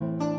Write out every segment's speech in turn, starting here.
thank you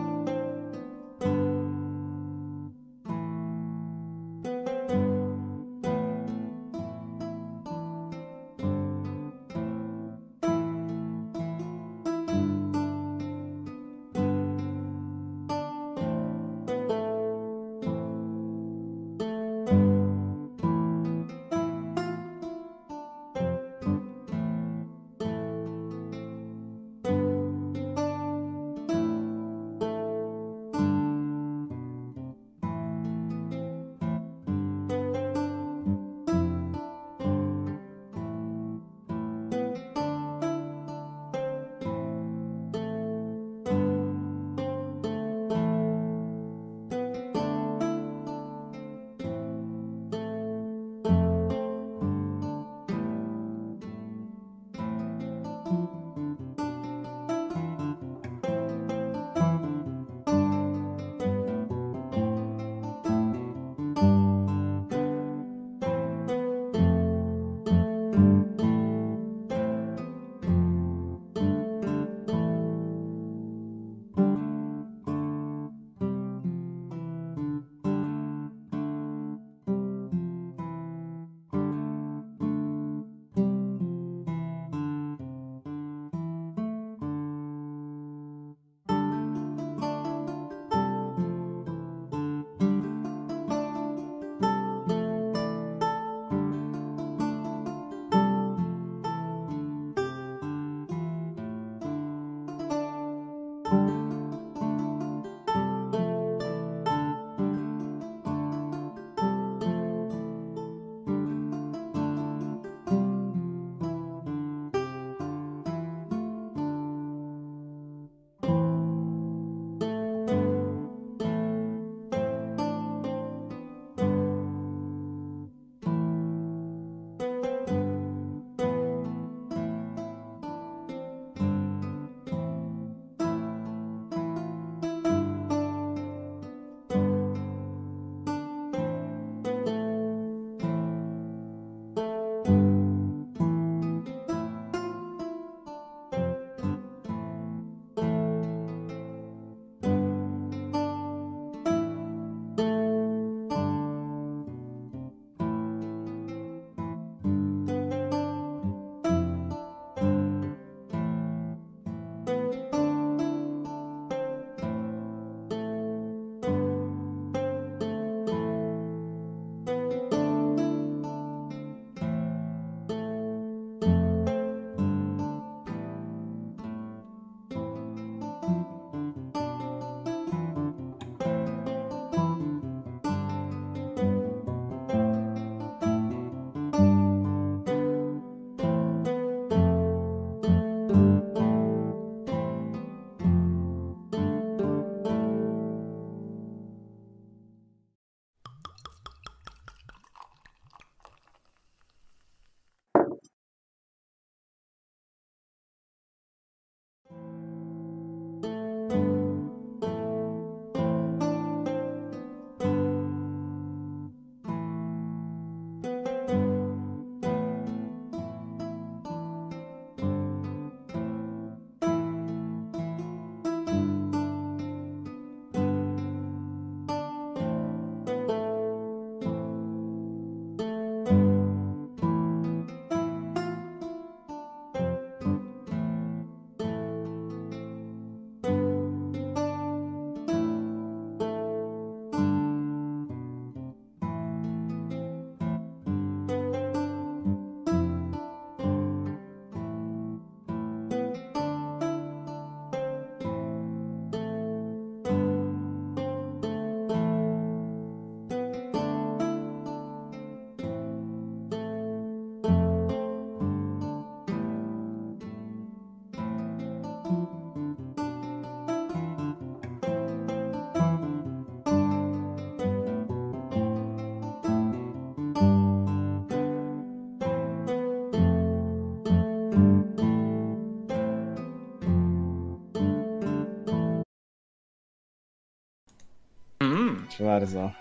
Proszę bardzo.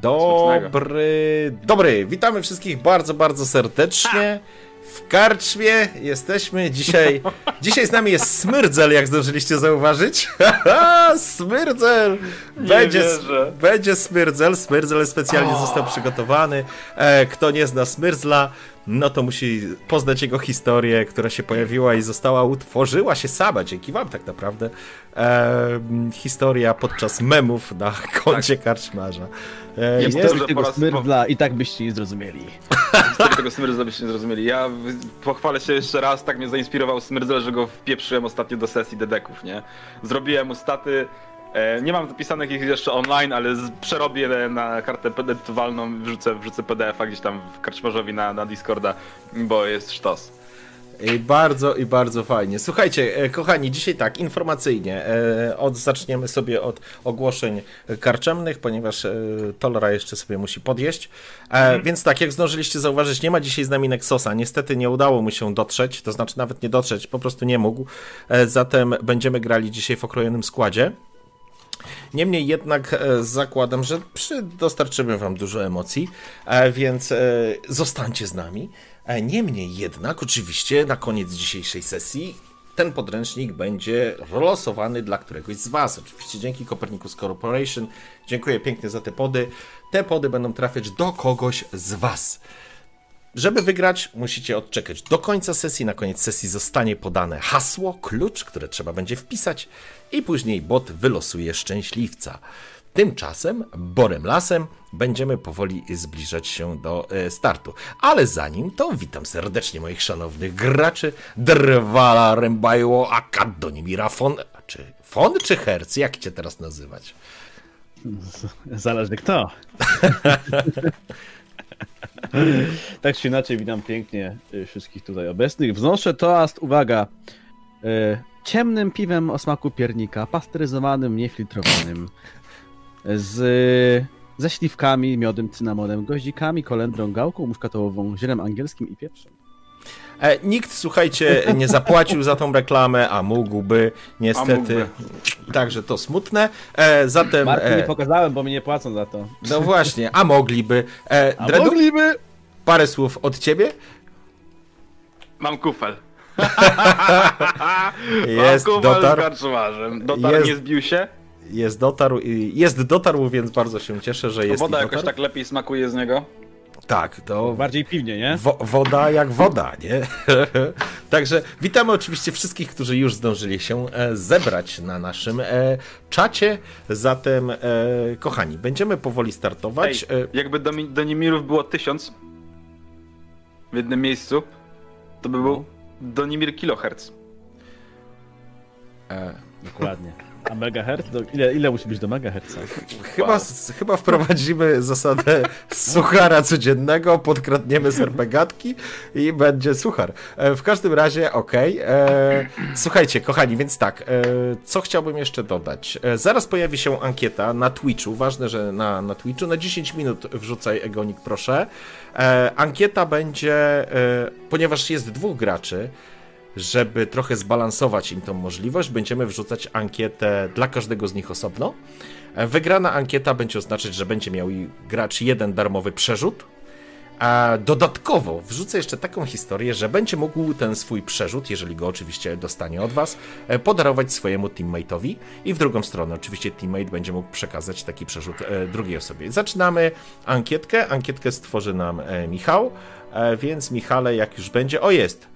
Dobry, dobry. Witamy wszystkich bardzo, bardzo serdecznie. W karczmie jesteśmy dzisiaj. Dzisiaj z nami jest Smyrdzel, jak zdążyliście zauważyć. Smyrdzel! Będzie, będzie Smyrdzel. Smyrdzel specjalnie został przygotowany. E, kto nie zna Smyrdzla, no to musi poznać jego historię, która się pojawiła i została, utworzyła się sama, dzięki wam tak naprawdę. E, historia podczas memów na koncie tak. karczmarza. E, jest jest tego smyrdla i tak byście nie zrozumieli. Historię tego smyrdla byście nie zrozumieli. Ja pochwalę się jeszcze raz, tak mnie zainspirował smyrdzla, że go wpieprzyłem ostatnio do sesji dedeków, nie? Zrobiłem mu staty, nie mam zapisanych ich jeszcze online, ale przerobię na kartę edytowalną, wrzucę, wrzucę PDF-a gdzieś tam w karczmarzowi na, na Discorda, bo jest sztos. I bardzo, i bardzo fajnie. Słuchajcie, e, kochani, dzisiaj tak, informacyjnie. E, od, zaczniemy sobie od ogłoszeń karczemnych, ponieważ e, Tolera jeszcze sobie musi podjeść. Mhm. Więc tak, jak zdążyliście zauważyć, nie ma dzisiaj z nami Nexosa. Niestety nie udało mu się dotrzeć, to znaczy nawet nie dotrzeć, po prostu nie mógł. Zatem będziemy grali dzisiaj w okrojonym składzie. Niemniej jednak zakładam, że dostarczymy Wam dużo emocji, więc zostańcie z nami. E, niemniej jednak, oczywiście, na koniec dzisiejszej sesji ten podręcznik będzie losowany dla któregoś z Was. Oczywiście dzięki Copernicus Corporation. Dziękuję pięknie za te pody. Te pody będą trafiać do kogoś z Was. Żeby wygrać, musicie odczekać do końca sesji. Na koniec sesji zostanie podane hasło, klucz, które trzeba będzie wpisać, i później bot wylosuje szczęśliwca. Tymczasem, borem lasem, będziemy powoli zbliżać się do e, startu. Ale zanim to, witam serdecznie moich szanownych graczy Drwala, Rembajło, Akadonimira Fon... Czy Fon czy Herc? Jak cię teraz nazywać? Zależy kto. tak czy inaczej, witam pięknie e, wszystkich tutaj obecnych. Wznoszę toast, uwaga, e, ciemnym piwem o smaku piernika, pasteryzowanym, niefiltrowanym, z, ze śliwkami, miodem, cynamonem, goździkami, kolendrą, gałką muszkatołową, zielem angielskim i pieprzem. E, nikt, słuchajcie, nie zapłacił za tą reklamę, a mógłby, niestety. Mógłby. Także to smutne. E, zatem. Marku e, nie pokazałem, bo mi nie płacą za to. No właśnie, a mogliby. E, a Dredu, mogliby. Parę słów od ciebie. Mam kufel. jest Mam kufel dotar. z karczumarzem. Dotar jest... nie zbił się? jest dotarł, jest dotarł, więc bardzo się cieszę, że jest. Woda jakoś tak lepiej smakuje z niego. Tak, to. Bardziej piwnie, nie? Wo woda jak woda, nie? Także witamy oczywiście wszystkich, którzy już zdążyli się e, zebrać na naszym e, czacie. Zatem, e, kochani, będziemy powoli startować. Ej, jakby do, do Nimirów było tysiąc w jednym miejscu, to by był Donimir kilohertz. E, Dokładnie. A megahertz? Do, ile, ile musi być do megahertza? Chyba, wow. chyba wprowadzimy zasadę suchara codziennego, podkradniemy serpegatki i będzie suchar. E, w każdym razie, okej. Okay. E, słuchajcie, kochani, więc tak, e, co chciałbym jeszcze dodać? Zaraz pojawi się ankieta na Twitchu, ważne, że na, na Twitchu, na 10 minut wrzucaj Egonik, proszę. Ankieta będzie, ponieważ jest dwóch graczy, żeby trochę zbalansować im tą możliwość, będziemy wrzucać ankietę dla każdego z nich osobno. Wygrana ankieta będzie oznaczać, że będzie miał gracz jeden darmowy przerzut. A dodatkowo wrzucę jeszcze taką historię, że będzie mógł ten swój przerzut, jeżeli go oczywiście dostanie od Was, e, podarować swojemu teammate'owi i w drugą stronę oczywiście teammate będzie mógł przekazać taki przerzut e, drugiej osobie. Zaczynamy ankietkę. Ankietkę stworzy nam e, Michał, więc Michale, jak już będzie, o jest, E,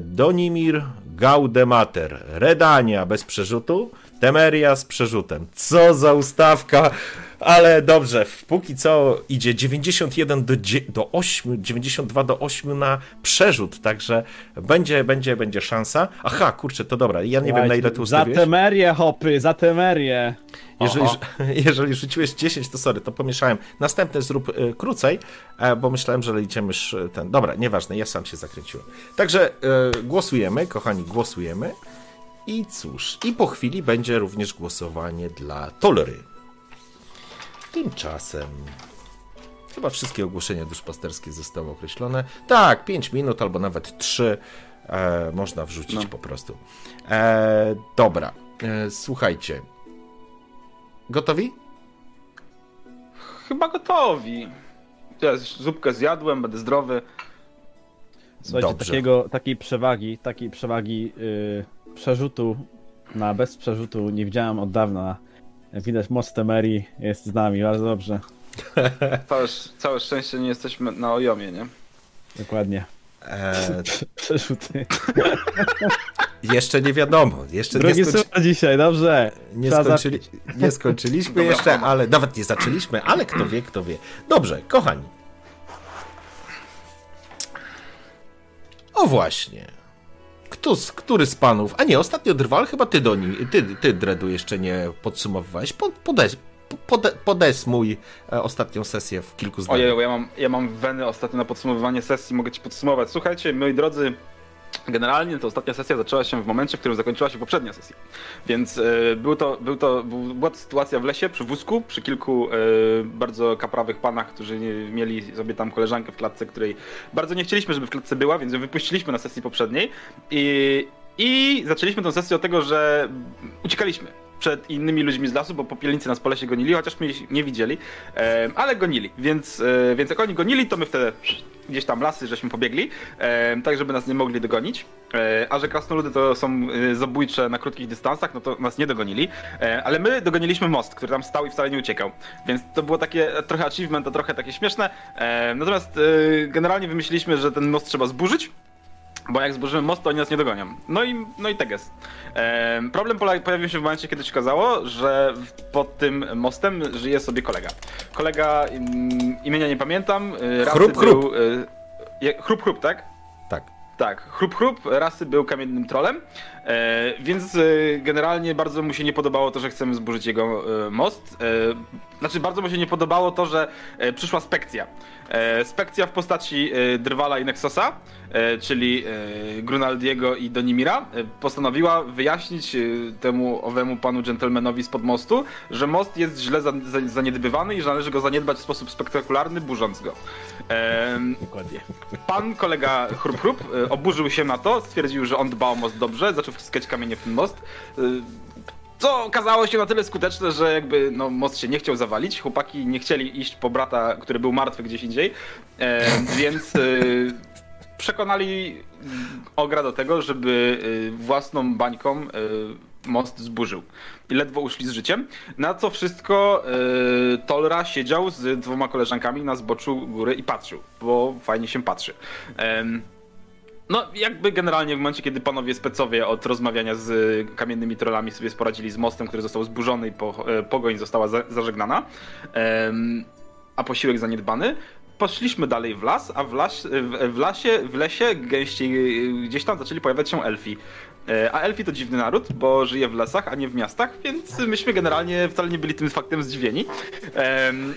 Donimir Gaudemater, Redania bez przerzutu, Temeria z przerzutem. Co za ustawka! Ale dobrze, póki co idzie 91 do, do 8, 92 do 8 na przerzut, także będzie, będzie, będzie szansa. Aha, kurczę, to dobra, ja nie wiem na ile tu. Za temerię, hopy, za temerię. Jeżeli, jeżeli rzuciłeś 10, to sorry, to pomieszałem. Następny zrób y, krócej, e, bo myślałem, że liczymy ten. Dobra, nieważne, ja sam się zakręciłem. Także y, głosujemy, kochani, głosujemy. I cóż, i po chwili będzie również głosowanie dla Tolery. Tymczasem chyba wszystkie ogłoszenia duszpasterskie zostały określone. Tak, 5 minut albo nawet 3 e, można wrzucić no. po prostu. E, dobra, e, słuchajcie. Gotowi? chyba gotowi. Ja zupkę zjadłem, będę zdrowy. Słuchajcie, Dobrze. takiego, takiej przewagi, takiej przewagi yy, przerzutu na bez przerzutu nie widziałem od dawna. Widać moc Temerii jest z nami, bardzo dobrze. Całe, całe szczęście nie jesteśmy na ojomie, nie? Dokładnie. E, Przerzuty. jeszcze nie wiadomo. Jeszcze nie, Drugi skończy... słowo dzisiaj, dobrze. nie, skończyli... nie skończyliśmy Dobra, jeszcze, ale nawet nie zaczęliśmy, ale kto wie, kto wie. Dobrze, kochani. O właśnie. Kto z, który z panów? A nie, ostatnio Drwal, chyba ty do nim, ty, ty Dredu jeszcze nie podsumowywałeś. Po, podes, pode, podesmuj e, ostatnią sesję w kilku zdaniach. Ojej, ja mam, ja mam weny ostatnio na podsumowywanie sesji, mogę ci podsumować. Słuchajcie, moi drodzy, generalnie to ostatnia sesja zaczęła się w momencie, w którym zakończyła się poprzednia sesja. Więc e, był to, był to, był, była to sytuacja w lesie, przy wózku, przy kilku e, bardzo kaprawych panach, którzy mieli sobie tam koleżankę w klatce, której bardzo nie chcieliśmy, żeby w klatce była, więc ją wypuściliśmy na sesji poprzedniej. I, i zaczęliśmy tę sesję od tego, że uciekaliśmy przed innymi ludźmi z lasu, bo popielnicy nas po lesie gonili, chociaż my ich nie widzieli, e, ale gonili, więc, e, więc jak oni gonili, to my wtedy gdzieś tam lasy, żeśmy pobiegli, e, tak żeby nas nie mogli dogonić, e, a że krasnoludy to są e, zabójcze na krótkich dystansach, no to nas nie dogonili, e, ale my dogoniliśmy most, który tam stał i wcale nie uciekał, więc to było takie trochę achievement, a trochę takie śmieszne, natomiast generalnie wymyśliliśmy, że ten most trzeba zburzyć, bo jak zburzymy most, to oni nas nie dogonią. No i, no i tak jest. Ehm, problem pojawił się w momencie, kiedy się okazało, że pod tym mostem żyje sobie kolega. Kolega, im, imienia nie pamiętam, y, rasy Chrup, chrup. był... y, chrup, chrup, tak? Tak. Tak, chrup chrup, rasy był kamiennym trolem, więc e, generalnie bardzo mu się nie podobało to, że chcemy zburzyć jego e, most. E, znaczy bardzo mu się nie podobało to, że e, przyszła spekcja. E, spekcja w postaci e, Drwala i Nexosa, e, czyli e, Grunaldiego i Donimira, e, postanowiła wyjaśnić e, temu owemu panu dżentelmenowi spod mostu, że most jest źle za, za, zaniedbywany i że należy go zaniedbać w sposób spektakularny, burząc go. Dokładnie. Pan kolega Chrup Chrup oburzył się na to, stwierdził, że on dba o most dobrze, zaczął wciskać kamienie w ten most. y, Co okazało się na tyle skuteczne, że jakby no, most się nie chciał zawalić. Chłopaki nie chcieli iść po brata, który był martwy gdzieś indziej, e, więc y, przekonali Ogra do tego, żeby y, własną bańką most zburzył. I ledwo uszli z życiem. Na co wszystko y, Tolra siedział z dwoma koleżankami na zboczu góry i patrzył, bo fajnie się patrzy. No, jakby generalnie w momencie, kiedy panowie specowie od rozmawiania z y, kamiennymi trollami sobie sporadzili z mostem, który został zburzony i po, e, pogoń została za, zażegnana, a posiłek zaniedbany, poszliśmy dalej w las, a w, las, w, w lasie, w lesie gęściej y, gdzieś tam zaczęli pojawiać się elfi. E, A elfi to dziwny naród, bo żyje w lasach, a nie w miastach, więc myśmy generalnie wcale nie byli tym faktem zdziwieni.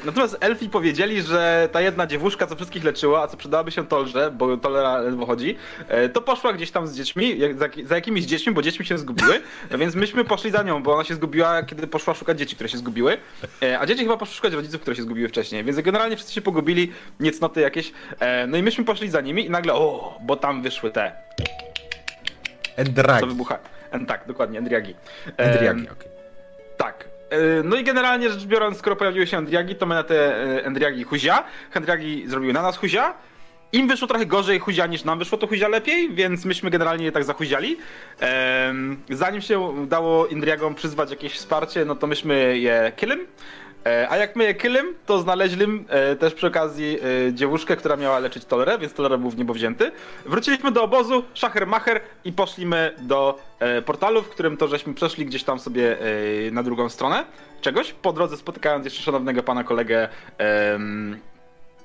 Natomiast elfi powiedzieli, że ta jedna dziewuszka, co wszystkich leczyła, a co przydałaby się Tolże, bo Tolera ledwo chodzi, e, to poszła gdzieś tam z dziećmi, za, jakimiś dziećmi, bo dziećmi się zgubiły, więc myśmy poszli za nią, bo ona się zgubiła, kiedy poszła szukać dzieci, które się zgubiły, E, a dzieci chyba poszły szukać rodziców, które się zgubiły wcześniej, więc generalnie wszyscy się pogubili, niecnoty jakieś, no i myśmy poszli za nimi i nagle, o, bo tam wyszły te, co Endragi. wybucha. En, tak, dokładnie, Endriagi. Endriagi, okej. tak. E, No i generalnie rzecz biorąc, skoro pojawiły się Endriagi, to my na te e, Endriagi huzia. Endriagi zrobiły na nas huzia. Im wyszło trochę gorzej huzia niż nam wyszło to huzia lepiej, więc myśmy generalnie je tak zahuziali. Zanim się udało Indriagom przyzwać jakieś wsparcie, no to myśmy je killym. E, A jak my je killym, to znaleźlim e, też przy okazji e, dziewuszkę, która miała leczyć Tolerę, więc Tolera był w niebo wzięty. Wróciliśmy do obozu, szacher macher i poszliśmy do portalu, w którym to żeśmy przeszli gdzieś tam sobie na drugą stronę czegoś. Po drodze spotykając jeszcze szanownego pana kolegę,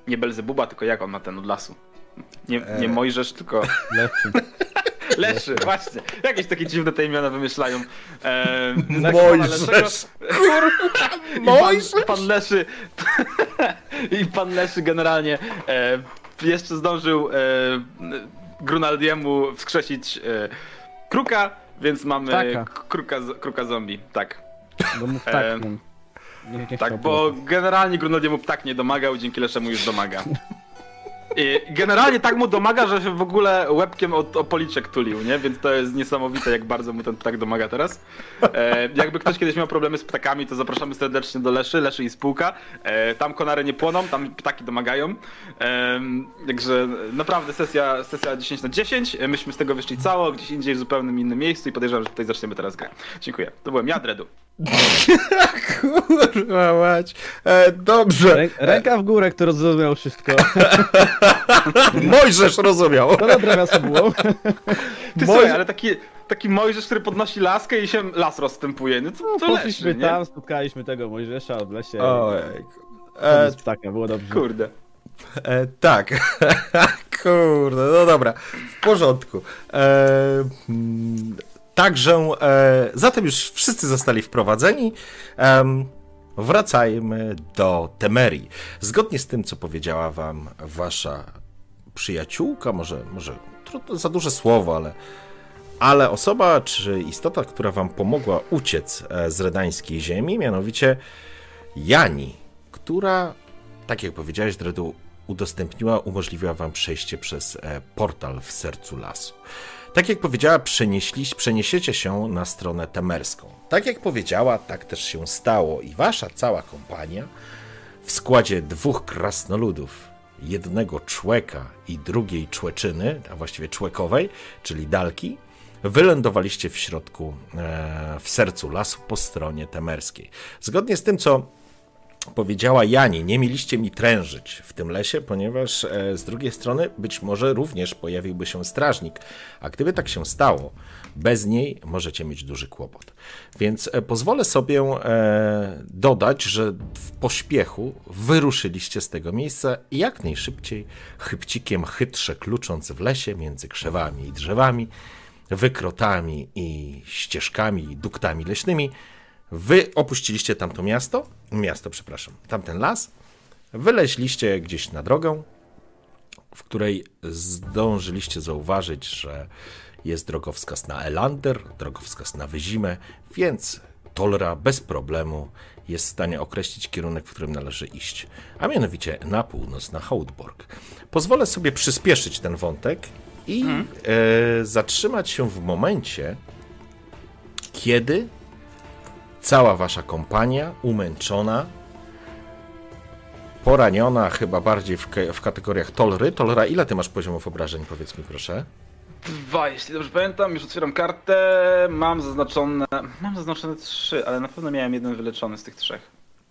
nie Belzebuba, tylko jak on ma ten od lasu? Nie, nie. Mojżesz, tylko Lepszy. Leszy, właśnie. Jakieś takie dziwne te imiona wymyślają. Em, Mojżesz. I Mojżesz. Pan, pan Leszy. I pan Leszy generalnie e, jeszcze zdążył e, Grunaldiemu wskrzesić e, kruka, więc mamy kruka, kruka zombie. Tak. Bo tak. no. Nie, nie Tak, bo generalnie Grunaldiemu ptak nie domagał, dzięki Leszemu już domaga. I generalnie tak mu domaga, że się w ogóle łebkiem o, policzek tulił, nie? Więc to jest niesamowite, jak bardzo mu ten ptak domaga teraz. E, jakby ktoś kiedyś miał problemy z ptakami, to zapraszamy serdecznie do Leszy, Leszy i spółka. E, tam konary nie płoną, tam ptaki domagają. E, także naprawdę sesja, sesja 10 na 10. E, Myśmy z tego wyszli cało, gdzieś indziej w zupełnie innym miejscu i podejrzewam, że tutaj zaczniemy teraz grę. Dziękuję. To byłem ja, Dredu. Kurwa mać. E, dobrze. Rę, ręka w górę, kto zrozumiał wszystko. Mojżesz rozumiał. To dobre miasto było. Ty Mojżesz- słuchaj, ale taki, taki Mojżesz, który podnosi laskę i się las rozstępuje. No to, to Poszliśmy nie? tam, spotkaliśmy tego Mojżesza w lesie. Ojejku. E, ptaka, było dobrze. Kurde. E, tak. Kurde, no dobra. W porządku. E, mm, także, e, zatem już wszyscy zostali wprowadzeni. Em, wracajmy do Temerii. Zgodnie z tym, co powiedziała wam wasza przyjaciółka, może, może trudno za duże słowo, ale, ale osoba czy istota, która wam pomogła uciec e, z redańskiej ziemi, mianowicie Jani, która tak jak powiedziałeś, Dredu, udostępniła, umożliwiła wam przejście przez e, portal w sercu lasu. Tak jak powiedziała, przeniesiecie się na stronę temerską. Tak jak powiedziała, tak też się stało i wasza cała kompania w składzie dwóch krasnoludów, jednego człeka i drugiej człeczyny, a właściwie człekowej, czyli dalki, wylądowaliście w środku, e, w sercu lasu po stronie temerskiej. Zgodnie z tym, co powiedziała Jani, nie mieliście mi trężyć w tym lesie, ponieważ e, z drugiej strony być może również pojawiłby się strażnik, a gdyby tak się stało, bez niej możecie mieć duży kłopot. Więc e, pozwolę sobie e, dodać, że w pośpiechu wyruszyliście z tego miejsca i jak najszybciej, chybcikiem chytrze klucząc w lesie między krzewami i drzewami, wykrotami i ścieżkami i duktami leśnymi, Wy opuściliście tamto miasto, miasto, przepraszam, tamten las, wyleźliście gdzieś na drogę, w której zdążyliście zauważyć, że jest drogowskaz na Elander, drogowskaz na Wyzimę, więc Tolra bez problemu jest w stanie określić kierunek, w którym należy iść, a mianowicie na północ, na Houtborg. Pozwolę sobie przyspieszyć ten wątek i e, zatrzymać się w momencie, kiedy cała wasza kompania, umęczona, poraniona, chyba bardziej w, w kategoriach Tolry. Tolra, ile ty masz poziomów obrażeń, powiedz mi proszę? Dwa, jeśli dobrze pamiętam, już otwieram kartę. Mam zaznaczone. Mam zaznaczone trzy, ale na pewno miałem jeden wyleczony z tych trzech.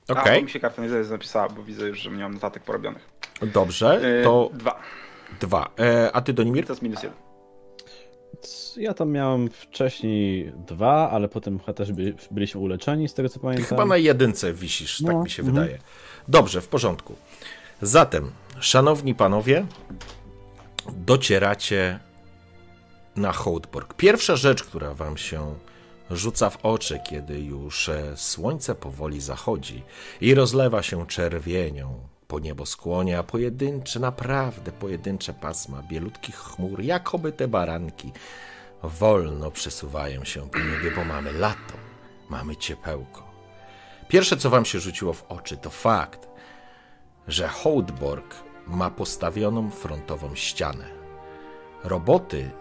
Okej, A, bo mi się karta nie zapisała, bo widzę już, że nie mam notatek porobionych. dobrze, Yy, to Dwa. dwa. E, a ty, Donimir? To jest minus jeden. Ja tam miałem wcześniej dwa, ale potem chyba też by, byliśmy uleczeni, z tego co pamiętam. Chyba na jedynce wisisz, tak No, mi się mhm. wydaje. Dobrze, w porządku. Zatem, szanowni panowie, docieracie na Hołdborg. Pierwsza rzecz, która wam się rzuca w oczy, kiedy już e, słońce powoli zachodzi i rozlewa się czerwienią po nieboskłonie, a pojedyncze, naprawdę pojedyncze pasma bielutkich chmur, jakoby te baranki, wolno przesuwają się po niebie, bo mamy lato, mamy ciepełko. Pierwsze, co wam się rzuciło w oczy, to fakt, że Hołdborg ma postawioną frontową ścianę. Roboty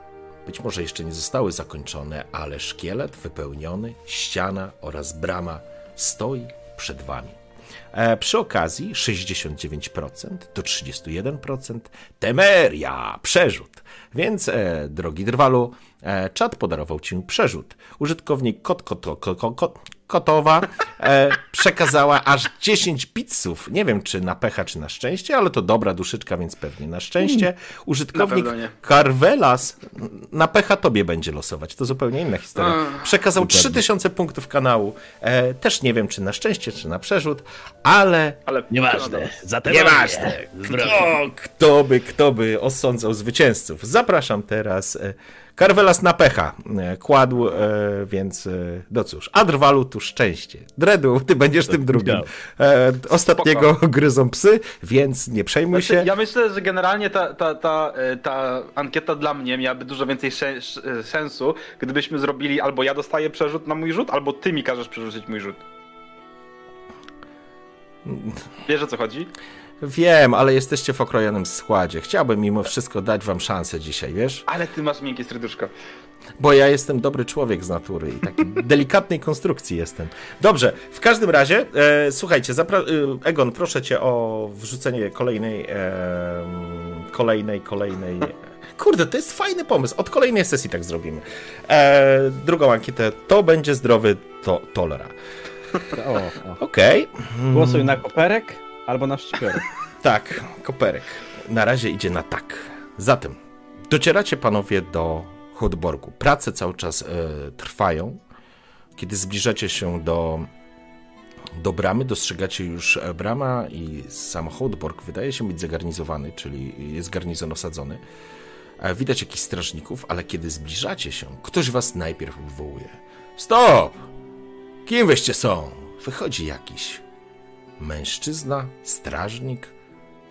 być może jeszcze nie zostały zakończone, ale szkielet wypełniony, ściana oraz brama stoi przed wami. E, przy okazji 69% do 31% Temeria, przerzut. Więc, e, drogi Drwalu, e, czat podarował ci przerzut. Użytkownik kot, kot, kot, kot, Kotowa e, przekazała aż 10 pizzów. Nie wiem, czy na pecha, czy na szczęście, ale to dobra duszyczka, więc pewnie na szczęście. Użytkownik Na pewno nie. Carvelas na pecha tobie będzie losować. To zupełnie inna historia. Przekazał 3000 punktów kanału. E, też nie wiem, czy na szczęście, czy na przerzut, ale Ale Nieważne. Zatem Nieważne. Kto, kto by, kto by osądzał zwycięzców? Zapraszam teraz. e, Karwelas na pecha e, kładł, e, więc e, no cóż, Adrwalu tu szczęście. Dredu, ty będziesz tym drugim. E, ostatniego gryzą psy, więc nie przejmuj Znaczy, się. ja myślę, że generalnie ta, ta, ta, ta ankieta dla mnie miałaby dużo więcej sensu, gdybyśmy zrobili albo ja dostaję przerzut na mój rzut, albo ty mi każesz przerzucić mój rzut. Wiesz o co chodzi? Wiem, ale jesteście w okrojonym składzie. Chciałbym mimo wszystko dać wam szansę dzisiaj, wiesz? Ale ty masz miękkie serduszko. Bo ja jestem dobry człowiek z natury i takiej delikatnej konstrukcji jestem. Dobrze, w każdym razie, e, słuchajcie, zapra- e, Egon, proszę cię o wrzucenie kolejnej, e, kolejnej, kolejnej... Kurde, to jest fajny pomysł. Od kolejnej sesji tak zrobimy. E, drugą ankietę. To będzie zdrowy to tolera. Okej. Głosuj na koperek albo na szczypiorek. Tak, koperek. Na razie idzie na tak. Zatem, docieracie panowie do Hodborgu. Prace cały czas e, trwają. Kiedy zbliżacie się do, do bramy, dostrzegacie już e, brama i sam Hodborg wydaje się być zagarnizowany, czyli jest garnizon osadzony. E, widać jakichś strażników, ale kiedy zbliżacie się, ktoś was najpierw wywołuje. Stop! Kim wyście są? Wychodzi jakiś mężczyzna, strażnik,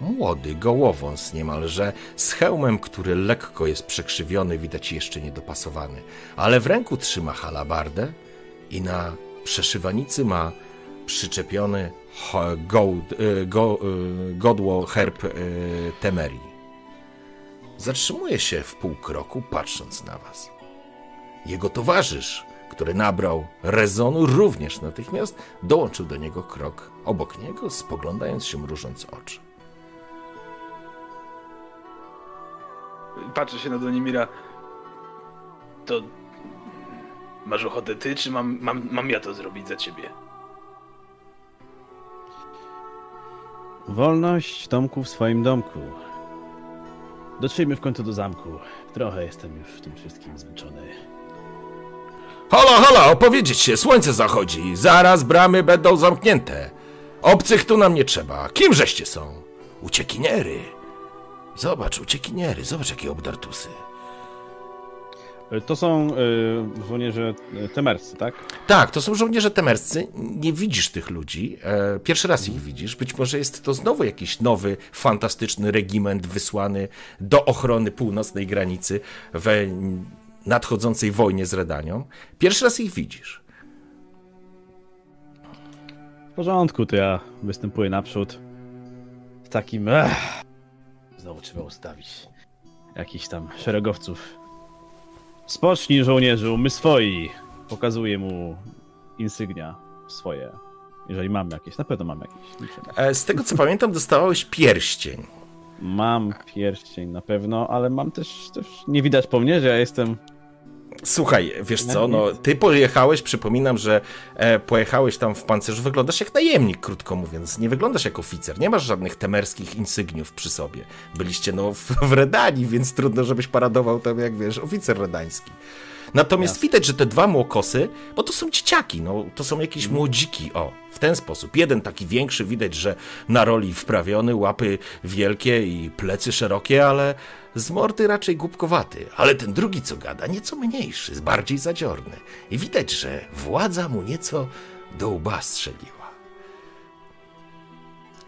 młody, gołowąs niemalże, z hełmem, który lekko jest przekrzywiony, widać jeszcze niedopasowany, ale w ręku trzyma halabardę i na przeszywanicy ma przyczepiony gołd, y, go, y, godło herb y, Temerii. Zatrzymuje się w pół kroku, patrząc na was. Jego towarzysz, który nabrał rezonu, również natychmiast dołączył do niego krok obok niego, spoglądając się mrużąc oczy. Patrzę się na Donimira. To... Masz ochotę ty, czy mam, mam, mam ja to zrobić za ciebie? Wolność Tomku w swoim domku. Dotrzyjmy w końcu do zamku. Trochę jestem już tym wszystkim zmęczony. Hola, hola, opowiedzieć się, słońce zachodzi. Zaraz bramy będą zamknięte. Obcych tu nam nie trzeba. Kim żeście są? Uciekiniery. Zobacz, uciekiniery, zobacz jakie obdartusy. E, To są y, żołnierze y, temerscy, tak? Tak, to są żołnierze temerscy. Nie widzisz tych ludzi. E, pierwszy raz ich widzisz. Być może jest to znowu jakiś nowy, fantastyczny regiment wysłany do ochrony północnej granicy w nadchodzącej wojnie z Redanią. Pierwszy raz ich widzisz. W porządku, to ja występuję naprzód. Z takim. Ech, znowu trzeba ustawić. Jakichś tam szeregowców. Spocznij, żołnierzu, my swoi. Pokazuję mu insygnia swoje. Jeżeli mam jakieś, na pewno mam jakieś. E, z tego co pamiętam, dostawałeś pierścień. Mam pierścień na pewno, ale mam też, też. Nie widać po mnie, że ja jestem. Słuchaj, wiesz co, no ty pojechałeś, przypominam, że e, pojechałeś tam w pancerzu, wyglądasz jak najemnik, krótko mówiąc, nie wyglądasz jak oficer, nie masz żadnych temerskich insygniów przy sobie. Byliście no w, w Redanii, więc trudno, żebyś paradował tam jak, wiesz, oficer redański. Natomiast widać, że te dwa młokosy, bo to są dzieciaki, no, to są jakieś młodziki, o, w ten sposób. Jeden taki większy, widać, że na roli wprawiony, łapy wielkie i plecy szerokie, ale z mordy raczej głupkowaty. Ale ten drugi, co gada, nieco mniejszy, bardziej zadziorny. I widać, że władza mu nieco do łba strzeliła.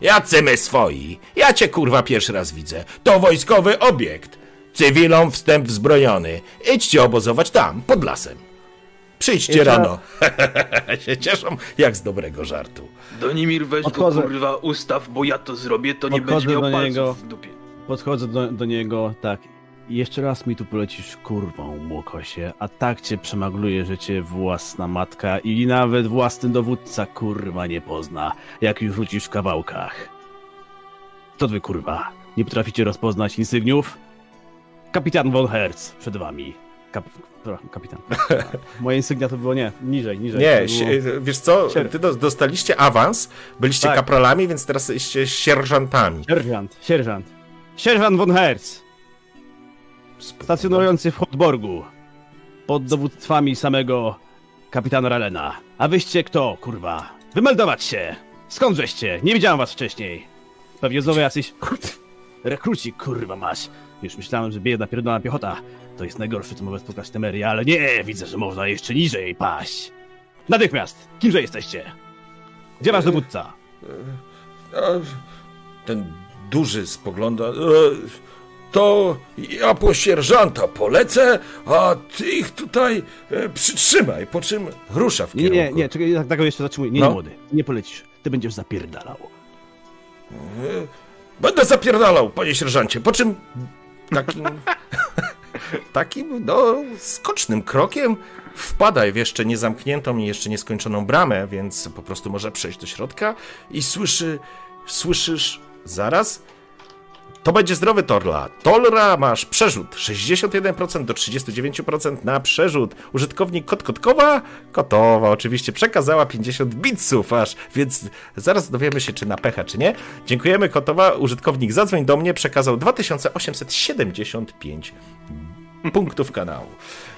Jacy my swoi? Ja cię kurwa pierwszy raz widzę. To wojskowy obiekt. Cywilom wstęp wzbroniony. Idźcie obozować tam, pod lasem. Przyjdźcie Jeszcze- rano. się cieszą jak z dobrego żartu. Donimir, weź Odchodzę. go kurwa ustaw, bo ja to zrobię, to nie będzie miał palców niego. w dupie. Podchodzę do, do niego, tak. Jeszcze raz mi tu polecisz kurwą, młokosie, a tak cię przemagluje, że cię własna matka i nawet własny dowódca kurwa nie pozna, jak już rzucisz w kawałkach. To wy kurwa, nie potraficie rozpoznać insygniów? Kapitan von Hertz przed wami. Kap, kapitan. Moje insygnia to było nie, niżej, niżej. Nie, było... wiesz co, ty do, dostaliście awans, byliście Tak. kapralami, więc teraz jesteście sierżantami. Sierżant, sierżant. Sierżant von Hertz, stacjonujący w Hotborgu. Pod dowództwami samego kapitana Ralena. A wyście kto, kurwa? Wymeldować się! Skąd żeście? Nie widziałem was wcześniej. Pewnie znowu jacyś... Rekruci, kurwa masz. Już myślałem, że biedna pierdolona piechota. To jest najgorsze, co mogę spotkać Temerii, ale nie, widzę, że można jeszcze niżej paść. Natychmiast! Kimże jesteście? Gdzie wasz dowódca? Ten duży spogląda. E, to ja po sierżanta polecę, a ty ich tutaj e, przytrzymaj, po czym rusza w Nie, kierunku. nie, nie, czekaj, tak, tak jeszcze zatrzymuję. Nie, No. nie, młody, nie polecisz. Ty będziesz zapierdalał. Będę zapierdalał, panie sierżancie. Po czym takim, takim, no, skocznym krokiem wpada w jeszcze niezamkniętą i jeszcze nieskończoną bramę, więc po prostu może przejść do środka i słyszy, słyszysz zaraz. To będzie zdrowy Torla. Torla masz przerzut 61% do 39% na przerzut. Użytkownik Kot Kotkowa, Kotowa oczywiście przekazała 50 bitsów aż, więc zaraz dowiemy się czy na pecha czy nie. Dziękujemy Kotowa, użytkownik zadzwoń do mnie przekazał 2875 punktów kanału.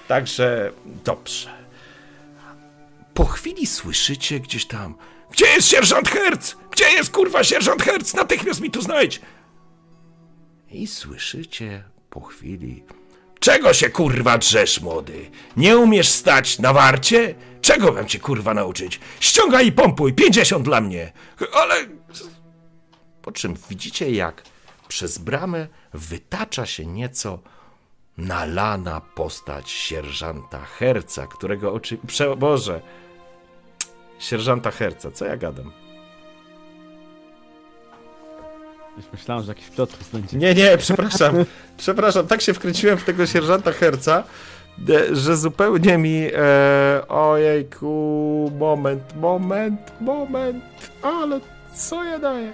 Także dobrze. Po chwili słyszycie gdzieś tam Gdzie jest sierżant Herc? Gdzie jest kurwa sierżant Herc? Natychmiast mi tu znajdź! I słyszycie po chwili. Czego się kurwa drzesz, młody? Nie umiesz stać na warcie? Czego mam cię kurwa nauczyć? Ściągaj i pompuj, 50 dla mnie! Ale. Po czym widzicie, jak przez bramę wytacza się nieco nalana postać sierżanta Herca, którego oczy... Prze... Boże. Sierżanta Herca, co ja gadam? Już myślałem, że jakiś plot będzie. Nie, nie, przepraszam. przepraszam, tak się wkręciłem w tego sierżanta Herca, e, że zupełnie mi. E, ojejku, moment, moment, moment, ale co ja daję?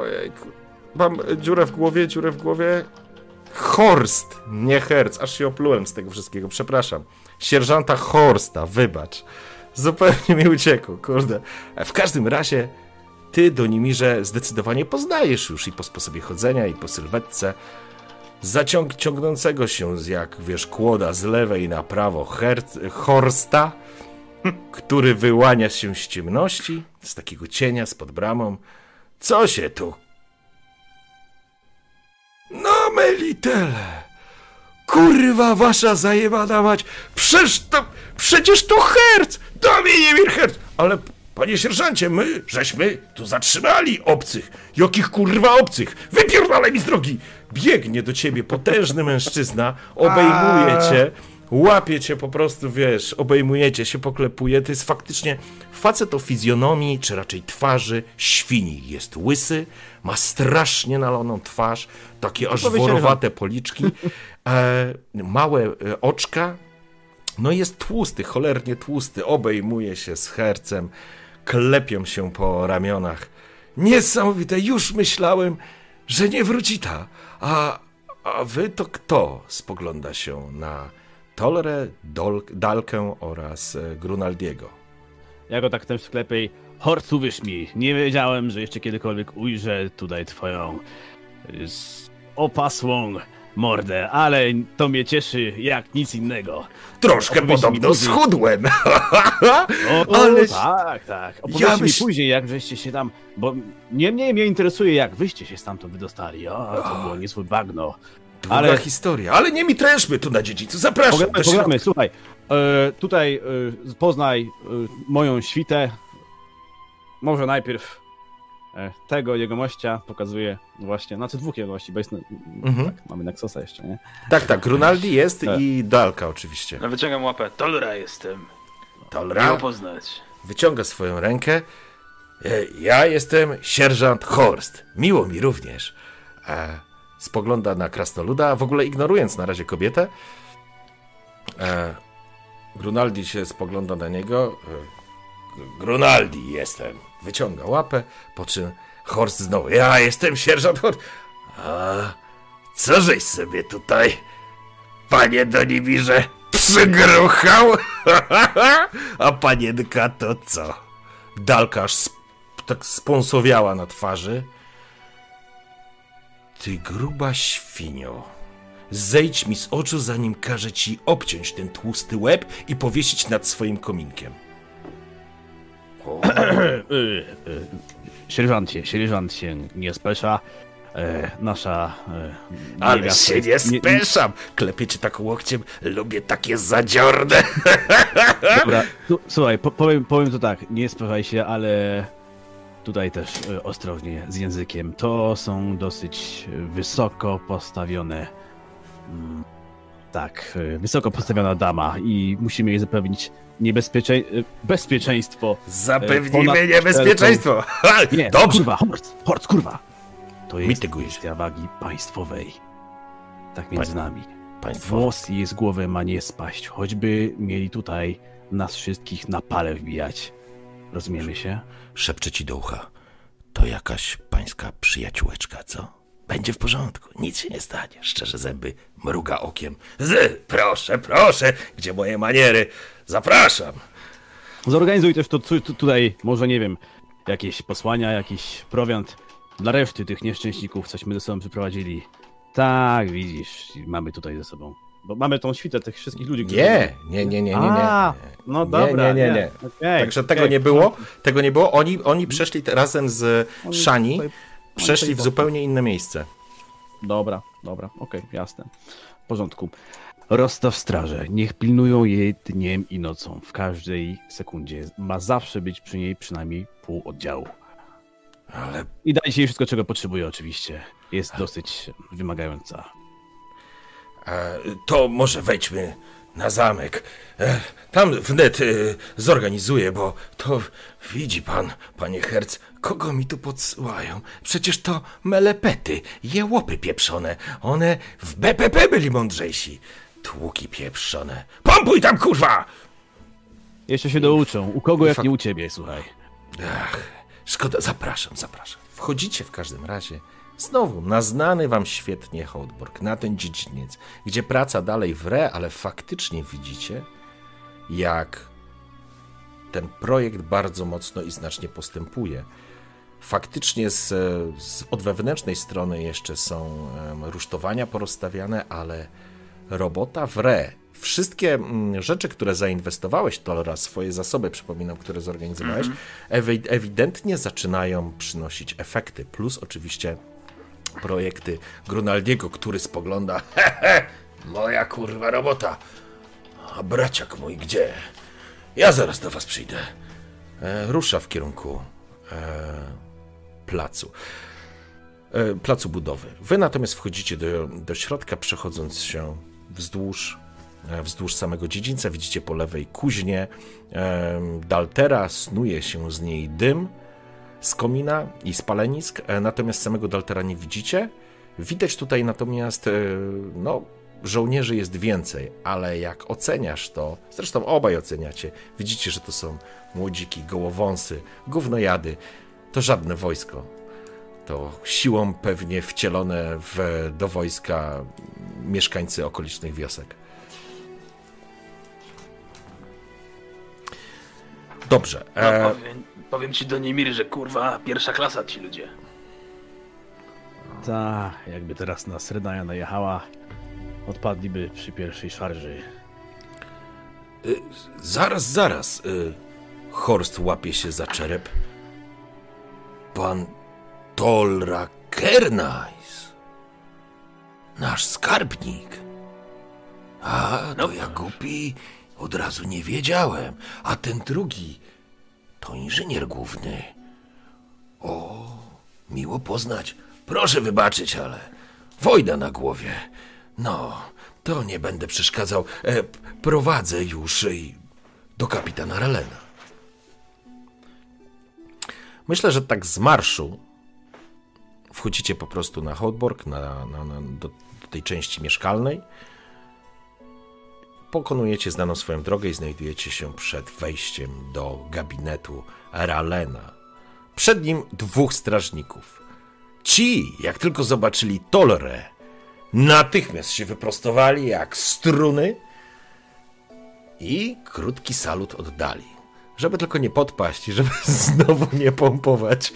Ojejku. Mam dziurę w głowie, dziurę w głowie. Horst, nie Herc, aż się oplułem z tego wszystkiego, przepraszam. Sierżanta Horsta, wybacz. Zupełnie mi uciekło, kurde. W każdym razie ty, Donimirze, zdecydowanie poznajesz już i po sposobie chodzenia, i po sylwetce zaciąg ciągnącego się z jak, wiesz, kłoda z lewej na prawo Horsta, który wyłania się z ciemności, z takiego cienia spod bramą. Co się tu? No, Melitele! Kurwa, wasza zajebana mać! Przecież to, przecież to Herc! Dominimir Herc! Ale, panie sierżancie, my, żeśmy tu zatrzymali obcych. Jakich kurwa obcych? Wypierdalaj mi z drogi! Biegnie do ciebie potężny mężczyzna, obejmuje cię, łapie cię po prostu, wiesz, obejmujecie się, poklepuje. To jest faktycznie facet o fizjonomii, czy raczej twarzy świni. Jest łysy, ma strasznie naloną twarz, takie aż worowate policzki, e, małe e, oczka, no jest tłusty, cholernie tłusty, obejmuje się z hercem, klepią się po ramionach. Niesamowite, już myślałem, że nie wróci ta. A, a wy to kto? Spogląda się na Tolre, Dol, Dalkę oraz e, Grunaldiego. Ja go tak w sklepie Horc, uwierz mi, nie wiedziałem, że jeszcze kiedykolwiek ujrzę tutaj twoją y, s- opasłą mordę, ale to mnie cieszy jak nic innego. Troszkę Opowiedz podobno później. schudłem. O, Ale- tak, tak. Opowiedzcie Ja mi myśl- później, jak żeście się tam, bo niemniej mnie interesuje, jak wyście się stamtąd wydostali. O, to było niezłe bagno. Długa Ale- historia, ale nie mi trężmy tu na dziedzicu, zapraszam. Pogadamy, pogadamy, słuchaj, e, tutaj e, poznaj e, moją świtę. Może najpierw tego jegomościa pokazuję właśnie, znaczy dwóch jegomości, bo jest, Mhm. tak, mamy Nexosa jeszcze, nie? Tak, tak, Grunaldi jest Tak. i Dalka oczywiście. No, wyciągam łapę. Tolra jestem. Miło Tolra poznać. wyciąga swoją rękę. E, Ja jestem sierżant Horst. Miło mi również. E, spogląda na krasnoluda, w ogóle ignorując na razie kobietę. E, Grunaldi się spogląda na niego. Grunaldi jestem. Wyciąga łapę, po czym Horst znowu. Ja jestem sierżant Horst. A co żeś sobie tutaj, panie Donimirze, przygruchał? A panienka to co? Dalka aż sp- tak spąsowiała na twarzy. Ty gruba świnio. Zejdź mi z oczu, zanim każę ci obciąć ten tłusty łeb i powiesić nad swoim kominkiem. Sierżancie, sierżant się nie spesza. E, nasza e, ale się nie jest- speszam! Klepiecie tak łokciem, lubię takie zadziorne. Dobra, tu, słuchaj, po, powiem, powiem to tak, nie speszaj się, ale tutaj też e, ostrożnie z językiem. To są dosyć wysoko postawione. mm, Tak, e, wysoko postawiona dama i musimy jej zapewnić niebezpiecze... e, bezpieczeństwo. Zapewnimy ponad niebezpieczeństwo. Nie, Dobrze, kurwa, Horst, Horst, kurwa. To jest kwestia wagi państwowej. Tak między nami. Państwo. Włos jej z głowy ma nie spaść, choćby mieli tutaj nas wszystkich na pale wbijać. Rozumiemy się? Szepczę ci do ucha. To jakaś pańska przyjaciółeczka, co? Będzie w porządku, nic się nie stanie. Szczerze zęby, mruga okiem. Z, proszę, proszę, gdzie moje maniery? Zapraszam. Zorganizuj też to tu, tu, tutaj, może nie wiem, jakieś posłania, jakiś prowiant dla reszty tych nieszczęśników, cośmy ze sobą przyprowadzili. Tak, widzisz, mamy tutaj ze sobą. Bo mamy tą świtę tych wszystkich ludzi, którzy... Nie, nie, nie, nie, nie, nie. A, no Nie, dobra. nie, nie, nie. Okej, Także tego okej. nie było. Tego nie było. Oni, oni przeszli razem z tutaj- przeszli w zupełnie inne miejsce. Dobra, dobra, okej, jasne. W porządku. Rozstaw straże. Niech pilnują jej dniem i nocą. W każdej sekundzie. Ma zawsze być przy niej przynajmniej pół oddziału. Ale I dajcie jej wszystko, czego potrzebuje, oczywiście. Jest dosyć wymagająca. e, to może wejdźmy na zamek. E, tam wnet e, zorganizuję, bo to widzi pan, panie Herc, kogo mi tu podsyłają? Przecież to melepety, jełopy pieprzone. One w BPP byli mądrzejsi. Tłuki pieprzone. Pompuj tam, kurwa! Jeszcze się douczą. U kogo jak fak- nie u ciebie, słuchaj. Ach, szkoda, zapraszam, zapraszam. Wchodzicie w każdym razie znowu na znany wam świetnie Hołdborg, na ten dziedziniec, gdzie praca dalej wre, ale faktycznie widzicie, jak ten projekt bardzo mocno i znacznie postępuje. Faktycznie z, z, od wewnętrznej strony jeszcze są rusztowania porozstawiane, ale robota wre. Wszystkie mm, rzeczy, które zainwestowałeś, to oraz swoje zasoby, przypominam, które zorganizowałeś, ewi- ewidentnie zaczynają przynosić efekty. Plus oczywiście projekty Grunaldiego, który spogląda, hehe, moja kurwa robota. A braciak mój gdzie? Ja zaraz do was przyjdę. E, rusza w kierunku e, placu. E, placu budowy. Wy natomiast wchodzicie do, do środka, przechodząc się wzdłuż, e, wzdłuż samego dziedzińca. Widzicie po lewej kuźnię e, Daltera, snuje się z niej dym z komina i z palenisk, e, natomiast samego Daltera nie widzicie. Widać tutaj natomiast, no, żołnierzy jest więcej, ale jak oceniasz to, zresztą obaj oceniacie, widzicie, że to są młodziki, gołowąsy, gównojady, to żadne wojsko. To siłą pewnie wcielone w, do wojska mieszkańcy okolicznych wiosek. Dobrze. No, E, powiem, powiem ci do Nimir, że kurwa, pierwsza klasa ci ludzie. Ta, jakby teraz nas Redaja najechała, odpadliby przy pierwszej szarży. Y, zaraz, zaraz. Y, Horst łapie się za czerep. Pan Tolra Kernais. Nasz skarbnik. A, to No. ja głupi od razu nie wiedziałem. A ten drugi to inżynier główny. O, miło poznać. Proszę wybaczyć, ale wojna na głowie. No, to nie będę przeszkadzał. E, prowadzę już do kapitana Relena. Myślę, że tak z marszu wchodzicie po prostu na Hotborg, na, na, na, do, do tej części mieszkalnej. Pokonujecie znaną swoją drogę i znajdujecie się przed wejściem do gabinetu Ralena. Przed nim dwóch strażników. Ci, jak tylko zobaczyli Tolre, natychmiast się wyprostowali jak struny i krótki salut oddali. Żeby tylko nie podpaść i żeby znowu nie pompować.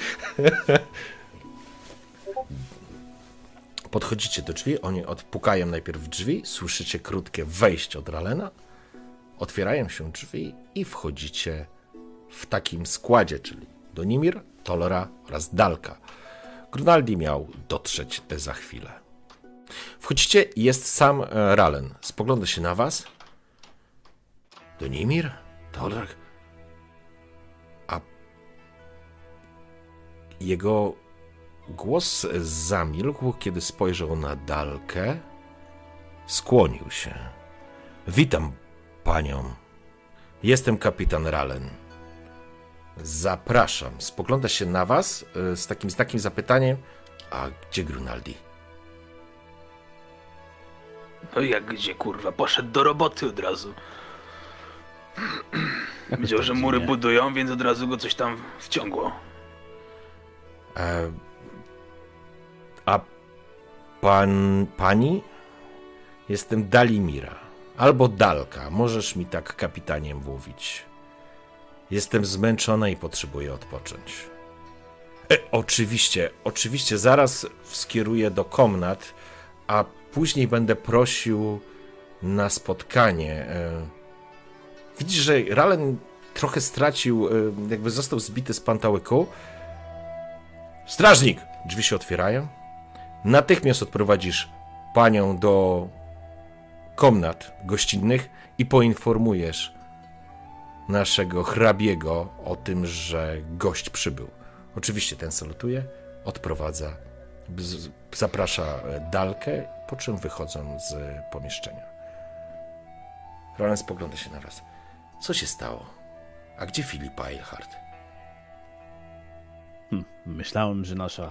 Podchodzicie do drzwi, oni odpukają najpierw drzwi, słyszycie krótkie wejście od Ralena, otwierają się drzwi i wchodzicie w takim składzie, czyli Donimir, Tolora oraz Dalka. Grunaldi miał dotrzeć te za chwilę. Wchodzicie, jest sam e, Ralen. Spogląda się na was. Donimir? Tolrak? Jego głos zamilkł, kiedy spojrzał na Dalkę. Skłonił się. Witam panią. Jestem kapitan Ralen. Zapraszam. Spogląda się na was y, z takim, z takim zapytaniem. A gdzie Grunaldi? No jak gdzie kurwa, poszedł do roboty od razu. Widział, że mury budują, więc od razu go coś tam wciągło. E, a pan, pani? Jestem Dalimira. Albo Dalka. Możesz mi tak kapitanie mówić. Jestem zmęczona i potrzebuję odpocząć. E, oczywiście, oczywiście, zaraz skieruję do komnat, a później będę prosił na spotkanie. E, widzisz, że Ralen trochę stracił, e, jakby został zbity z pantałyku. Strażnik! Drzwi się otwierają. Natychmiast odprowadzisz panią do komnat gościnnych i poinformujesz naszego hrabiego o tym, że gość przybył. Oczywiście ten salutuje, odprowadza, zaprasza Dalkę, po czym wychodzą z pomieszczenia. Roland spogląda się na was. Co się stało? A gdzie Filipa Eilhart? Hm, myślałem, że nasza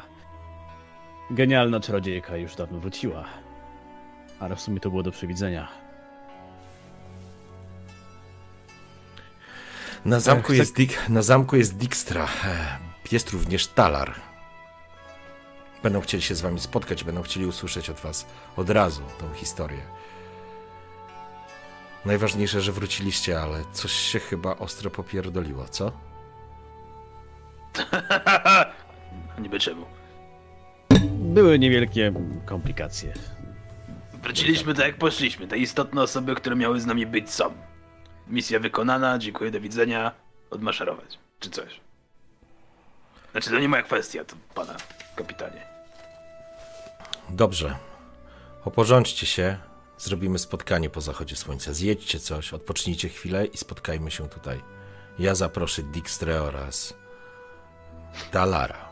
genialna czarodziejka już dawno wróciła. Ale w sumie to było do przewidzenia. Na zamku, chcę- jest, Dik, na zamku jest Dijkstra. E, Jest również Talar. Będą chcieli się z wami spotkać, będą chcieli usłyszeć od was od razu tą historię. Najważniejsze, że wróciliście, ale coś się chyba ostro popierdoliło, co? Niby czemu. Były niewielkie komplikacje. Wróciliśmy tak jak poszliśmy. Te istotne osoby, które miały z nami być są. Misja wykonana, dziękuję, do widzenia. Odmaszerować. Czy coś. Znaczy to nie moja kwestia, to pana kapitanie. Dobrze. Oporządźcie się. Zrobimy spotkanie po zachodzie słońca. Zjedźcie coś, odpocznijcie chwilę i spotkajmy się tutaj. Ja zaproszę Dijkstrę oraz Talara.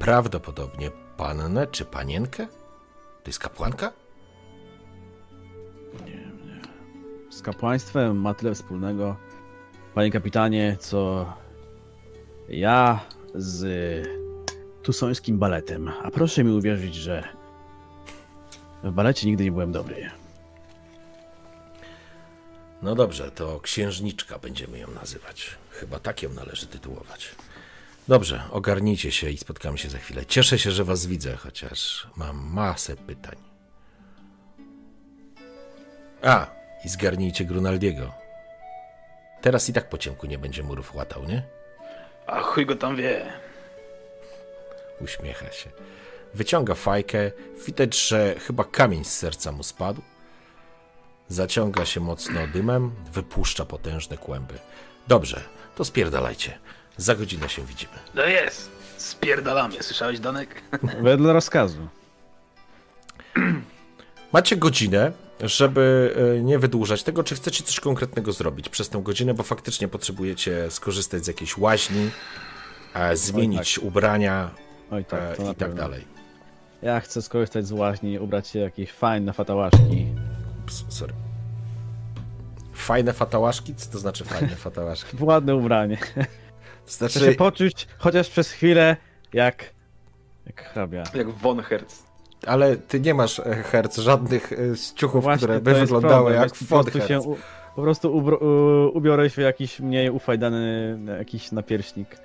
Prawdopodobnie pannę czy panienkę? To jest kapłanka? Z kapłaństwem ma tyle wspólnego, panie kapitanie, co ja z tusońskim baletem. A proszę mi uwierzyć, że w balecie nigdy nie byłem dobry. No dobrze, to księżniczka będziemy ją nazywać. Chyba tak ją należy tytułować. Dobrze, ogarnijcie się i spotkamy się za chwilę. Cieszę się, że was widzę, chociaż mam masę pytań. A, i zgarnijcie Grunaldiego. Teraz i tak po ciemku nie będzie murów łatał, nie? A chuj go tam wie. Uśmiecha się. Wyciąga fajkę. Widać, że chyba kamień z serca mu spadł. Zaciąga się mocno dymem, wypuszcza potężne kłęby. Dobrze, to spierdalajcie. Za godzinę się widzimy. No jest. Spierdalamy. Słyszałeś, Danek? Wedle rozkazu. Macie godzinę, żeby e, nie wydłużać tego, czy chcecie coś konkretnego zrobić przez tę godzinę, bo faktycznie potrzebujecie skorzystać z jakiejś łaźni, e, zmienić ubrania Oj tak, e, i tak pewno. dalej. Ja chcę skorzystać z łaźni, ubrać się w jakieś fajne fatałaszki. Ps, sorry. Fajne fatałaszki? Co to znaczy fajne fatałaszki? Ładne ubranie. To Chcę się poczuć chociaż przez chwilę jak... jak hrabia. Jak von Hertz. ale ty nie masz e, herc żadnych e, z ciuchów, Właśnie które by wyglądały problem, jak prostu Ford się u, Po prostu ubro, u, ubiorę się w jakiś mniej ufajdany jakiś napierśnik.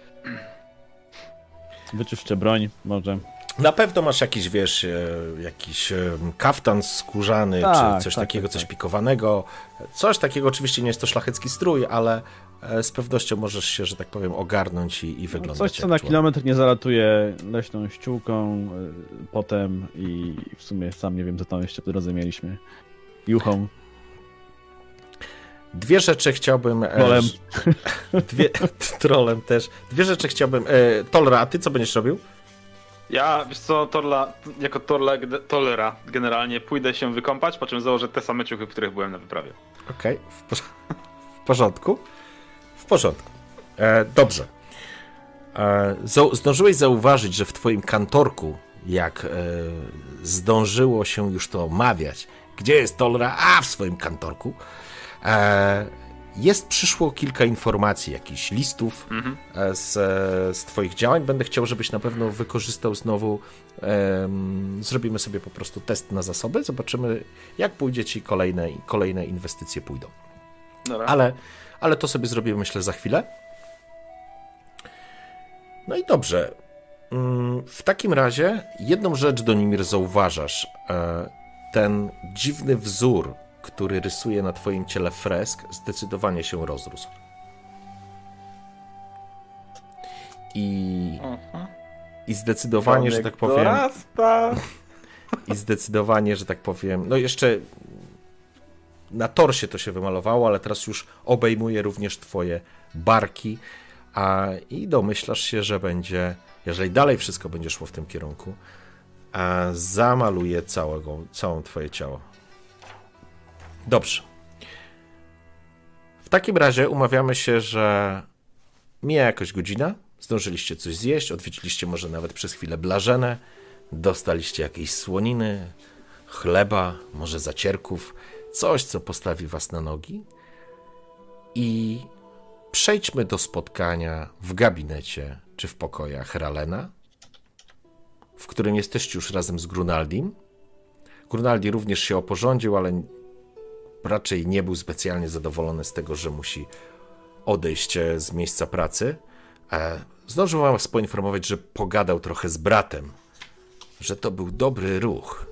Wyczyszczę broń, może. Na pewno masz jakiś, wiesz, e, jakiś kaftan skórzany, Tak, czy coś tak, takiego, tak, coś tak. pikowanego. Coś takiego, oczywiście nie jest to szlachecki strój, ale z pewnością możesz się, że tak powiem, ogarnąć i, i wyglądać Coś, co jak na człowiek. kilometr nie zalatuje leśną ściółką, y, potem i w sumie sam nie wiem, co tam jeszcze po drodze mieliśmy. Juchą, Dwie rzeczy chciałbym... e, Trolem. Dwie, trolem też. Dwie rzeczy chciałbym... E, Tolra, a ty co będziesz robił? Ja, wiesz co, Torla, jako Torla, Tolera generalnie pójdę się wykąpać, po czym założę te same ciuchy, w których byłem na wyprawie. Okej, w, porz- w porządku. W porządku. E, dobrze. E, zdążyłeś zauważyć, że w twoim kantorku, jak e, zdążyło się już to omawiać, gdzie jest Tolra? A, w swoim kantorku. E, jest przyszło kilka informacji, jakichś listów Mhm. e, z, e, z Twoich działań. Będę chciał, żebyś na pewno wykorzystał znowu. zrobimy sobie po prostu test na zasoby. Zobaczymy, jak pójdzie Ci kolejne, kolejne inwestycje pójdą. Dobra. Ale, ale to sobie zrobimy, myślę, za chwilę. No i dobrze. Mm, W takim razie jedną rzecz, Donimir, zauważasz. E, Ten dziwny wzór, który rysuje na twoim ciele fresk, zdecydowanie się rozrósł. I, i zdecydowanie, że tak powiem, Dorasta. i zdecydowanie, że tak powiem, no jeszcze na torsie to się wymalowało, ale teraz już obejmuje również twoje barki, a i domyślasz się, że będzie, jeżeli dalej wszystko będzie szło w tym kierunku, a zamaluje całego, całą twoje ciało. Dobrze. W takim razie umawiamy się, że mija jakoś godzina, zdążyliście coś zjeść, odwiedziliście może nawet przez chwilę blażenę, dostaliście jakieś słoniny, chleba, może zacierków, coś, co postawi was na nogi. I przejdźmy do spotkania w gabinecie czy w pokojach Ralena, w którym jesteście już razem z Grunaldim. Grunaldi również się oporządził, ale raczej nie był specjalnie zadowolony z tego, że musi odejść e, z miejsca pracy. E, Zdążył was poinformować, że pogadał trochę z bratem, że to był dobry ruch,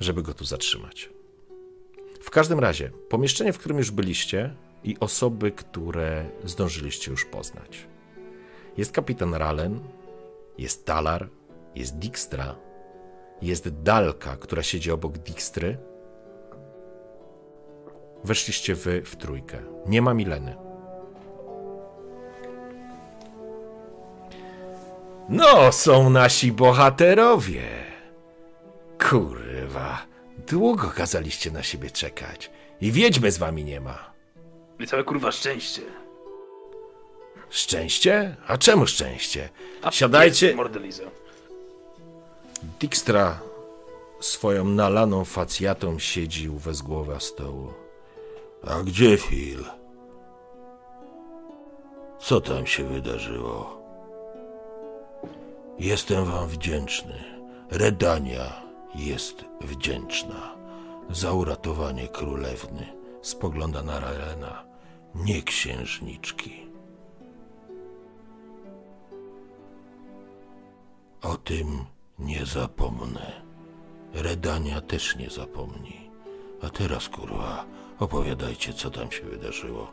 żeby go tu zatrzymać. W każdym razie, pomieszczenie, w którym już byliście i osoby, które zdążyliście już poznać. Jest kapitan Ralen, jest Talar, jest Dijkstra, jest Dalka, która siedzi obok Dijkstry. Weszliście wy w trójkę. Nie ma Mileny. No, są nasi bohaterowie. Kurwa, długo kazaliście na siebie czekać. I wiedźmy z wami nie ma. I całe kurwa szczęście. Szczęście? A czemu szczęście? A Siadajcie. Mordeliza. Dijkstra swoją nalaną facjatą siedzi u wezgłowa stołu. A gdzie Phil? Co tam się wydarzyło? Jestem wam wdzięczny. Redania jest wdzięczna za uratowanie królewny. Spogląda na Raelena, nie księżniczki. O tym nie zapomnę. Redania też nie zapomni. A teraz, kurwa, opowiadajcie, co tam się wydarzyło.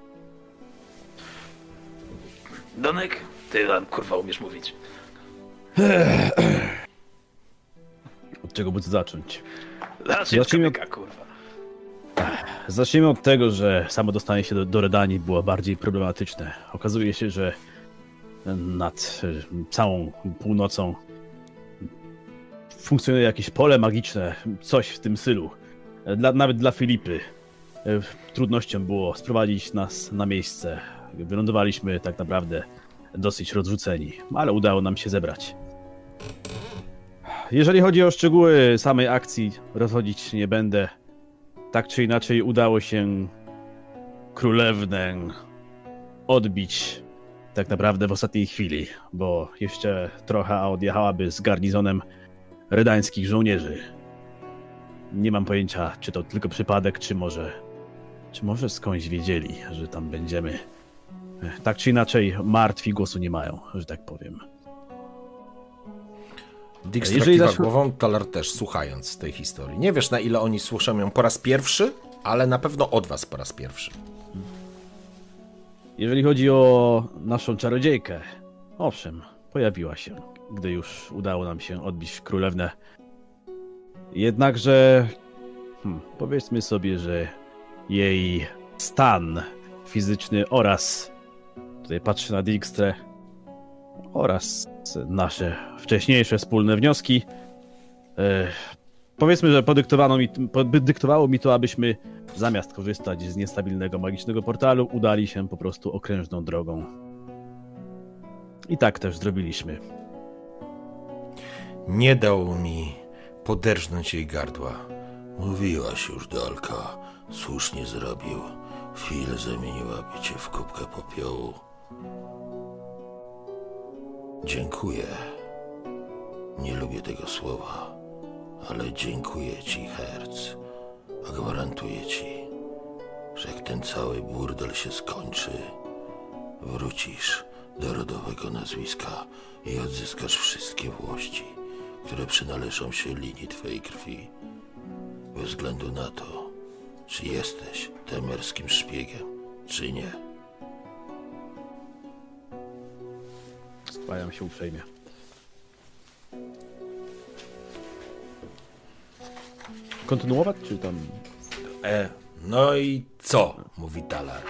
Donek, ty tam kurwa umiesz mówić. Od czego by tu zacząć? Zacznijmy od... kurwa. Zacznijmy od tego, że samo dostanie się do, do Redanii było bardziej problematyczne. Okazuje się, że nad e, całą północą funkcjonuje jakieś pole magiczne, coś w tym stylu. Dla, nawet dla Filipy e, trudnością było sprowadzić nas na miejsce. Wylądowaliśmy tak naprawdę dosyć rozrzuceni, ale udało nam się zebrać. Jeżeli chodzi o szczegóły samej akcji, rozchodzić nie będę. Tak czy inaczej udało się królewnę odbić tak naprawdę w ostatniej chwili, bo jeszcze trochę odjechałaby z garnizonem redańskich żołnierzy. Nie mam pojęcia, czy to tylko przypadek, czy może, czy może skądś wiedzieli, że tam będziemy. Tak czy inaczej, martwi głosu nie mają, że tak powiem. Jeżeli kiwa zaś- głową, Talar też, słuchając tej historii. Nie wiesz, na ile oni słyszą ją po raz pierwszy, ale na pewno od was po raz pierwszy. Jeżeli chodzi o naszą czarodziejkę, owszem, pojawiła się, gdy już udało nam się odbić królewnę. Jednakże, hmm, powiedzmy sobie, że jej stan fizyczny oraz, tutaj patrzę na Dijkstrę, oraz nasze wcześniejsze wspólne wnioski, e, powiedzmy, że podyktowano mi, podyktowało mi to, abyśmy zamiast korzystać z niestabilnego magicznego portalu, udali się po prostu okrężną drogą. I tak też zrobiliśmy. Nie dał mi poderżnąć jej gardła. Mówiłaś już, Dalka. Słusznie zrobił. Chwilę zamieniłaby cię w kubkę popiołu. Dziękuję. Nie lubię tego słowa, ale dziękuję ci, Herc. A gwarantuję ci, że jak ten cały burdel się skończy, wrócisz do rodowego nazwiska i odzyskasz wszystkie włości, które przynależą się linii twojej krwi. Bez względu na to, czy jesteś temerskim szpiegiem, czy nie. Skłaniam się uprzejmie. Kontynuować, czy tam... E, no i co? mówi Talar.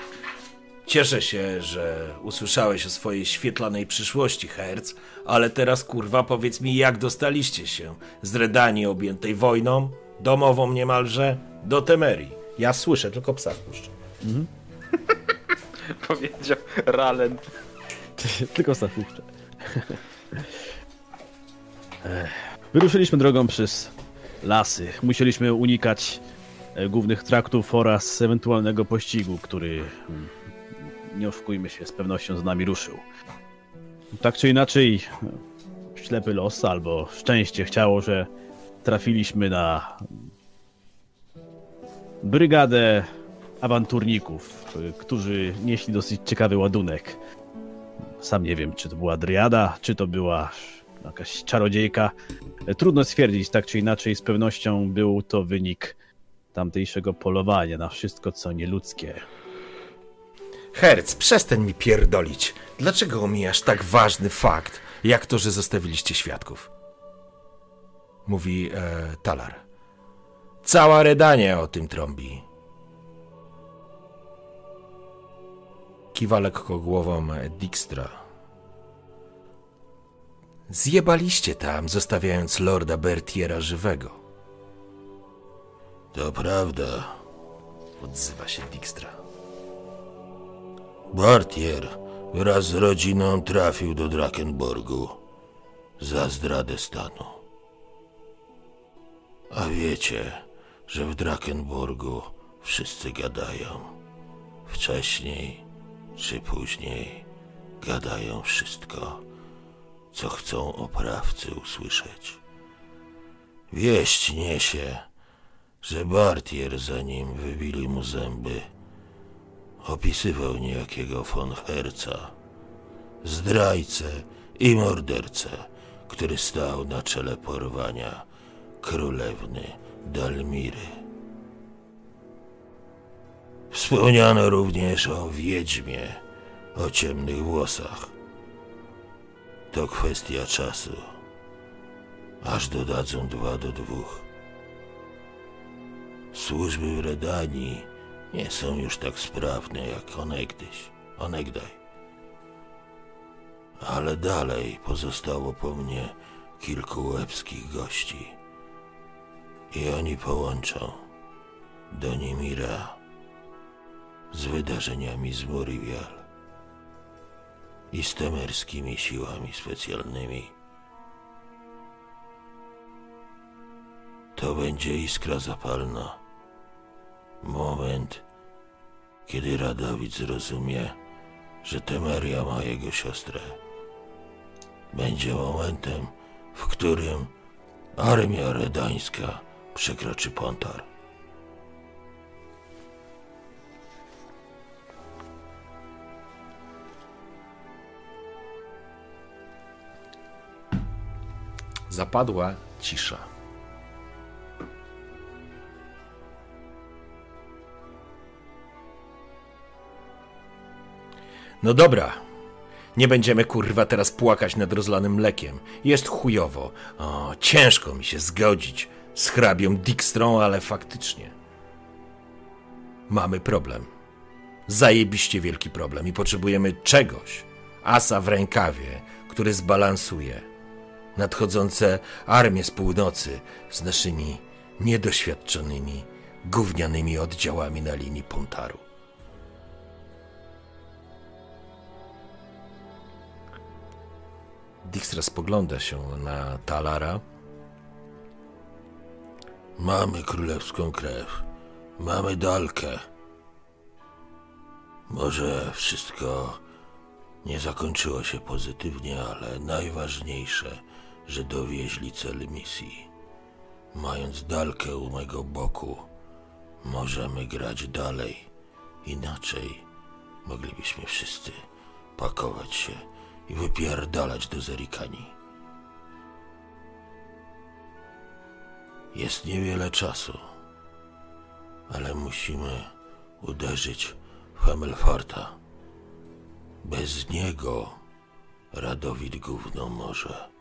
Cieszę się, że usłyszałeś o swojej świetlanej przyszłości, Herc, ale teraz kurwa powiedz mi, jak dostaliście się z Redanii objętej wojną, domową niemalże, do Temerii. Ja słyszę, tylko psa wpuszczę. Powiedział Ralen. Tylko stafuszcze. Wyruszyliśmy drogą przez lasy. Musieliśmy unikać e, głównych traktów oraz ewentualnego pościgu, który, mm, nie oszukujmy się, z pewnością z nami ruszył. Tak czy inaczej, ślepy los albo szczęście chciało, że trafiliśmy na brygadę awanturników, którzy nieśli dosyć ciekawy ładunek. Sam nie wiem, czy to była Dryada, czy to była jakaś czarodziejka. Trudno stwierdzić, tak czy inaczej, z pewnością był to wynik tamtejszego polowania na wszystko, co nieludzkie. Herc, przestań mi pierdolić. Dlaczego omijasz tak ważny fakt, jak to, że zostawiliście świadków? Mówi e, Talar. Cała Redania o tym trąbi. Kiwa lekko głową Dijkstra. Zjebaliście tam, zostawiając lorda Bertiera żywego. To prawda, odzywa się Dijkstra. Bartier wraz z rodziną trafił do Drakenborgu za zdradę stanu. A wiecie, że w Drakenborgu wszyscy gadają. Wcześniej czy później gadają wszystko, co chcą oprawcy usłyszeć. Wieść niesie, że Bartier, zanim wybili mu zęby, opisywał niejakiego von Herca, zdrajcę i mordercę, który stał na czele porwania królewny Dalmiry. Wspomniano również o wiedźmie o ciemnych włosach. To kwestia czasu, aż dodadzą dwa do dwóch. Służby w Redanii nie są już tak sprawne jak onegdyś, onegdaj. Ale dalej pozostało po mnie kilku łebskich gości. I oni połączą Donimira z wydarzeniami z Morivial i z temerskimi siłami specjalnymi. To będzie iskra zapalna. Moment, kiedy Radowid zrozumie, że Temeria ma jego siostrę. Będzie momentem, w którym armia redańska przekroczy Pontar. Zapadła cisza. No dobra. Nie będziemy kurwa teraz płakać nad rozlanym mlekiem. Jest chujowo. O, ciężko mi się zgodzić z hrabią Dijkstrą, ale faktycznie. Mamy problem. Zajebiście wielki problem i potrzebujemy czegoś. Asa w rękawie, który zbalansuje nadchodzące armie z północy z naszymi niedoświadczonymi, gównianymi oddziałami na linii Pontaru. Dijkstra spogląda się na Talara. Mamy królewską krew. Mamy dalkę. Może wszystko nie zakończyło się pozytywnie, ale najważniejsze, że dowieźli cel misji. Mając Dalkę u mego boku, możemy grać dalej. Inaczej moglibyśmy wszyscy pakować się i wypierdalać do Zerikani. Jest niewiele czasu, ale musimy uderzyć w Hemelfarta. Bez niego Radowid gówno może.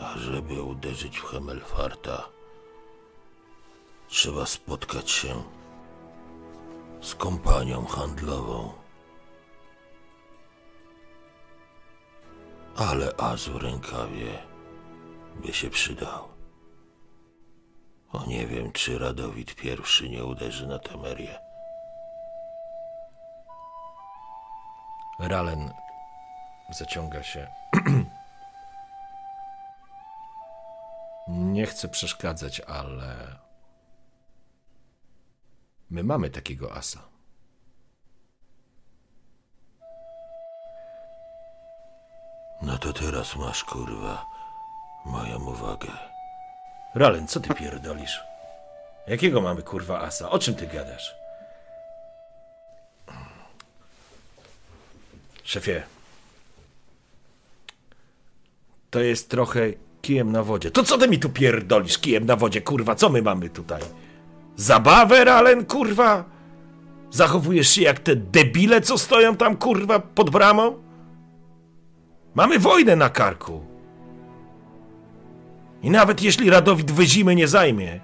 A żeby uderzyć w Hemelfarta, trzeba spotkać się z kompanią handlową. Ale az w rękawie by się przydał. O nie wiem, czy Radowid pierwszy nie uderzy na Temerię. Ralen zaciąga się. Nie chcę przeszkadzać, ale. My mamy takiego asa. No to teraz masz, kurwa, moją uwagę. Ralen, co ty pierdolisz? Jakiego mamy kurwa asa? O czym ty gadasz? Szefie. To jest trochę kijem na wodzie. To co ty mi tu pierdolisz kijem na wodzie, kurwa? Co my mamy tutaj? Zabawę, Ralen, kurwa? Zachowujesz się jak te debile, co stoją tam, kurwa, pod bramą? Mamy wojnę na karku. I nawet jeśli Radowid wyzimy nie zajmie,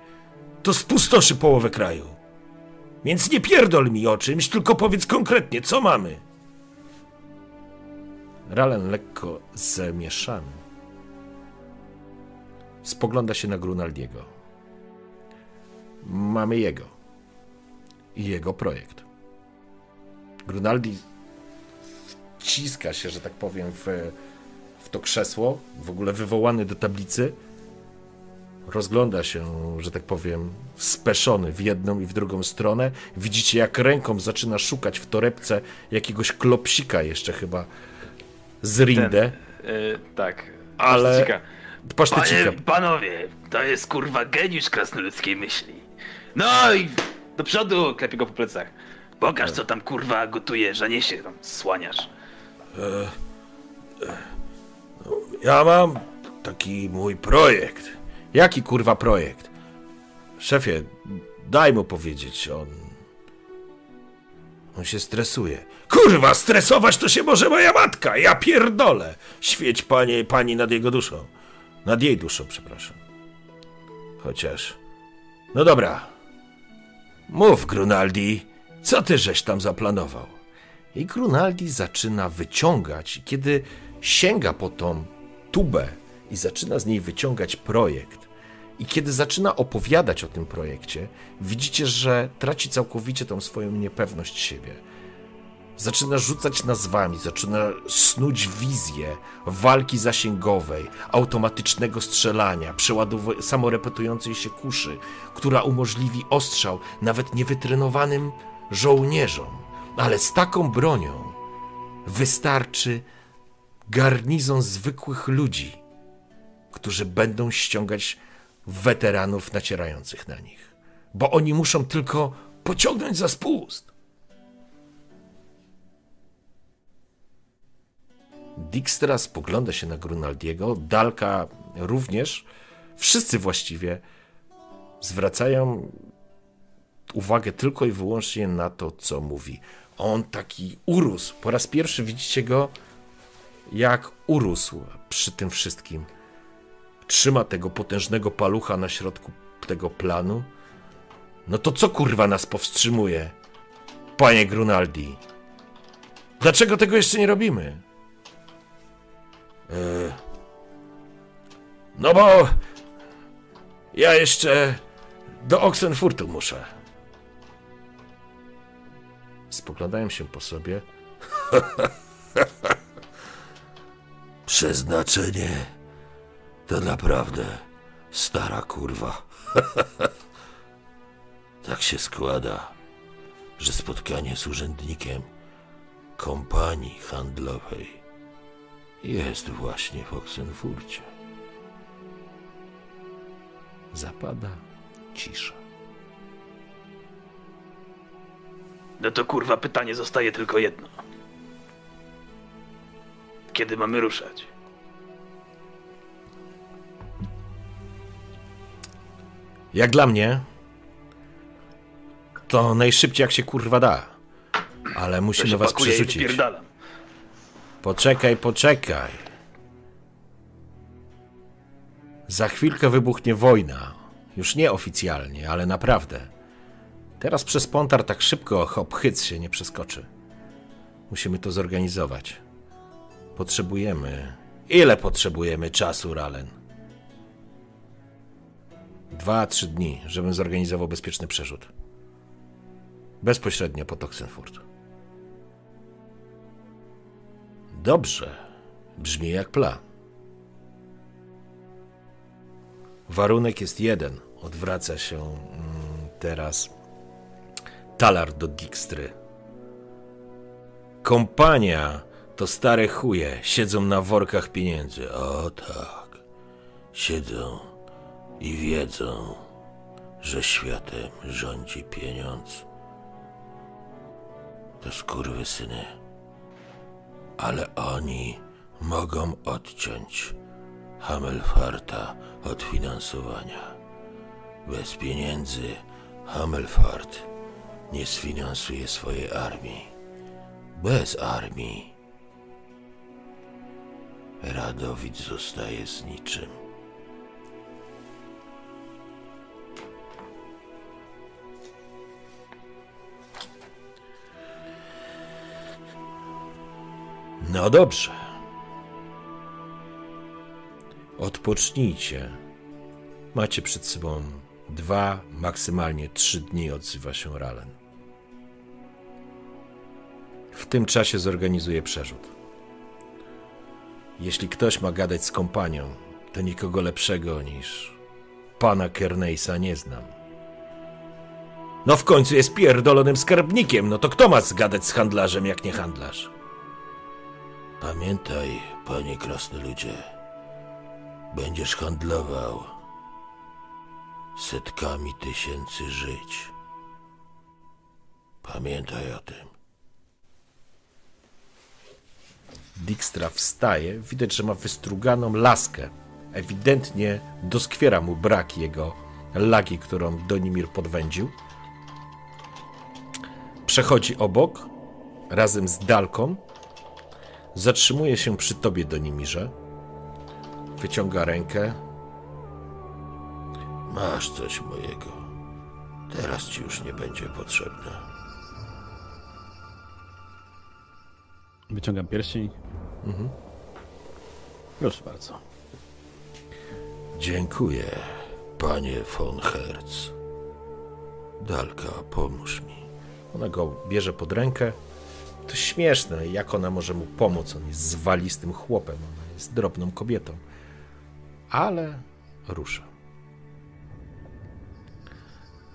to spustoszy połowę kraju. Więc nie pierdol mi o czymś, tylko powiedz konkretnie, co mamy. Ralen lekko zamieszany. Spogląda się na Grunaldiego. Mamy jego. I jego projekt. Grunaldi wciska się, że tak powiem, w, w to krzesło, w ogóle wywołany do tablicy rozgląda się, że tak powiem, speszony w jedną i w drugą stronę. Widzicie, jak ręką zaczyna szukać w torebce jakiegoś klopsika jeszcze chyba z Rindę. Yy, tak. Ale- Pasztycika. Panie, panowie, to jest kurwa geniusz krasnoludzkiej myśli. No i Do przodu, klepie go po plecach. pokaż co tam kurwa gotujesz, a nie się tam słaniasz. Ja mam taki mój projekt. Jaki kurwa projekt? Szefie, daj mu powiedzieć, on... On się stresuje. Kurwa, stresować to się może moja matka! Ja pierdolę! Świeć panie, pani nad jego duszą. Nad jej duszą, przepraszam. Chociaż... No dobra. Mów, Grunaldi, co ty żeś tam zaplanował? I Grunaldi zaczyna wyciągać, kiedy sięga po tą tubę i zaczyna z niej wyciągać projekt, i kiedy zaczyna opowiadać o tym projekcie, widzicie, że traci całkowicie tą swoją niepewność siebie. Zaczyna rzucać nazwami, zaczyna snuć wizję walki zasięgowej, automatycznego strzelania, przeładow- samorepetującej się kuszy, która umożliwi ostrzał nawet niewytrenowanym żołnierzom. Ale z taką bronią wystarczy garnizon zwykłych ludzi, którzy będą ściągać weteranów nacierających na nich. Bo oni muszą tylko pociągnąć za spust. Dijkstra spogląda się na Grunaldiego, Dalka również. Wszyscy właściwie zwracają uwagę tylko i wyłącznie na to, co mówi. On taki urósł. Po raz pierwszy widzicie go, jak urósł przy tym wszystkim. Trzyma tego potężnego palucha na środku tego planu. No to co kurwa nas powstrzymuje? Panie Grunaldi. Dlaczego tego jeszcze nie robimy? E, No bo ja jeszcze do Oxenfurtu muszę. Spoglądają się po sobie. Przeznaczenie to naprawdę stara kurwa. tak się składa, że spotkanie z urzędnikiem kompanii handlowej jest właśnie w Oksenfurcie. Zapada cisza. No to kurwa pytanie zostaje tylko jedno. Kiedy mamy ruszać? Jak dla mnie, to najszybciej jak się kurwa da. Ale musimy was przerzucić. Poczekaj, poczekaj. Za chwilkę wybuchnie wojna. Już nie oficjalnie, ale naprawdę. Teraz przez Pontar tak szybko hop hyc się nie przeskoczy. Musimy to zorganizować. Potrzebujemy. Ile potrzebujemy czasu, Ralen? Dwa, trzy dni, żebym zorganizował bezpieczny przerzut. Bezpośrednio po Oxenfurt. Dobrze. Brzmi jak plan. Warunek jest jeden. Odwraca się mm, teraz talar do Dijkstry. Kompania to stare chuje. Siedzą na workach pieniędzy. O tak. Siedzą i wiedzą, że światem rządzi pieniądz. To skurwysyny ale oni mogą odciąć Hamelfarta od finansowania. Bez pieniędzy Hamelfart nie sfinansuje swojej armii. Bez armii Radowid zostaje z niczym. No dobrze. Odpocznijcie. Macie przed sobą dwa, maksymalnie trzy dni, odzywa się Ralen. W tym czasie zorganizuję przerzut. Jeśli ktoś ma gadać z kompanią, to nikogo lepszego niż pana Kernejsa nie znam. No w końcu jest pierdolonym skarbnikiem, no to kto ma zgadać z handlarzem, jak nie handlarz? Pamiętaj, panie krasnoludzie, będziesz handlował setkami tysięcy żyć. Pamiętaj o tym. Dijkstra wstaje, widać, że ma wystruganą laskę. Ewidentnie doskwiera mu brak jego lagi, którą Donimir podwędził. Przechodzi obok, razem z Dalką, Zatrzymuje się przy tobie, Donimirze. Wyciąga rękę. Masz coś mojego. Teraz ci już nie będzie potrzebne. Wyciągam pierścień. Proszę bardzo. Dziękuję, panie von Herz. Dalka, pomóż mi. Ona go bierze pod rękę. To śmieszne, jak ona może mu pomóc. On jest zwalistym chłopem, ona jest drobną kobietą. Ale rusza.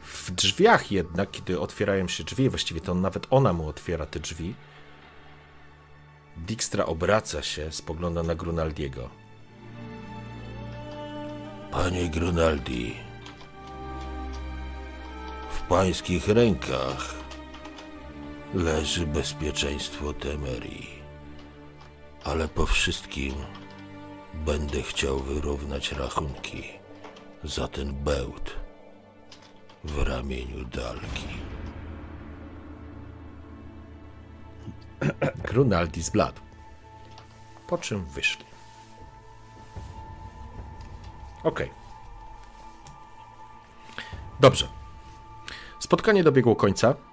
W drzwiach jednak, kiedy otwierają się drzwi, właściwie to nawet ona mu otwiera te drzwi, Dijkstra obraca się, spogląda na Grunaldiego. Panie Grunaldi, w pańskich rękach leży bezpieczeństwo Temerii. Ale po wszystkim będę chciał wyrównać rachunki za ten bełt w ramieniu Dalki. Grunaldi zbladł. Po czym wyszli. Okej. Dobrze. Spotkanie dobiegło końca.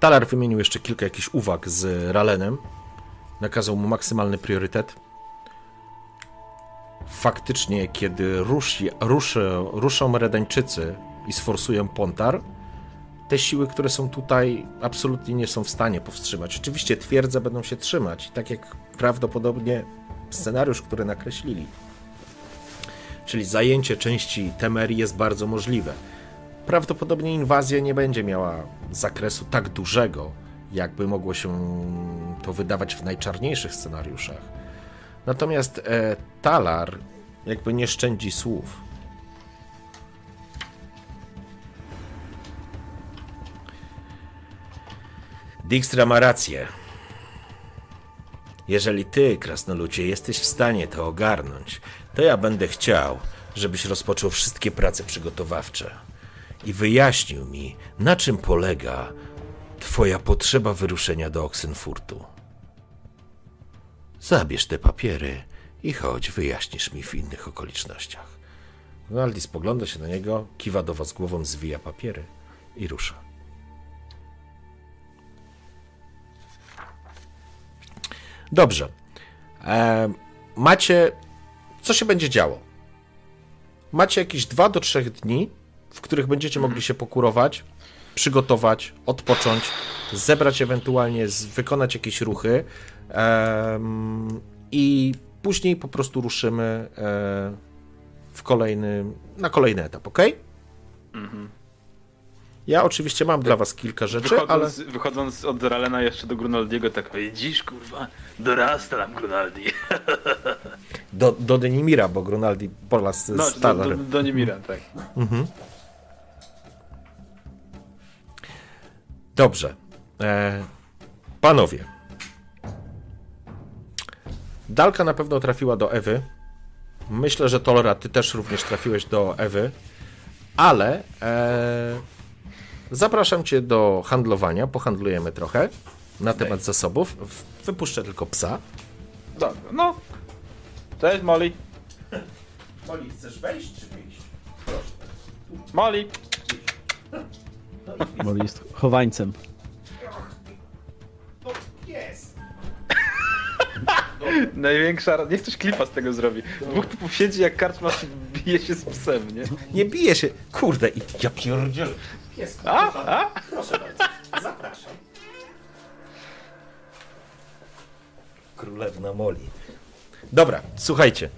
Talar wymienił jeszcze kilka jakichś uwag z Ralenem. Nakazał mu maksymalny priorytet. Faktycznie, kiedy ruszy, ruszy, ruszą Redańczycy i sforsują Pontar, te siły, które są tutaj, absolutnie nie są w stanie powstrzymać. Oczywiście twierdze będą się trzymać, tak jak prawdopodobnie scenariusz, który nakreślili. Czyli zajęcie części Temerii jest bardzo możliwe. Prawdopodobnie inwazja nie będzie miała zakresu tak dużego, jakby mogło się to wydawać w najczarniejszych scenariuszach. Natomiast e, Talar jakby nie szczędzi słów. Dijkstra ma rację. Jeżeli ty, krasnoludzie, jesteś w stanie to ogarnąć, to ja będę chciał, żebyś rozpoczął wszystkie prace przygotowawcze i wyjaśnił mi, na czym polega twoja potrzeba wyruszenia do Oxenfurtu. Zabierz te papiery i chodź, wyjaśnisz mi w innych okolicznościach. Ronaldi spogląda się na niego, kiwa do was głową, zwija papiery i rusza. Dobrze. E, macie. Co się będzie działo? Macie jakieś 2 do 3 dni, w których będziecie mogli się pokurować, przygotować, odpocząć, zebrać ewentualnie, wykonać jakieś ruchy i później po prostu ruszymy e, w kolejny, na kolejny etap, ok? Ja oczywiście mam dla was kilka rzeczy, ale... Wychodząc, wychodząc od Ralena jeszcze do Grunaldiego, tak Widzisz, kurwa, dorasta nam Grunaldi. Do, do Denimira, bo Grunaldi pola z, no, do, do, do tak. Dobrze. E, panowie. Dalka na pewno trafiła do Ewy. Myślę, że Tolera, ty też również trafiłeś do Ewy. Ale e, zapraszam cię do handlowania. Pohandlujemy trochę na temat zasobów. Wypuszczę tylko psa. Dobra, no. Cześć, Molly. Oli, chcesz wejść czy wyjść? Molly. Bo jest chowańcem. Jest. Największa... Niech ktoś klipa z tego zrobi. Dwóch typów siedzi jak karczmasz bije się z psem, nie? Nie bije się. Kurde, i ja pierdzielę. Pies, A? A? Proszę bardzo, zapraszam. Królewna Moli. Dobra, słuchajcie.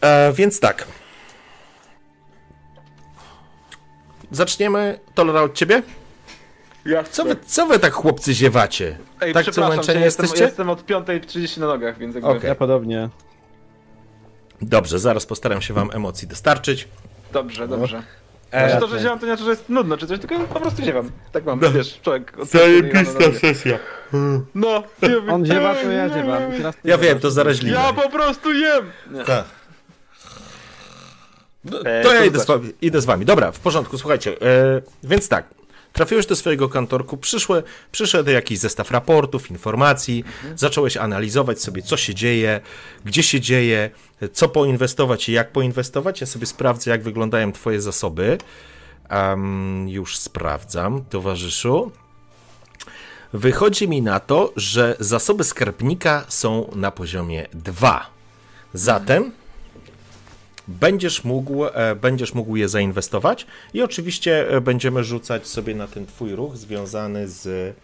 E, więc tak. Zaczniemy. Tolera od ciebie? Ja Co wy, co wy tak chłopcy ziewacie? Ej, tak co przepraszam męczeni cię, jestem, jesteście? jestem od 5.30 na nogach, więc jakby... Okej. Ja podobnie. Dobrze, zaraz postaram się wam emocji dostarczyć. Dobrze, dobrze. E, Znaczy to, że ziewam, to nie znaczy, że jest nudno czy coś, tylko po prostu ziewam. Tak mam, wiesz, człowiek... od- Zajebista sesja. No. On ziewa, to ja ziewam. Ja wiem, to zaraźliwe. Ja po prostu jem! Tak. No, E, to ja idę z, wami, idę z wami. Dobra, w porządku, słuchajcie. E, więc tak. Trafiłeś do swojego kantorku, przyszły, przyszedł jakiś zestaw raportów, informacji, zacząłeś analizować sobie, co się dzieje, gdzie się dzieje, co poinwestować i jak poinwestować. Ja sobie sprawdzę, jak wyglądają Twoje zasoby. Em, już sprawdzam, towarzyszu. Wychodzi mi na to, że zasoby skarbnika są na poziomie 2. Zatem będziesz mógł, e, będziesz mógł je zainwestować i oczywiście e, będziemy rzucać sobie na ten twój ruch związany z,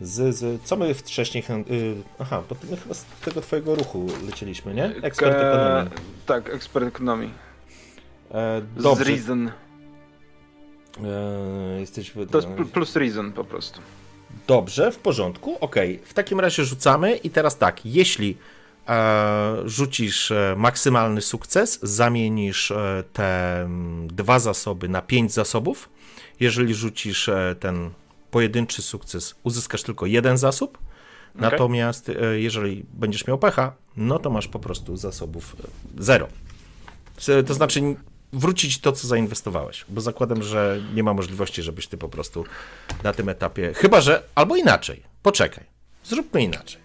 z, z co my wcześniej, y, aha, bo my chyba z tego twojego ruchu lecieliśmy, nie? Ekspert Ke- ekonomii. Tak, ekspert ekonomii. E, Z dobrze, Reason. e, jesteś... To jest pl- plus Reason po prostu. Dobrze, w porządku, okej. W takim razie rzucamy i teraz tak, jeśli e, rzucisz e, maksymalny sukces, zamienisz e, te dwa zasoby na pięć zasobów. Jeżeli rzucisz e, ten pojedynczy sukces, uzyskasz tylko jeden zasób. Natomiast e, jeżeli będziesz miał pecha, no to masz po prostu zasobów e, zero. To znaczy wrócić to, co zainwestowałeś, bo zakładam, że nie ma możliwości, żebyś ty po prostu na tym etapie. Chyba, że. Albo inaczej. Poczekaj. Zróbmy inaczej.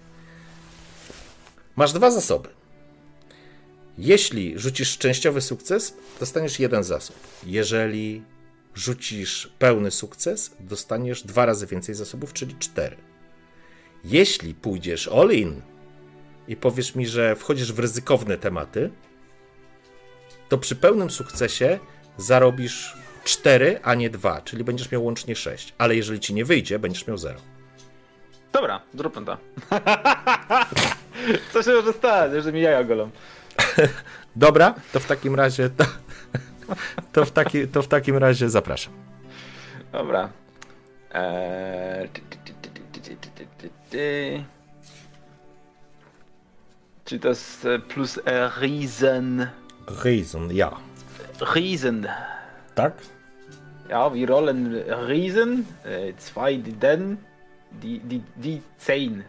Masz dwa zasoby. Jeśli rzucisz szczęściowy sukces, dostaniesz jeden zasób. Jeżeli rzucisz pełny sukces, dostaniesz dwa razy więcej zasobów, czyli cztery. Jeśli pójdziesz all in i powiesz mi, że wchodzisz w ryzykowne tematy, to przy pełnym sukcesie zarobisz 4, a nie 2, czyli będziesz miał łącznie 6. Ale jeżeli ci nie wyjdzie, będziesz miał 0. Dobra, zróbmy to. Co się może stać, że mi jaja golą. Dobra, to w takim razie to, to, w, taki, to w takim razie zapraszam. Dobra. Eee... Czy to jest e, plus e, Reason? Reason, ja. Reason. Tak? Ja, wir rollen Reason, e, zwei den Zehn.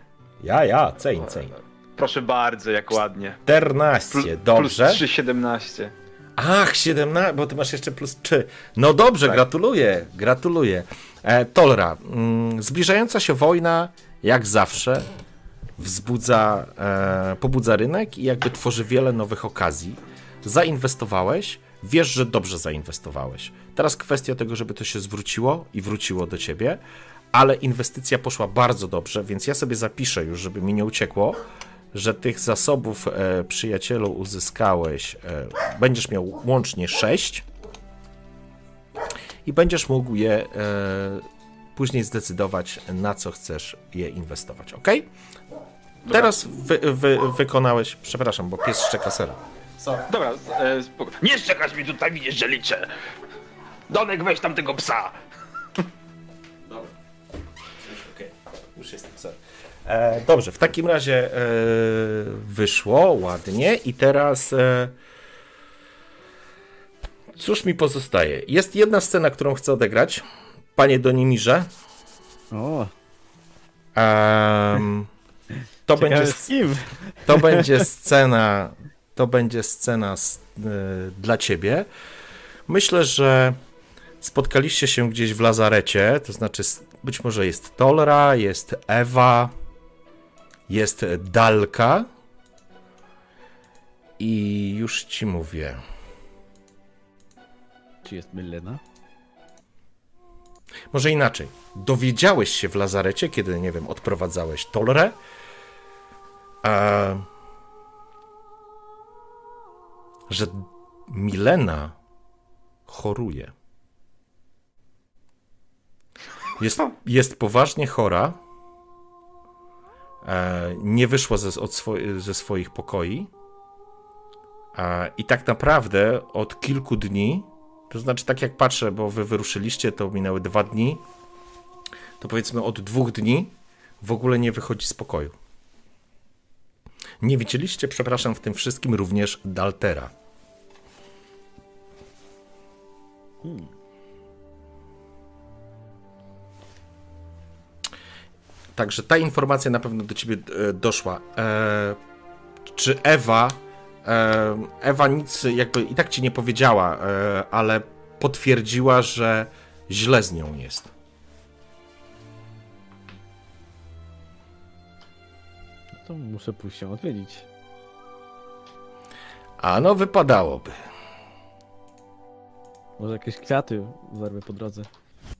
Ja, ja, ceń, ceń. Proszę bardzo, jak ładnie. 14, Plus, dobrze. Plus 3, 17. Ach, 17, bo ty masz jeszcze plus 3. No dobrze, Tak. gratuluję, gratuluję. E, Tolra, mm, zbliżająca się wojna, jak zawsze, wzbudza, e, pobudza rynek i jakby tworzy wiele nowych okazji. Zainwestowałeś, wiesz, że dobrze zainwestowałeś. Teraz kwestia tego, żeby to się zwróciło i wróciło do ciebie, ale inwestycja poszła bardzo dobrze, więc ja sobie zapiszę już, żeby mi nie uciekło, że tych zasobów e, przyjacielu uzyskałeś, e, będziesz miał łącznie 6 i będziesz mógł je e, później zdecydować, na co chcesz je inwestować, ok? Teraz wy, wy, wykonałeś, przepraszam, bo pies szczeka sera. Dobra, e. Nie szczekasz mi tutaj, widzisz, że liczę. Donek, weź tam tego psa. Już jestem ser. E, dobrze, w takim razie e, wyszło ładnie i teraz e, cóż mi pozostaje? Jest jedna scena, którą chcę odegrać. Panie Donimirze. O, to, ciekawe będzie, z kim? to będzie scena to będzie scena s- e, dla ciebie. Myślę, że spotkaliście się gdzieś w lazarecie, to znaczy być może jest Tolra, jest Ewa, jest Dalka i już ci mówię. Czy jest Milena? Może inaczej. Dowiedziałeś się w lazarecie, kiedy, nie wiem, odprowadzałeś Tolrę. E, że Milena choruje. Jest, jest poważnie chora. E, nie wyszła ze, swo, ze swoich pokoi. E, I tak naprawdę od kilku dni to znaczy, tak jak patrzę, bo wy wyruszyliście, to minęły dwa dni, to powiedzmy od dwóch dni w ogóle nie wychodzi z pokoju. Nie widzieliście, przepraszam, w tym wszystkim również Daltera. Także ta informacja na pewno do ciebie e, doszła. E, czy Ewa E, Ewa nic jakby i tak ci nie powiedziała, e, ale potwierdziła, że źle z nią jest. No to muszę pójść się odwiedzić. A no wypadałoby. Może jakieś kwiaty zerwę po drodze.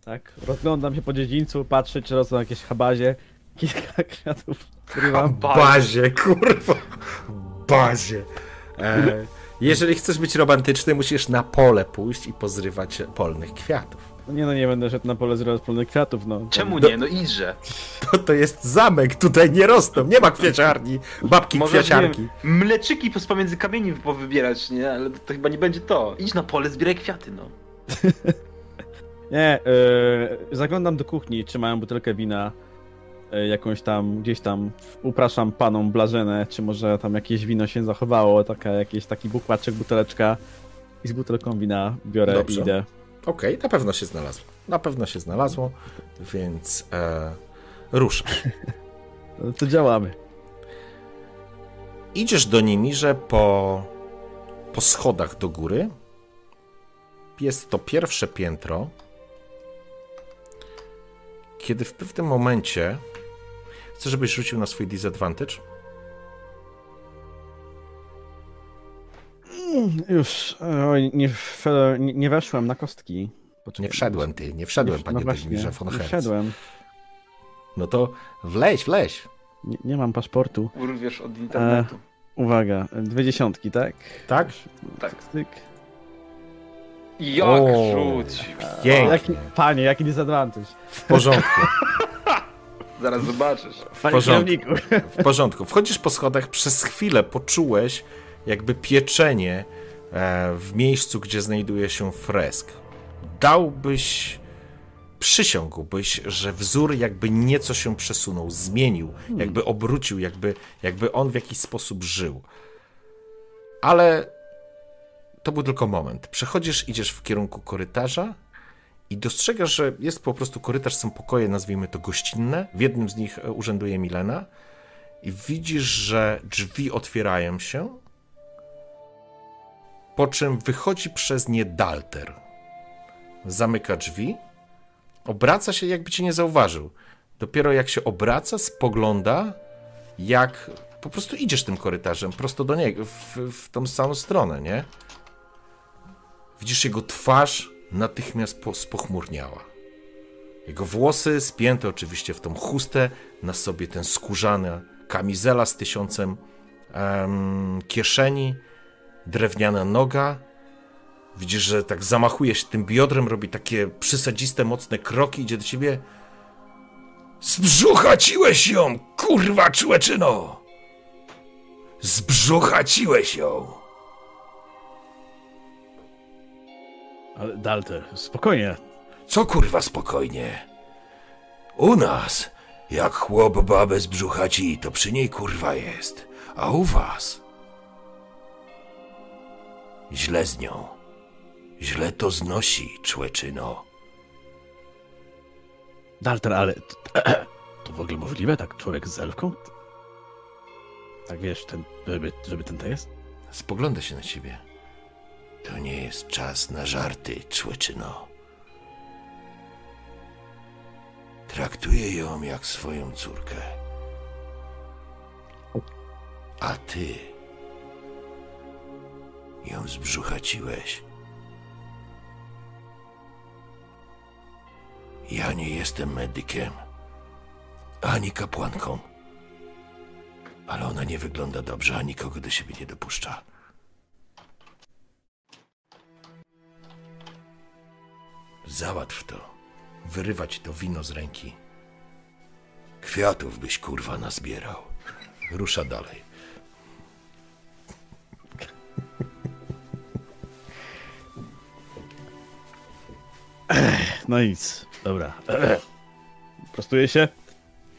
Tak? Rozglądam się po dziedzińcu, patrzę, czy rosną jakieś habazie. Kilka kwiatów zrywam. Bazie, kurwa. Bazie. E, jeżeli chcesz być romantyczny, musisz na pole pójść i pozrywać polnych kwiatów. No nie no, nie będę szedł na pole zrywać polnych kwiatów, no. Czemu nie? No idźże. To, to jest zamek, tutaj nie rosną, nie ma kwieciarni, babki Możesz, nie kwieciarki. wiem, mleczyki pos- pomiędzy kamieni powybierać, nie? Ale to chyba nie będzie to. Idź na pole, zbieraj kwiaty, no. Nie, yy, zaglądam do kuchni, czy mają butelkę wina yy, jakąś tam, gdzieś tam upraszam panom Blażenę, czy może tam jakieś wino się zachowało, taka, jakiś taki bukłaczek, buteleczka i z butelką wina biorę Dobrze. i idę. Okej, na pewno się znalazło. Na pewno się znalazło, więc e, ruszasz. To działamy. Idziesz do Nimirze po, po schodach do góry. Jest to pierwsze piętro. Kiedy w pewnym momencie chcę, żebyś rzucił na swój disadvantage. Już, oj, nie, nie, nie weszłem na kostki. Poczekaj. Nie wszedłem ty, nie wszedłem, Nie- panie no właśnie, von nie wszedłem. No to wleź, wleź. Nie, nie mam paszportu. Urwiesz od internetu. Uwaga, dwie dziesiątki, tak? Tak? Tak. Styk. Jak O. rzuć? Pięknie. Jaki, panie, jaki disadvantage. W porządku. Zaraz zobaczysz. Panie porządku. kierowniku. W porządku. Wchodzisz po schodach, przez chwilę poczułeś jakby pieczenie e, w miejscu, gdzie znajduje się fresk. Dałbyś, przysiągłbyś, że wzór jakby nieco się przesunął, zmienił, jakby obrócił, jakby, jakby on w jakiś sposób żył. Ale to był tylko moment. Przechodzisz, idziesz w kierunku korytarza i dostrzegasz, że jest po prostu korytarz, są pokoje, nazwijmy to gościnne. W jednym z nich e, urzęduje Milena i widzisz, że drzwi otwierają się, po czym wychodzi przez nie Dalter. Zamyka drzwi, obraca się, jakby cię nie zauważył. Dopiero jak się obraca, spogląda, jak po prostu idziesz tym korytarzem prosto do niego, w, w tą samą stronę, nie? Widzisz jego twarz natychmiast po, spochmurniała. Jego włosy spięte oczywiście w tą chustę, na sobie ten skórzany kamizela z tysiącem em, kieszeni, drewniana noga. Widzisz, że tak zamachuje się tym biodrem, robi takie przysadziste, mocne kroki, idzie do ciebie. Zbrzuchaciłeś ją, kurwa człeczyno! Zbrzuchaciłeś ją! Ale Dalter, spokojnie. Co kurwa spokojnie? U nas, jak chłop babę z brzuchaci, to przy niej kurwa jest. A u was? Źle z nią. Źle to znosi, człeczyno. Dalter, ale to, to w ogóle możliwe, tak człowiek z elfką? Tak wiesz, ten, żeby, żeby ten to jest? Spogląda się na ciebie. To nie jest czas na żarty, człeczyno. Traktuję ją jak swoją córkę. A ty ją zbrzuchaciłeś. Ja nie jestem medykiem, ani kapłanką. Ale ona nie wygląda dobrze, a nikogo do siebie nie dopuszcza. Załatw to. Wyrywać to wino z ręki. Kwiatów byś kurwa nazbierał. Rusza dalej. No nic, dobra. Prostuję się?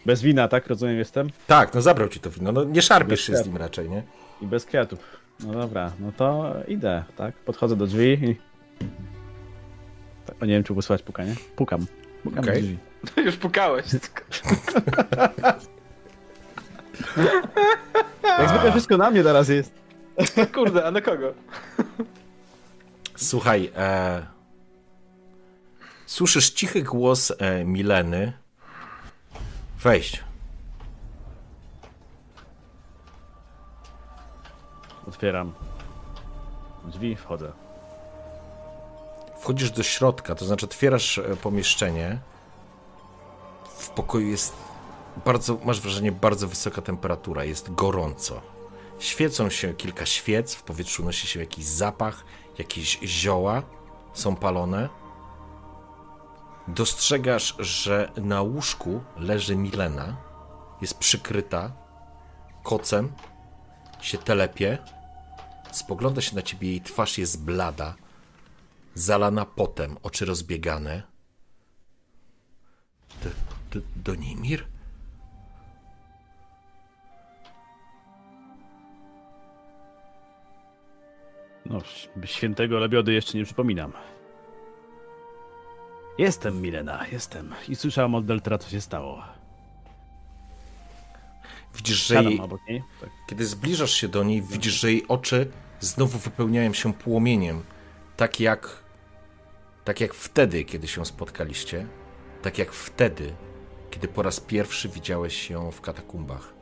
Bez wina, tak? Rozumiem, jestem? Tak, no zabrał ci to wino. No nie szarpiesz się z nim raczej, nie? I bez kwiatów. No dobra, no to idę, tak? Podchodzę do drzwi i... O, nie wiem, czy wysłać pukanie. Pukam. Pukam do drzwi. Już pukałeś. Jak zwykle wszystko na mnie teraz jest. Kurde, a na kogo? Słuchaj, e... słyszysz cichy głos e, Mileny. Wejść. Otwieram drzwi, wchodzę. Wchodzisz do środka, to znaczy otwierasz e, pomieszczenie. W pokoju jest bardzo, masz wrażenie, bardzo wysoka temperatura, jest gorąco. Świecą się kilka świec, w powietrzu nosi się jakiś zapach, jakieś zioła są palone. Dostrzegasz, że na łóżku leży Milena, jest przykryta kocem, się telepie, spogląda się na ciebie, jej twarz jest blada, zalana potem, oczy rozbiegane. Do, do, Donimir? No, świętego Lebiody jeszcze nie przypominam. Jestem, Milena, jestem. I słyszałam od Deltra, co się stało. Widzisz, że jej. Tak. kiedy zbliżasz się do niej, widzisz, że jej oczy znowu wypełniają się płomieniem. Tak jak, tak jak wtedy, kiedy się spotkaliście. Tak jak wtedy, kiedy po raz pierwszy widziałeś ją w katakumbach.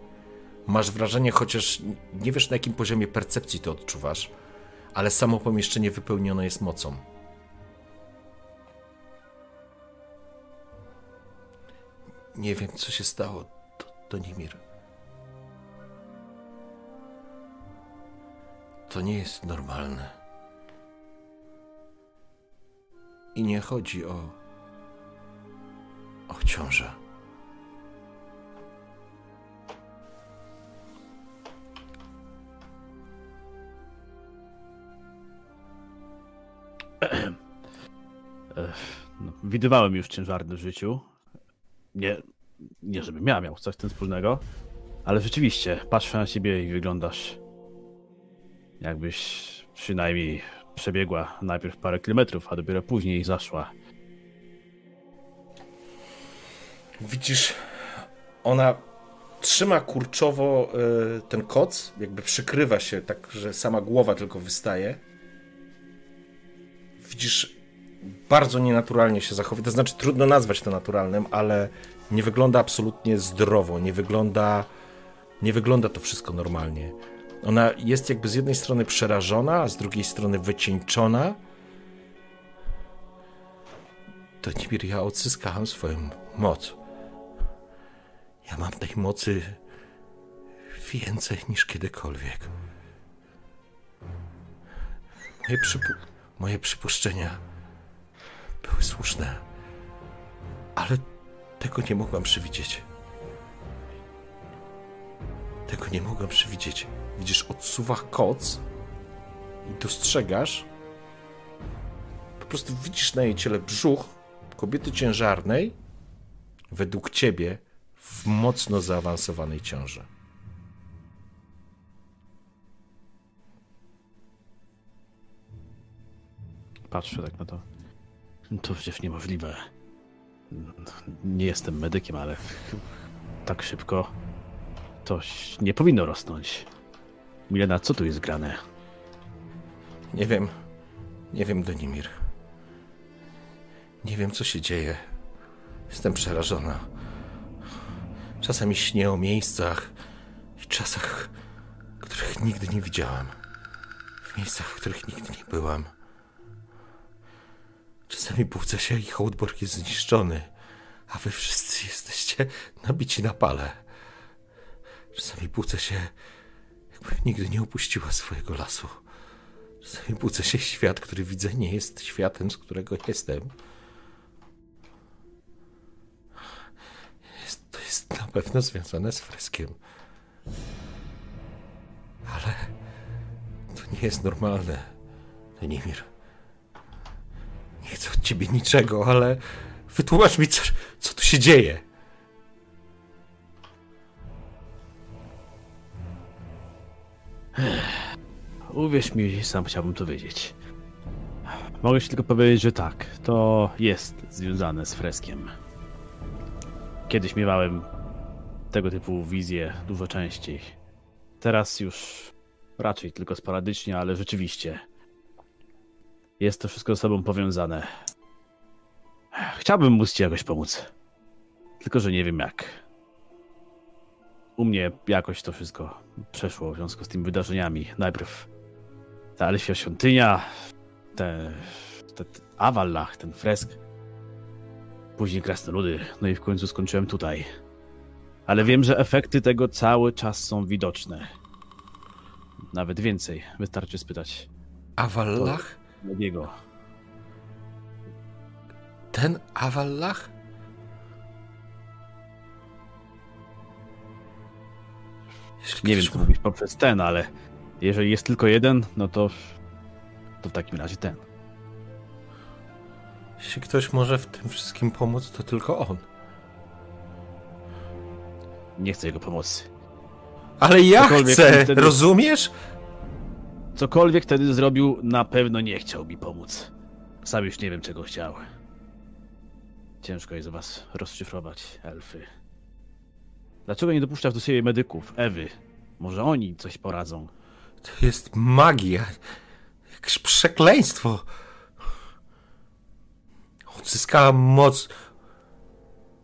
Masz wrażenie, chociaż nie wiesz na jakim poziomie percepcji to odczuwasz, ale samo pomieszczenie wypełnione jest mocą. Nie wiem, co się stało, to, to Nimir. To nie jest normalne. I nie chodzi o. o ciążę. No, widywałem już ciężarny w życiu. Nie, nie żebym ja miał coś z tym wspólnego, ale rzeczywiście patrzę na siebie i wyglądasz jakbyś przynajmniej przebiegła najpierw parę kilometrów, a dopiero później zaszła. Widzisz, ona trzyma kurczowo y, ten koc, jakby przykrywa się tak, że sama głowa tylko wystaje. Widzisz, bardzo nienaturalnie się zachowuje. To znaczy, trudno nazwać to naturalnym, ale nie wygląda absolutnie zdrowo, nie wygląda, nie wygląda to wszystko normalnie. Ona jest jakby z jednej strony przerażona, a z drugiej strony wycieńczona. To Nimir, ja odzyskałem swoją moc. Ja mam tej mocy więcej niż kiedykolwiek. Moje, przypu moje przypuszczenia były słuszne, ale tego nie mogłam przewidzieć. Tego nie mogłam przewidzieć. Widzisz, odsuwa koc i dostrzegasz. Po prostu widzisz na jej ciele brzuch kobiety ciężarnej, według ciebie w mocno zaawansowanej ciąży. Patrzę tak na to. To przecież niemożliwe. Nie jestem medykiem, ale tak szybko to nie powinno rosnąć. Milena, co tu jest grane? Nie wiem. Nie wiem, Donimir. Nie wiem, co się dzieje. Jestem przerażona. Czasami śnię o miejscach i czasach, których nigdy nie widziałam. W miejscach, w których nigdy nie byłam. Czasami budzę się i Hołdborg jest zniszczony, a wy wszyscy jesteście nabici na pale. Czasami budzę się, jakbym nigdy nie opuściła swojego lasu. Czasami budzę się, świat, który widzę, nie jest światem, z którego jestem. Jest, to jest na pewno związane z freskiem. Ale to nie jest normalne. To Nimir. Nie chcę od ciebie niczego, ale wytłumacz mi, co, co tu się dzieje. Uwierz mi, sam chciałbym to wiedzieć. Mogę ci tylko powiedzieć, że tak, to jest związane z freskiem. Kiedyś miewałem tego typu wizje dużo częściej. Teraz już raczej tylko sporadycznie, ale rzeczywiście jest to wszystko ze sobą powiązane. Chciałbym móc ci jakoś pomóc. Tylko, że nie wiem jak. U mnie jakoś to wszystko przeszło w związku z tymi wydarzeniami. Najpierw ta Elfia świątynia, te, te, te Awallach, ten fresk. Później krasnoludy, no i w końcu skończyłem tutaj. Ale wiem, że efekty tego cały czas są widoczne. Nawet więcej, wystarczy spytać Awallach? Jego. Ten Awallach? Jeśli Nie wiem, ma- mówisz poprzez ten, ale jeżeli jest tylko jeden, no to, to w takim razie ten. Jeśli ktoś może w tym wszystkim pomóc, to tylko on. Nie chcę jego pomocy. Ale ja Cokolwiek chcę, wtedy- rozumiesz? Cokolwiek wtedy zrobił, na pewno nie chciał mi pomóc. Sam już nie wiem, czego chciał. Ciężko jest was rozszyfrować, elfy. Dlaczego nie dopuszczasz do siebie medyków, Ewy? Może oni coś poradzą. To jest magia. Jakieś przekleństwo. Odzyskałam moc.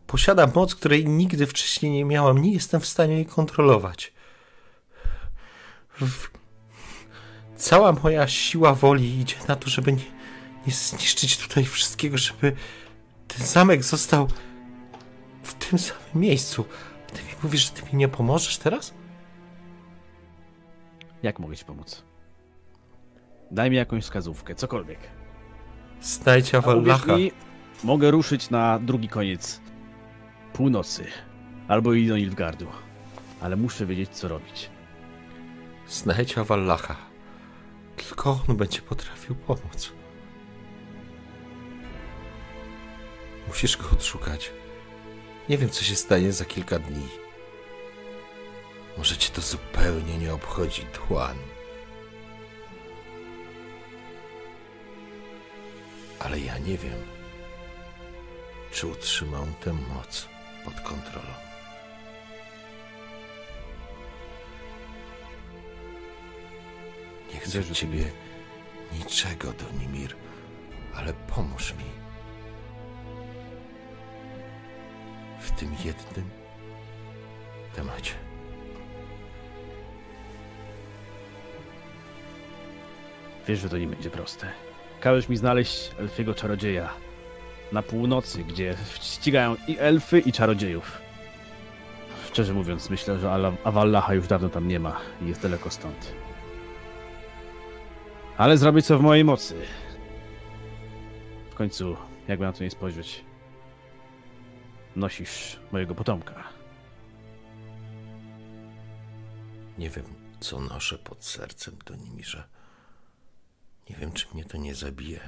Posiadam moc, której nigdy wcześniej nie miałam. Nie jestem w stanie jej kontrolować. Cała moja siła woli idzie na to, żeby nie, nie zniszczyć tutaj wszystkiego, żeby ten zamek został w tym samym miejscu. Mówisz, że ty mi nie pomożesz teraz? Jak mogę ci pomóc? Daj mi jakąś wskazówkę, cokolwiek. Znajdź uwierz Awallacha. mi, mogę ruszyć na drugi koniec północy. Albo i do Nilfgardu. Ale muszę wiedzieć, co robić. Znajdź Awallacha. Tylko on będzie potrafił pomóc. Musisz go odszukać. Nie wiem, co się stanie za kilka dni. Może cię to zupełnie nie obchodzi, Tuan. Ale ja nie wiem, czy utrzymam tę moc pod kontrolą. Nie chcę od ciebie niczego, Donimir, ale pomóż mi. W tym jednym temacie. Wiesz, że to nie będzie proste. Każesz mi znaleźć elfiego czarodzieja na północy, gdzie ścigają i elfy, i czarodziejów. Szczerze mówiąc, myślę, że Avallacha już dawno tam nie ma i jest daleko stąd. Ale zrobię co w mojej mocy. W końcu, jakby na to nie spojrzeć, nosisz mojego potomka. Nie wiem, co noszę pod sercem, Donimirze. Nie wiem, czy mnie to nie zabije.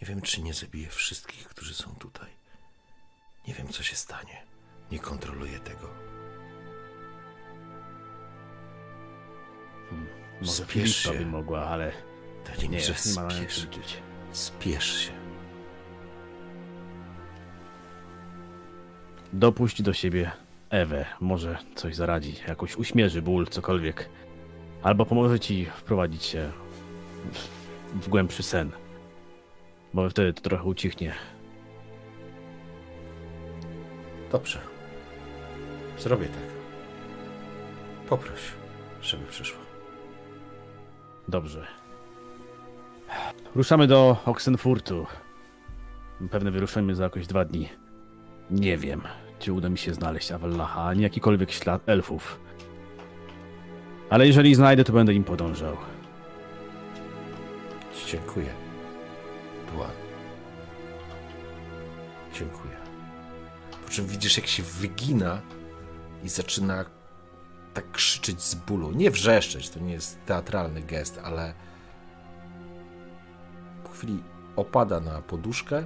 Nie wiem, czy nie zabije wszystkich, którzy są tutaj. Nie wiem, co się stanie. Nie kontroluję tego. Może Spiesz się. by mogła, ale nie, Donimirze, nie ma na co spiesz. Spiesz się. Dopuść do siebie Ewę. Może coś zaradzi, jakoś uśmierzy ból, cokolwiek. Albo pomoże ci wprowadzić się w, w głębszy sen. Bo wtedy to trochę ucichnie. Dobrze. Zrobię tak. Poproś, żeby przyszła. Dobrze. Ruszamy do Oxenfurtu. Pewnie wyruszymy za jakoś dwa dni. Nie wiem, czy uda mi się znaleźć Avallacha, ani jakikolwiek ślad elfów. Ale jeżeli znajdę, to będę im podążał. Dziękuję. Dła. Dziękuję. Po czym widzisz, jak się wygina i zaczyna tak krzyczeć z bólu. Nie wrzeszczeć, to nie jest teatralny gest, ale po chwili opada na poduszkę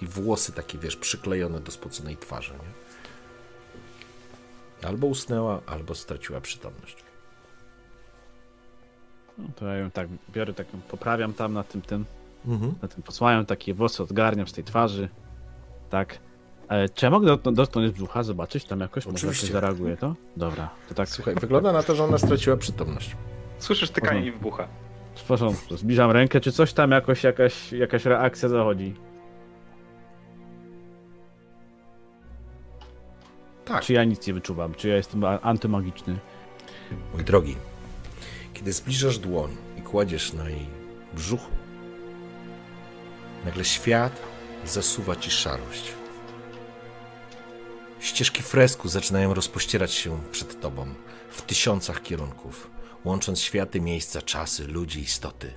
i włosy takie, wiesz, przyklejone do spoconej twarzy, nie? Albo usnęła, albo straciła przytomność. No to ja ją tak biorę, tak ją poprawiam tam na tym, tym, Mhm. na tym posłaniam, takie włosy odgarniam z tej twarzy. Tak. E, czy ja mogę dot- dotknąć brzucha, zobaczyć tam jakoś? Może jakoś Oczywiście. zareaguje to? Dobra, to tak. Słuchaj, wygląda na to, że ona straciła przytomność. Słyszysz tykanie jej w bucha. W porządku, zbliżam rękę, czy coś tam jakoś, jakaś, jakaś reakcja zachodzi? Tak. Czy ja nic nie wyczuwam? Czy ja jestem antymagiczny? Mój drogi, kiedy zbliżasz dłoń i kładziesz na jej brzuchu, nagle świat zasuwa ci szarość. Ścieżki fresku zaczynają rozpościerać się przed tobą w tysiącach kierunków, łącząc światy, miejsca, czasy, ludzi, istoty.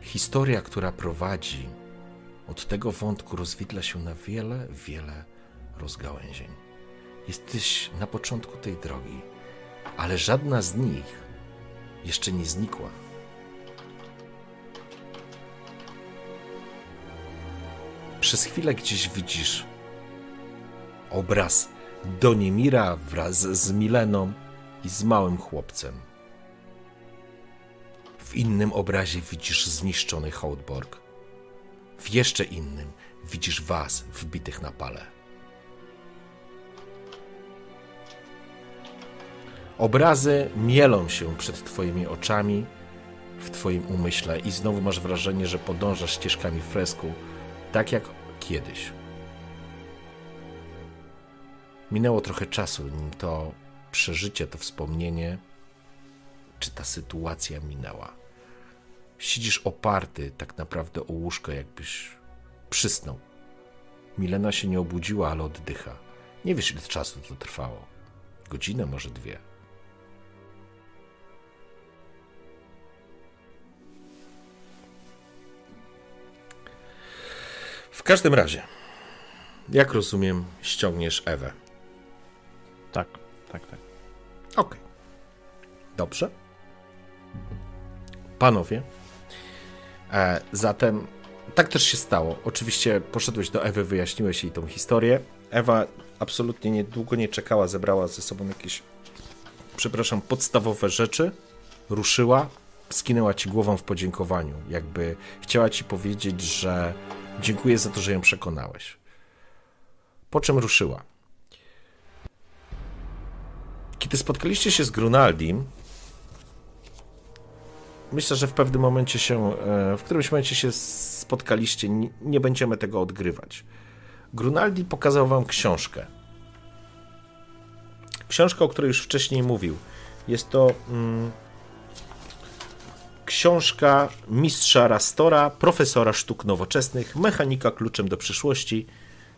Historia, która prowadzi od tego wątku, rozwidla się na wiele, wiele rozgałęzień. Jesteś na początku tej drogi, ale żadna z nich jeszcze nie znikła. Przez chwilę gdzieś widzisz obraz Donimira wraz z Mileną i z małym chłopcem. W innym obrazie widzisz zniszczony Hołdborg. W jeszcze innym widzisz was wbitych na pale. Obrazy mielą się przed Twoimi oczami, w Twoim umyśle, i znowu masz wrażenie, że podążasz ścieżkami fresku, tak jak kiedyś. Minęło trochę czasu, nim to przeżycie, to wspomnienie, czy ta sytuacja minęła. Siedzisz oparty tak naprawdę o łóżko, jakbyś przysnął. Milena się nie obudziła, ale oddycha. Nie wiesz, ile czasu to trwało. Godzinę, może dwie. W każdym razie, jak rozumiem, ściągniesz Ewę. Tak, tak, tak. Okej. Dobrze. Panowie, e, zatem tak też się stało. Oczywiście poszedłeś do Ewy, wyjaśniłeś jej tą historię. Ewa absolutnie niedługo nie czekała, zebrała ze sobą jakieś, przepraszam, podstawowe rzeczy, ruszyła, skinęła ci głową w podziękowaniu, jakby chciała ci powiedzieć, że dziękuję za to, że ją przekonałeś. Po czym ruszyła. Kiedy spotkaliście się z Grunaldim, myślę, że w pewnym momencie się, e, w którymś momencie się spotkaliście, nie, będziemy tego odgrywać. Grunaldi pokazał wam książkę. Książka, o której już wcześniej mówił. Jest to mm, książka mistrza Rastora, profesora sztuk nowoczesnych, mechanika kluczem do przyszłości,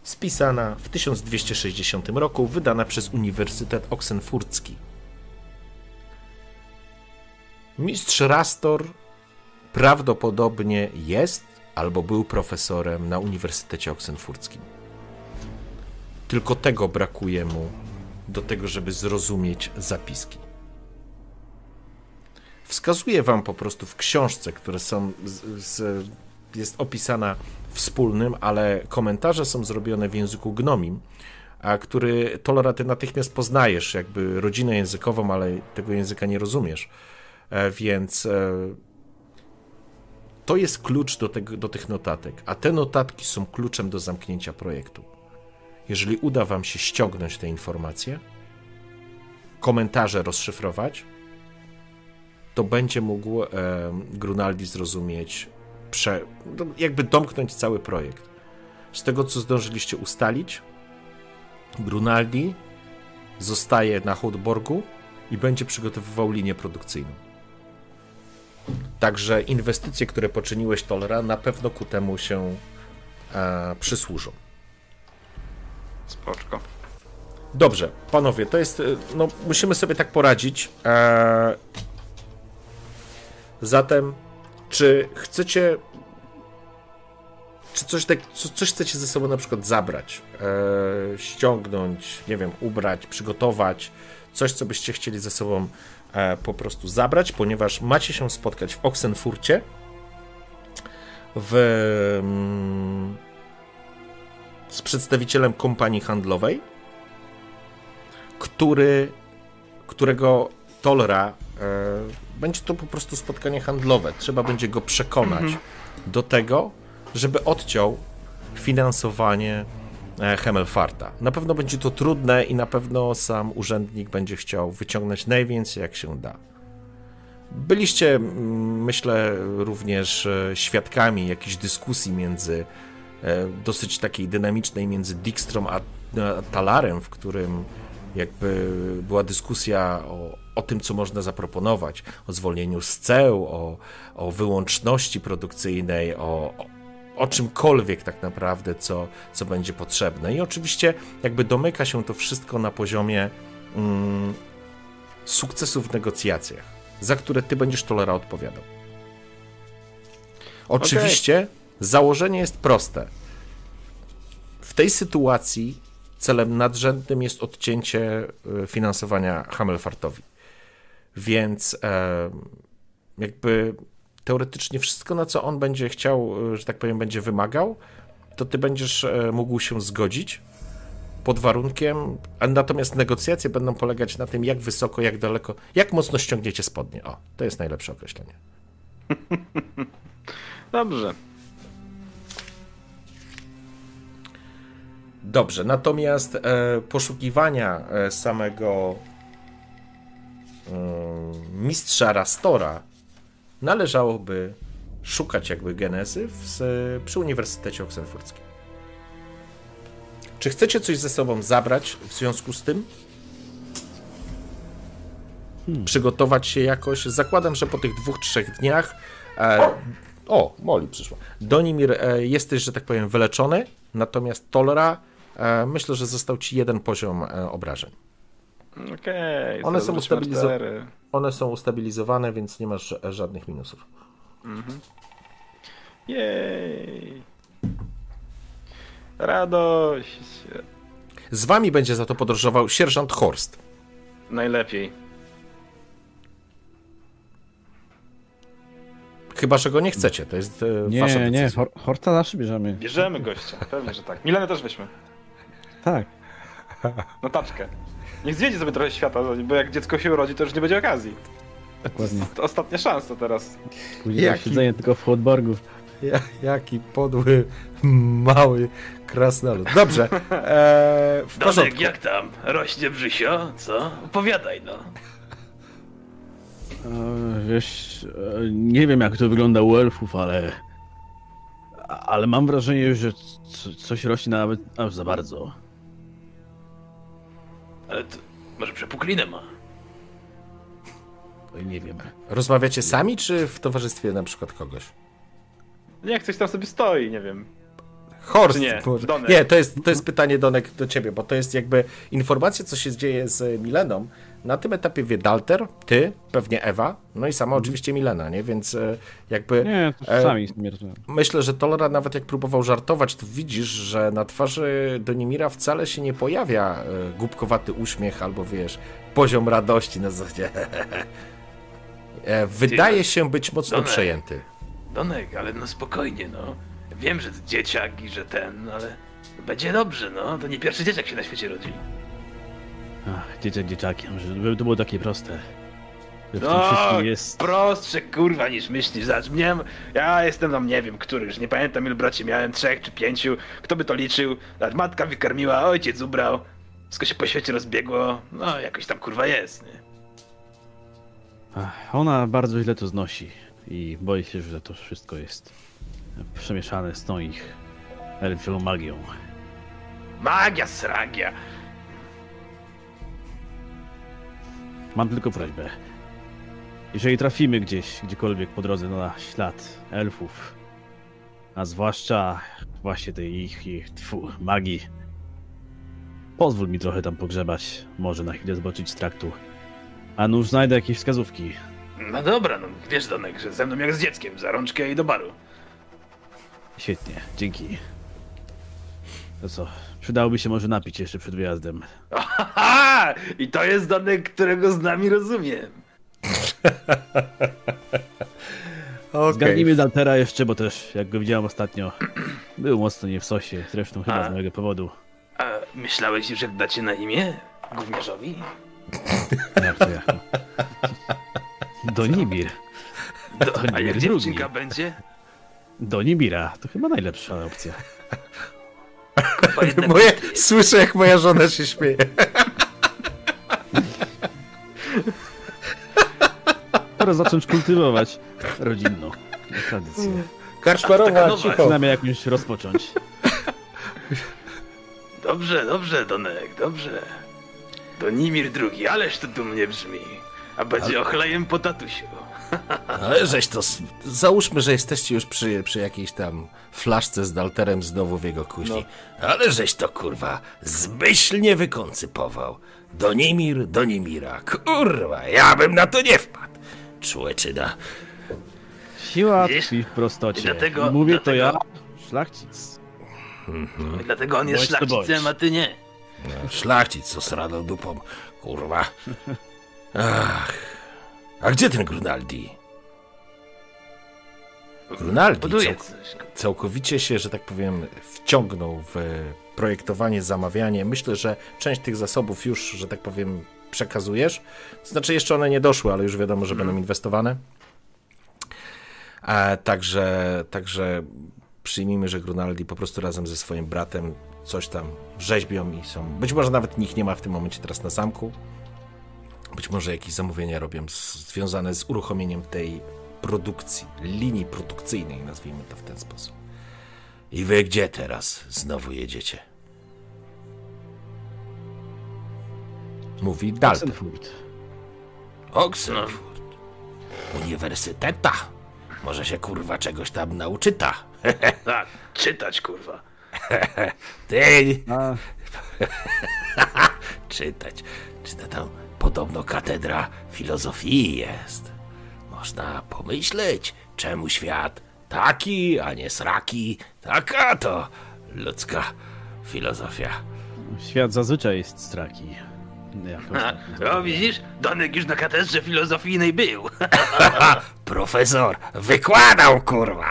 spisana w 1260 roku, wydana przez Uniwersytet Oksenfurcki. Mistrz Rastor prawdopodobnie jest albo był profesorem na Uniwersytecie Oksenfurckim. Tylko tego brakuje mu do tego, żeby zrozumieć zapiski. Wskazuję wam po prostu w książce, które są z, z, jest opisana wspólnym, ale komentarze są zrobione w języku gnomim, a który Tolera natychmiast poznajesz, jakby rodzinę językową, ale tego języka nie rozumiesz. E, więc e, to jest klucz do, tego, do tych notatek, a te notatki są kluczem do zamknięcia projektu. Jeżeli uda Wam się ściągnąć te informacje, komentarze rozszyfrować, to będzie mógł e, Grunaldi zrozumieć, prze, no, jakby domknąć cały projekt. Z tego, co zdążyliście ustalić, Grunaldi zostaje na Hoodborgu i będzie przygotowywał linię produkcyjną. Także inwestycje, które poczyniłeś Tolera, na pewno ku temu się e, przysłużą. Spoczko. Dobrze, panowie, to jest. E, no, musimy sobie tak poradzić. E, zatem, czy chcecie. Czy coś, tak, coś chcecie ze sobą na przykład zabrać, e, ściągnąć, nie wiem, ubrać, przygotować, coś, co byście chcieli ze sobą E, po prostu zabrać, ponieważ macie się spotkać w Oxenfurcie w, mm, z przedstawicielem kompanii handlowej, który, którego Tolra e, będzie to po prostu spotkanie handlowe. Trzeba będzie go przekonać mhm. do tego, żeby odciął finansowanie E, Hemelfarta. Na pewno będzie to trudne i na pewno sam urzędnik będzie chciał wyciągnąć najwięcej jak się da. Byliście, myślę, również e, świadkami jakiejś dyskusji między e, dosyć takiej dynamicznej między Dijkstrom a Talarem, w którym jakby była dyskusja o, o tym, co można zaproponować, o zwolnieniu z ceł, o, o wyłączności produkcyjnej, o, o czymkolwiek tak naprawdę, co, co będzie potrzebne. I oczywiście jakby domyka się to wszystko na poziomie mm, sukcesów w negocjacjach, za które ty będziesz tolera odpowiadał. Oczywiście okay. założenie jest proste. W tej sytuacji celem nadrzędnym jest odcięcie y, finansowania Hamelfartowi. Więc e, jakby teoretycznie wszystko, na co on będzie chciał, e, że tak powiem, będzie wymagał, to ty będziesz e, mógł się zgodzić pod warunkiem, a natomiast negocjacje będą polegać na tym, jak wysoko, jak daleko, jak mocno ściągniecie spodnie. O, to jest najlepsze określenie. Dobrze. Dobrze, natomiast e, poszukiwania samego mistrza Rastora należałoby szukać jakby genezy w, przy Uniwersytecie Oksenfurckim. Czy chcecie coś ze sobą zabrać w związku z tym? Hmm. Przygotować się jakoś? Zakładam, że po tych dwóch, trzech dniach. E, o, Moli przyszła. Donimir, e, jesteś, że tak powiem, wyleczony, natomiast Tolera, e, myślę, że został ci jeden poziom e, obrażeń. Okej, okay, one, są ustabilizo- one są ustabilizowane, więc nie masz żadnych minusów. Mhm. Jej. Radość. Z wami będzie za to podróżował sierżant Horst. Najlepiej. Chyba, że go nie chcecie, to jest e, wasza Nie, decyzja. nie, Hor Horta zawsze bierzemy. Bierzemy gościa, pewnie, że tak. Milenę też weźmy. Tak. Na taczkę. Niech zwiedzi sobie trochę świata, bo jak dziecko się urodzi, to już nie będzie okazji. Dokładnie. To ostatnia szansa teraz. Później Jaki- siedzenie tylko w Hotborgu. Ja, jaki podły, mały krasnolud. Dobrze, e, w Donek, jak tam? Rośnie Brzysio? Co? Opowiadaj no. E, Wiesz, e, nie wiem jak to wygląda u elfów, ale... Ale mam wrażenie, że coś rośnie nawet aż za bardzo. Ale to może przepuklinę ma. Oj, Nie wiem. Rozmawiacie sami, czy w towarzystwie na przykład kogoś? Nie, ktoś tam sobie stoi, nie wiem. Horst. Nie? Nie, to jest, to jest pytanie Donek do ciebie, bo to jest jakby informacja, co się dzieje z Mileną. Na tym etapie wie Dalter, ty, pewnie Ewa, no i sama oczywiście Milena, nie? Więc e, jakby Nie, to E, sami rozumiem. myślę, że Tolera nawet jak próbował żartować, to widzisz, że na twarzy Donimira wcale się nie pojawia e, głupkowaty uśmiech albo wiesz, poziom radości na zasadzie. E, Wydaje się być mocno Donek. przejęty. Donek, ale no spokojnie, no. Wiem, że to dzieciak i że ten, ale będzie dobrze, no. To nie pierwszy dzieciak się na świecie rodzi. Ach, dzieciak dzieciakiem, żeby to było takie proste. Że w tym No, wszystkim jest... prostsze kurwa niż myślisz. Zobacz, mnie, ja jestem tam nie wiem, który, już nie pamiętam ilu braci miałem, trzech czy pięciu. Kto by to liczył? Zobacz, Matka wykarmiła, ojciec ubrał. Wszystko się po świecie rozbiegło. No, jakoś tam kurwa jest, nie? Ach, Ona bardzo źle to znosi i boi się, że to wszystko jest przemieszane z tą ich elfią magią. Magia, sragia. Mam tylko prośbę. Jeżeli trafimy gdzieś, gdziekolwiek po drodze na ślad elfów, a zwłaszcza właśnie tej ich, ich tfu, magii, pozwól mi trochę tam pogrzebać, może na chwilę zboczyć z traktu. A nuż znajdę jakieś wskazówki. No dobra, no wiesz Donek, że ze mną jak z dzieckiem, za rączkę i do baru. Świetnie, dzięki. To co, przydałoby się może napić jeszcze przed wyjazdem. Aha! I to jest Donek, którego z nami rozumiem. Okay. Zgadnijmy Daltera jeszcze, bo też, jak go widziałem ostatnio, był mocno nie w sosie, zresztą chyba A. z mojego powodu. A myślałeś już jak dacie na imię? Gówniarzowi? Jak to jak? Donibir. Do, a jak drugi. dziewczynka będzie? Donibira, to chyba najlepsza opcja. Moje, słyszę, jak moja żona się śmieje. Pora zacząć kultywować rodzinną tradycję. Karczmarowa, nowa. cicho. Przynajmniej jakąś rozpocząć. Dobrze, dobrze, Donek, dobrze. Donimir drugi, ależ to dumnie brzmi. A będzie ochlejem po tatusiu. Ale żeś to... Załóżmy, że jesteście już przy, przy jakiejś tam flaszce z Dalterem znowu w jego kuźni. Ale żeś to, kurwa, zmyślnie wykoncypował. Donimir, Donimira. Kurwa, ja bym na to nie wpadł. Człeczyna. Siła tkwi w prostocie. I dlatego- mówię to dlatego- ja, szlachcic. I dlatego on jest Bądź to szlachcicem, a ty nie. No, szlachcic, co sradą dupą. Kurwa. Ach. A gdzie ten Grunaldi? Grunaldi Buduje coś. całkowicie się, że tak powiem, wciągnął w projektowanie, zamawianie. Myślę, że część tych zasobów już, że tak powiem, przekazujesz. Znaczy, jeszcze one nie doszły, ale już wiadomo, że będą inwestowane. A, także, także przyjmijmy, że Grunaldi po prostu razem ze swoim bratem coś tam rzeźbią i są. Być może nawet nikt nie ma w tym momencie teraz na zamku. Być może jakieś zamówienia robią związane z uruchomieniem tej produkcji, linii produkcyjnej, nazwijmy to w ten sposób. I wy gdzie teraz znowu jedziecie? Mówi Dalton. Oxenfurt. Oxford. Uniwersyteta. Może się kurwa czegoś tam nauczyta. Tak, czytać kurwa. Ty A, czytać. Czy to tam podobno katedra filozofii jest? Można pomyśleć, czemu świat taki, a nie sraki. Taka to ludzka filozofia. świat zazwyczaj jest straki. Jak A, ostatnio o, widzisz? Donek już na katedrze filozofijnej był. Profesor wykładał, kurwa.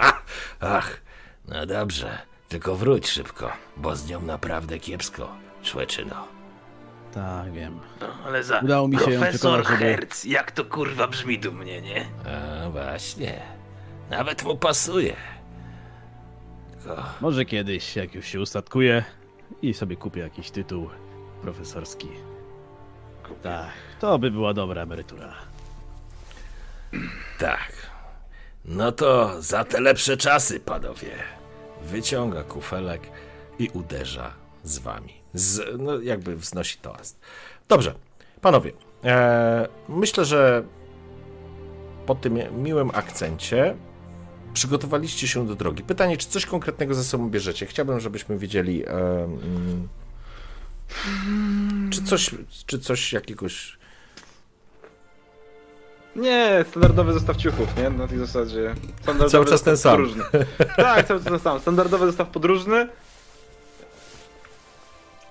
Ach, no dobrze. Tylko wróć szybko, bo z nią naprawdę kiepsko, człeczyno. Tak, wiem. No, ale za Udało mi się ją profesor żeby- Hertz, jak to kurwa brzmi dumnie, nie? A właśnie. Nawet mu pasuje. Tylko Może kiedyś, jak już się ustatkuje i sobie kupię jakiś tytuł profesorski. Tak, to by była dobra emerytura. tak. No to za te lepsze czasy, panowie. Wyciąga kufelek i uderza z wami. Z, no jakby wznosi toast. Dobrze, panowie. E, myślę, że po tym miłym akcencie przygotowaliście się do drogi. Pytanie, czy coś konkretnego ze sobą bierzecie? Chciałbym, żebyśmy wiedzieli, e, mm, czy coś, czy coś jakiegoś Nie, standardowy zestaw ciuchów, nie? Na tej zasadzie. Standardowy Cały czas ten sam. Podróżny. tak, cały czas ten sam. Standardowy zestaw podróżny.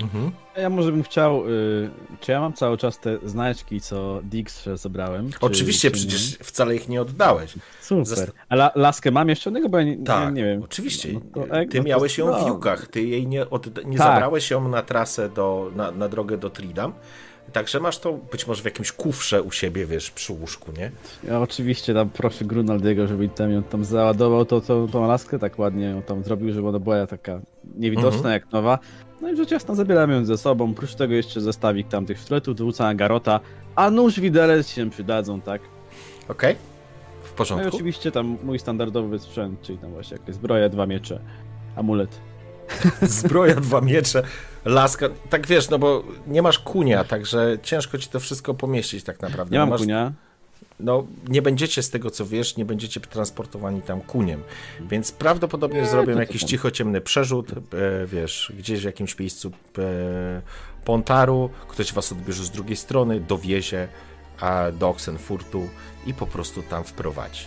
Mhm. Ja może bym chciał, y, czy ja mam cały czas te znaczki, co Dix zebrałem? Czy, Oczywiście, czy nie? przecież wcale ich nie oddałeś. Super. Zast- A la, laskę mam jeszcze jednego, bo ja nie, Tak, nie, nie wiem. oczywiście. No to jak- Ty no to miałeś ją w no. Jukach, ty jej nie, od, nie Tak. zabrałeś ją na trasę, do, na, na drogę do Tridam. Także masz to być może w jakimś kufrze u siebie, wiesz, przy łóżku, nie? Ja oczywiście tam proszę Grunaldiego, żeby tam ją tam załadował tą, tą, tą laskę, tak ładnie ją tam zrobił, żeby ona była taka niewidoczna Mhm. jak nowa. No i rzecz jasna zabieram ją ze sobą, oprócz tego jeszcze zestawik tam tych sztyletów, dowódca Garota, a nóż widelec się przydadzą, tak? Okej? W No i porządku? oczywiście tam mój standardowy sprzęt, czyli tam właśnie jakieś zbroja, dwa miecze, amulet. Zbroja, dwa miecze, laska. Tak wiesz, no bo nie masz kunia, także ciężko ci to wszystko pomieścić tak naprawdę. Nie no mam masz, kunia, No, nie będziecie z tego co wiesz, nie będziecie transportowani tam kuniem. Więc prawdopodobnie zrobią to jakiś tam. cichociemny przerzut, e, wiesz, gdzieś w jakimś miejscu e, Pontaru, ktoś was odbierze z drugiej strony, dowiezie a, do Oxenfurtu i po prostu tam wprowadzi.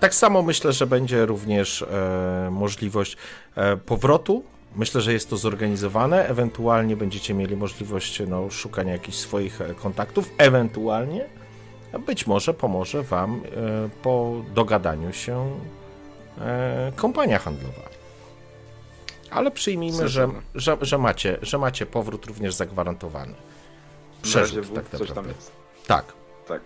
Tak samo myślę, że będzie również e, możliwość e, powrotu. Myślę, że jest to zorganizowane. Ewentualnie będziecie mieli możliwość no, szukania jakichś swoich e, kontaktów. Ewentualnie być może pomoże Wam e, po dogadaniu się e, kompania handlowa. Ale przyjmijmy, że, że, że, macie, że macie powrót również zagwarantowany. Przerzut, W, tak naprawdę. jest. Tak. Tak.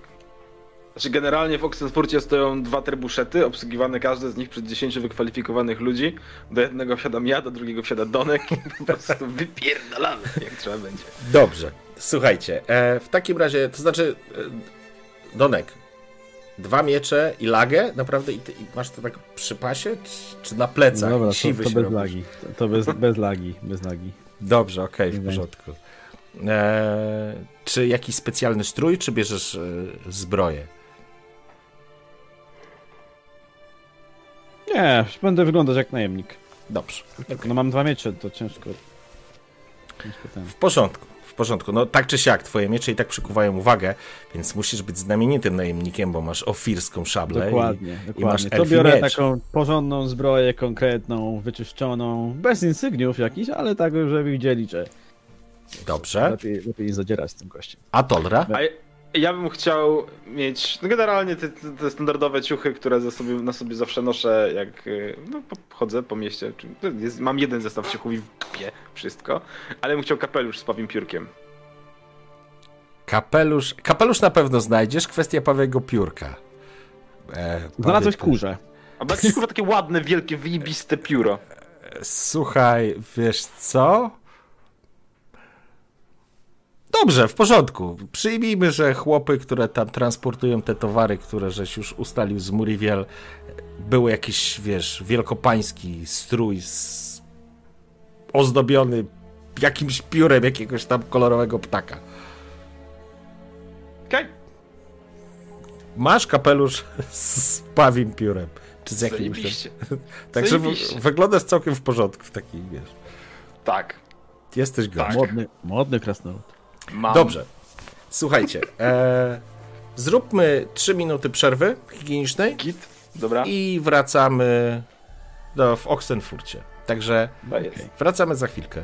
Znaczy generalnie w Oxenfurcie stoją dwa trybuszety, obsługiwane każdy z nich przez 10 wykwalifikowanych ludzi. Do jednego wsiadam ja, do drugiego wsiada Donek i po prostu wypierdalamy, jak trzeba będzie. Dobrze. Słuchajcie, e, w takim razie, to znaczy, e, Donek, dwa miecze i lagę, naprawdę, i, ty, i masz to tak przy pasie, czy, czy na plecach? Dobra, I to, to bez robisz? lagi, to, to bez, bez lagi, bez lagi. Dobrze, okej, w Nie porządku. E, czy jakiś specjalny strój, czy bierzesz e, zbroję? Nie, będę wyglądać jak najemnik. Dobrze. No mam dwa miecze, to ciężko. ciężko ten. W porządku, w porządku. No tak czy siak, twoje miecze i tak przykuwają uwagę, więc musisz być znamienitym najemnikiem, bo masz ofirską szablę. Dokładnie, i, dokładnie. I masz to biorę miecz. taką porządną zbroję, konkretną, wyczyszczoną, bez insygniów jakichś, ale tak, żeby widzieli, że Dobrze. lepiej, lepiej nie zadzierać z tym gościem. A Tolra? Ja, bym chciał mieć, no generalnie te, te, standardowe ciuchy, które sobie, na sobie zawsze noszę, jak y, no, po- chodzę po mieście. Jest, mam jeden zestaw ciuchów i w dupie wszystko, ale bym chciał kapelusz z pawim piórkiem. Kapelusz. Kapelusz na pewno znajdziesz, kwestia Pawego piórka. E, Znalazłeś kurze. A jakieś kurwa takie ładne, wielkie, wyjebiste pióro. Słuchaj, wiesz co? Dobrze, w porządku. Przyjmijmy, że chłopy, które tam transportują te towary, które żeś już ustalił z Muriel, był jakiś, wiesz, wielkopański strój z... ozdobiony jakimś piórem jakiegoś tam kolorowego ptaka. Okej, Masz kapelusz z pawim piórem. Czy z jakimś tam... zajebiście. Także Zajebiście. wyglądasz całkiem w porządku w takiej, wiesz. Tak, Jesteś gość. Modny, modny krasnolud. Mam. Dobrze. Słuchajcie, e, zróbmy 3 minuty przerwy higienicznej Git, dobra. i wracamy do, w Oxenfurcie. Także wracamy za chwilkę.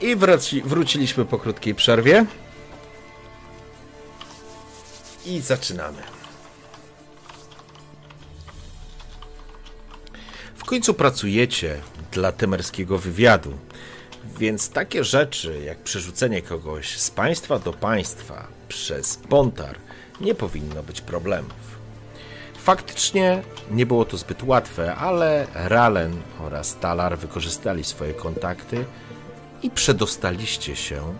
I wróci, wróciliśmy po krótkiej przerwie. I zaczynamy. W końcu pracujecie dla temerskiego wywiadu, więc takie rzeczy jak przerzucenie kogoś z państwa do państwa, przez Pontar nie powinno być problemów. Faktycznie nie było to zbyt łatwe, ale Ralen oraz Talar wykorzystali swoje kontakty i przedostaliście się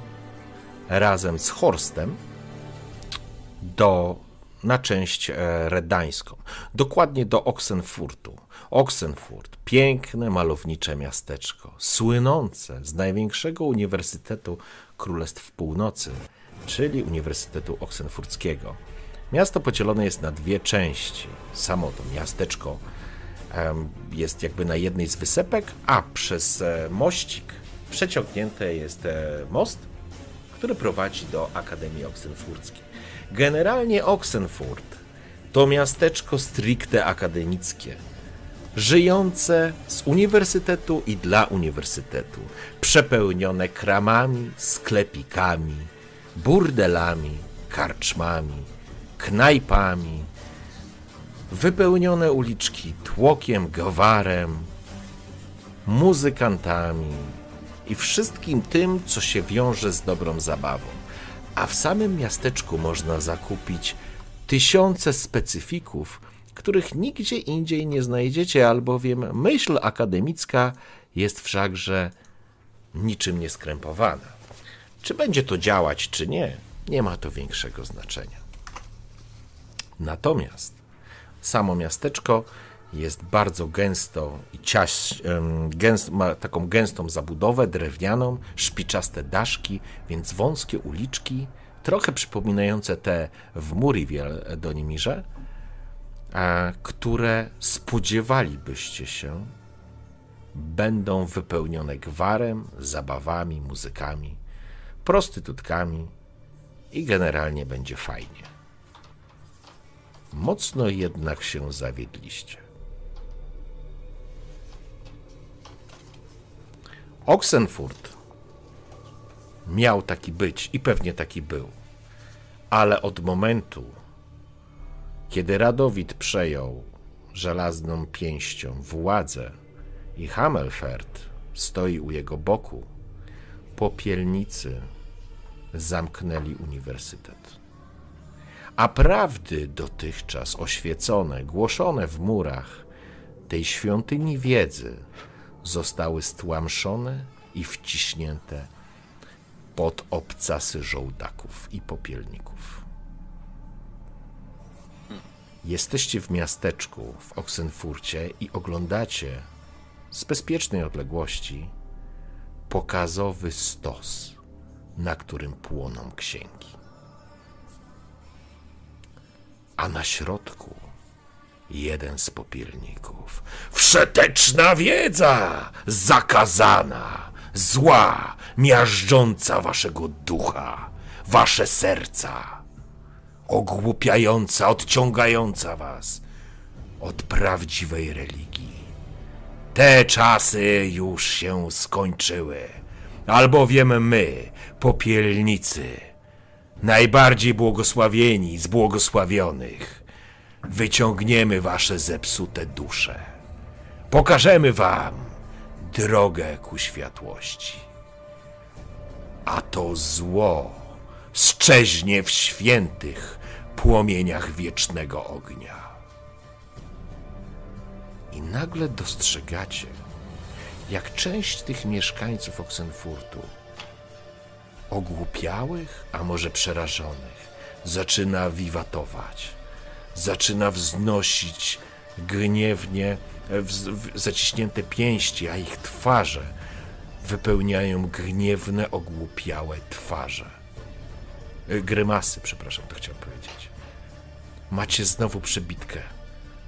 razem z Horstem do, na część e, redańską, dokładnie do Oxenfurtu. Oxenfurt, piękne, malownicze miasteczko, słynące z największego uniwersytetu Królestw Północy, czyli Uniwersytetu Oxenfurckiego. Miasto podzielone jest na dwie części. Samo to miasteczko jest jakby na jednej z wysepek, a przez e, mościk przeciągnięty jest e, most, który prowadzi do Akademii Oxenfurckiej. Generalnie Oxenfurt to miasteczko stricte akademickie, żyjące z uniwersytetu i dla uniwersytetu, przepełnione kramami, sklepikami, burdelami, karczmami, knajpami, wypełnione uliczki tłokiem, gwarem, muzykantami i wszystkim tym, co się wiąże z dobrą zabawą. A w samym miasteczku można zakupić tysiące specyfików, których nigdzie indziej nie znajdziecie, albowiem myśl akademicka jest wszakże niczym nie skrępowana. Czy będzie to działać, czy nie, nie ma to większego znaczenia. Natomiast samo miasteczko jest bardzo gęsto i ciaś, gęst, ma taką gęstą zabudowę drewnianą, szpiczaste daszki, więc wąskie uliczki, trochę przypominające te w Muriwiel do Nimirze, a, które spodziewalibyście się będą wypełnione gwarem, zabawami, muzykami, prostytutkami i generalnie będzie fajnie. Mocno jednak się zawiedliście. Oxenfurt miał taki być i pewnie taki był, ale od momentu, kiedy Radowid przejął żelazną pięścią władzę i Hamelfert stoi u jego boku, popielnicy zamknęli uniwersytet. A prawdy dotychczas oświecone, głoszone w murach tej świątyni wiedzy zostały stłamszone i wciśnięte pod obcasy żołdaków i popielników. Jesteście w miasteczku w Oksenfurcie i oglądacie z bezpiecznej odległości pokazowy stos, na którym płoną księgi a na środku jeden z popielników. Wszeteczna wiedza, zakazana, zła, miażdżąca waszego ducha, wasze serca, ogłupiająca, odciągająca was! Od prawdziwej religii. Te czasy już się skończyły, albowiem my, popielnicy, najbardziej błogosławieni z błogosławionych, wyciągniemy wasze zepsute dusze. Pokażemy wam drogę ku światłości. A to zło szczeźnie w świętych płomieniach wiecznego ognia. I nagle dostrzegacie, jak część tych mieszkańców Oksenfurtu ogłupiałych, a może przerażonych, zaczyna wiwatować, zaczyna wznosić gniewnie zaciśnięte pięści, a ich twarze wypełniają gniewne, ogłupiałe twarze. E, Grymasy, przepraszam, to chciałem powiedzieć. Macie znowu przebitkę.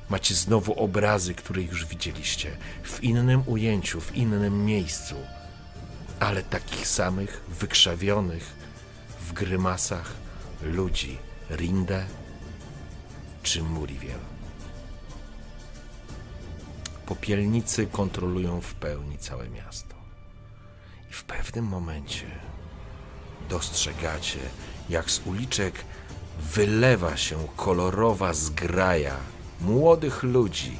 Macie znowu obrazy, które już widzieliście, w innym ujęciu, w innym miejscu ale takich samych wykrzawionych w grymasach ludzi Rinde czy Muriwiel. Popielnicy kontrolują w pełni całe miasto. I w pewnym momencie dostrzegacie, jak z uliczek wylewa się kolorowa zgraja młodych ludzi.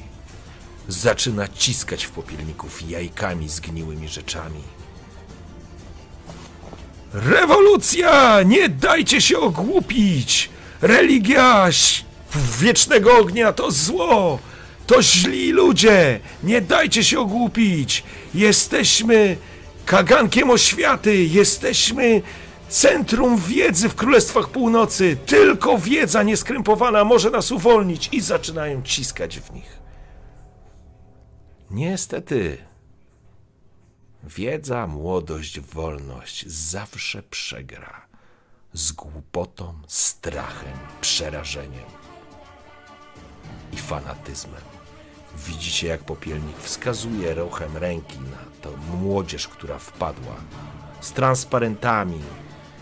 Zaczyna ciskać w popielników jajkami zgniłymi rzeczami Rewolucja! Nie dajcie się ogłupić! Religia wiecznego ognia to zło! To źli ludzie! Nie dajcie się ogłupić! Jesteśmy kagankiem oświaty! Jesteśmy centrum wiedzy w Królestwach Północy! Tylko wiedza nieskrępowana może nas uwolnić! I zaczynają ciskać w nich. Niestety, Wiedza, młodość, wolność zawsze przegra. Z głupotą, strachem, przerażeniem i fanatyzmem. Widzicie, jak popielnik wskazuje ruchem ręki na tą młodzież, która wpadła. Z transparentami.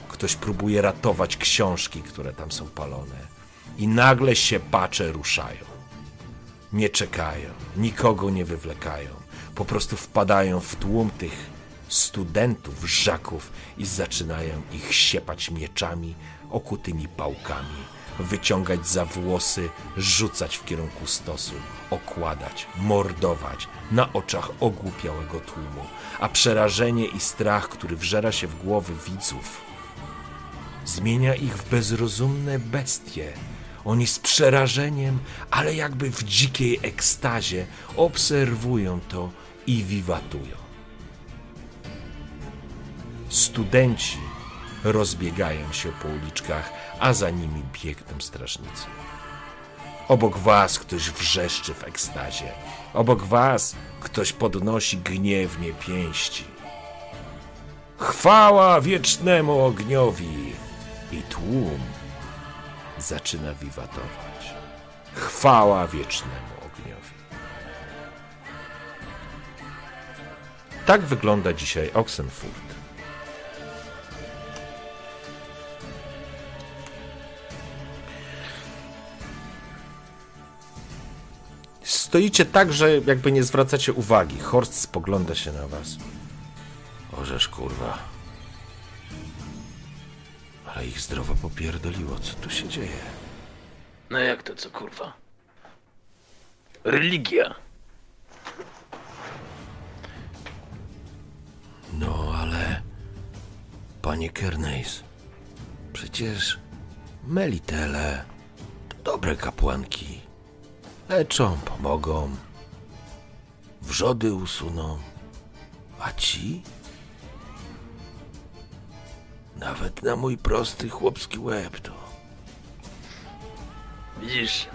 Ktoś próbuje ratować książki, które tam są palone. I nagle się pacze ruszają nie czekają, nikogo nie wywlekają. Po prostu wpadają w tłum tych studentów, żaków i zaczynają ich siepać mieczami, okutymi pałkami, wyciągać za włosy, rzucać w kierunku stosu, okładać, mordować na oczach ogłupiałego tłumu. A przerażenie i strach, który wżera się w głowy widzów, zmienia ich w bezrozumne bestie. Oni z przerażeniem, ale jakby w dzikiej ekstazie obserwują to i wiwatują. Studenci rozbiegają się po uliczkach, a za nimi biegną strażnicy. Obok was ktoś wrzeszczy w ekstazie. Obok was ktoś podnosi gniewnie pięści. Chwała wiecznemu ogniowi! I tłum zaczyna wiwatować. Chwała wiecznemu ogniowi. Tak wygląda dzisiaj Oxenfurt. Stoicie tak, że jakby nie zwracacie uwagi. Horst spogląda się na was. Orzesz kurwa. Ale ich zdrowo popierdoliło. Co tu się dzieje? No jak to co kurwa? Religia. No, ale... Panie Kerneis, przecież Melitele to dobre kapłanki. Leczą, pomogą, wrzody usuną. A ci? Nawet na mój prosty chłopski łeb to... Widzisz?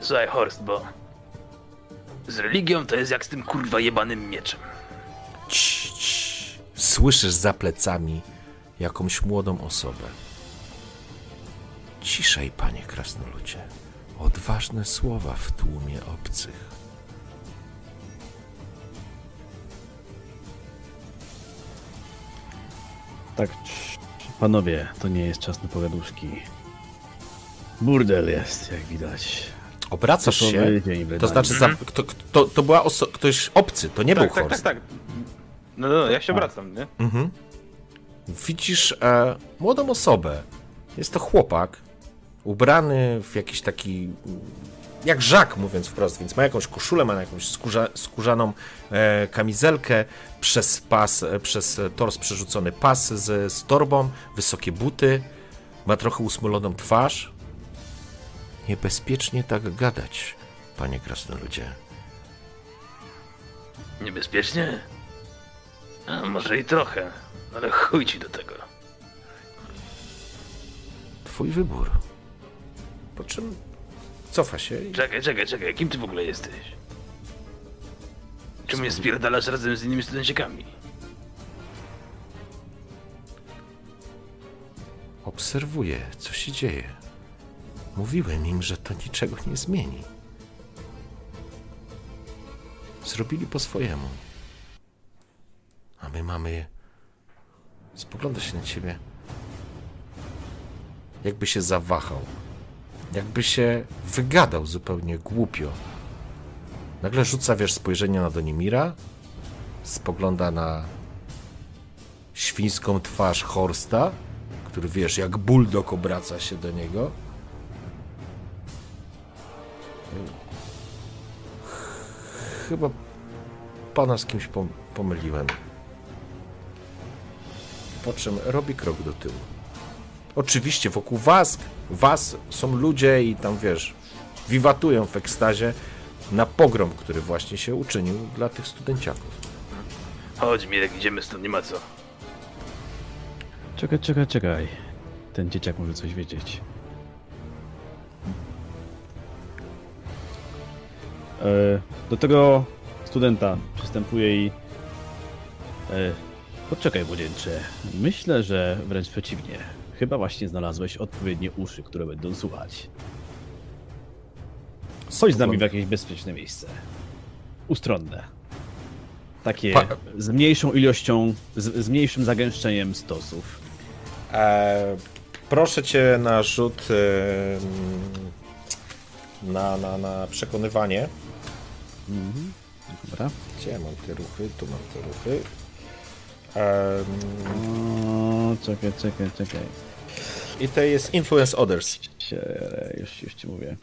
Słuchaj Horst, bo z religią to jest jak z tym kurwa jebanym mieczem. Cii, cii. Słyszysz za plecami jakąś młodą osobę. Ciszej, panie krasnoludzie. Odważne słowa w tłumie obcych. Tak, panowie, to nie jest czas na pogaduszki. Burdel jest, jak widać. Obracasz To się, to znaczy za, kto, kto, to była oso- ktoś obcy, to nie Tak, był tak, tak, Horst. tak. No, no, no ja się wracam, nie? Mhm. Widzisz e, młodą osobę. Jest to chłopak, ubrany w jakiś taki. Jak żak, mówiąc wprost, więc ma jakąś koszulę, ma jakąś skórza, skórzaną e, kamizelkę, przez pas, e, przez tors przerzucony pas z, z torbą, wysokie buty, ma trochę usmoloną twarz. Niebezpiecznie tak gadać, panie krasnoludzie. Niebezpiecznie? A może i trochę, ale chuj ci do tego. Twój wybór. Po czym cofa się i Czekaj, czekaj, czekaj, kim ty w ogóle jesteś? Czemu mnie spierdalasz razem z innymi studencikami? Obserwuję, co się dzieje. Mówiłem im, że to niczego nie zmieni. Zrobili po swojemu. A my mamy. Spogląda się na ciebie. Jakby się zawahał. Jakby się wygadał zupełnie głupio. Nagle rzuca, wiesz, spojrzenie na Donimira. Spogląda na świńską twarz Horsta który wiesz, jak bulldog obraca się do niego. Ch- Chyba pana z kimś pom- pomyliłem. po czym robi krok do tyłu. Oczywiście wokół was, was są ludzie i tam wiesz, wiwatują w ekstazie na pogrom, który właśnie się uczynił dla tych studenciaków. Chodź, Mirek, idziemy stąd, nie ma co. Czekaj, czekaj, czekaj. Ten dzieciak może coś wiedzieć. E, Do tego studenta przystępuje i... E, Poczekaj, młodzieńcze. Myślę, że wręcz przeciwnie. Chyba właśnie znalazłeś odpowiednie uszy, które będą słuchać. Chodź z nami w jakieś bezpieczne miejsce. Ustronne. Takie Pa- z mniejszą ilością, z, z mniejszym zagęszczeniem stosów. E, proszę cię na rzut na, na, na przekonywanie. Dobra. Gdzie mam te ruchy? Tu mam te ruchy. Em, O, czekaj, czekaj, czekaj. I to jest Influence Others. Już, już ci mówię.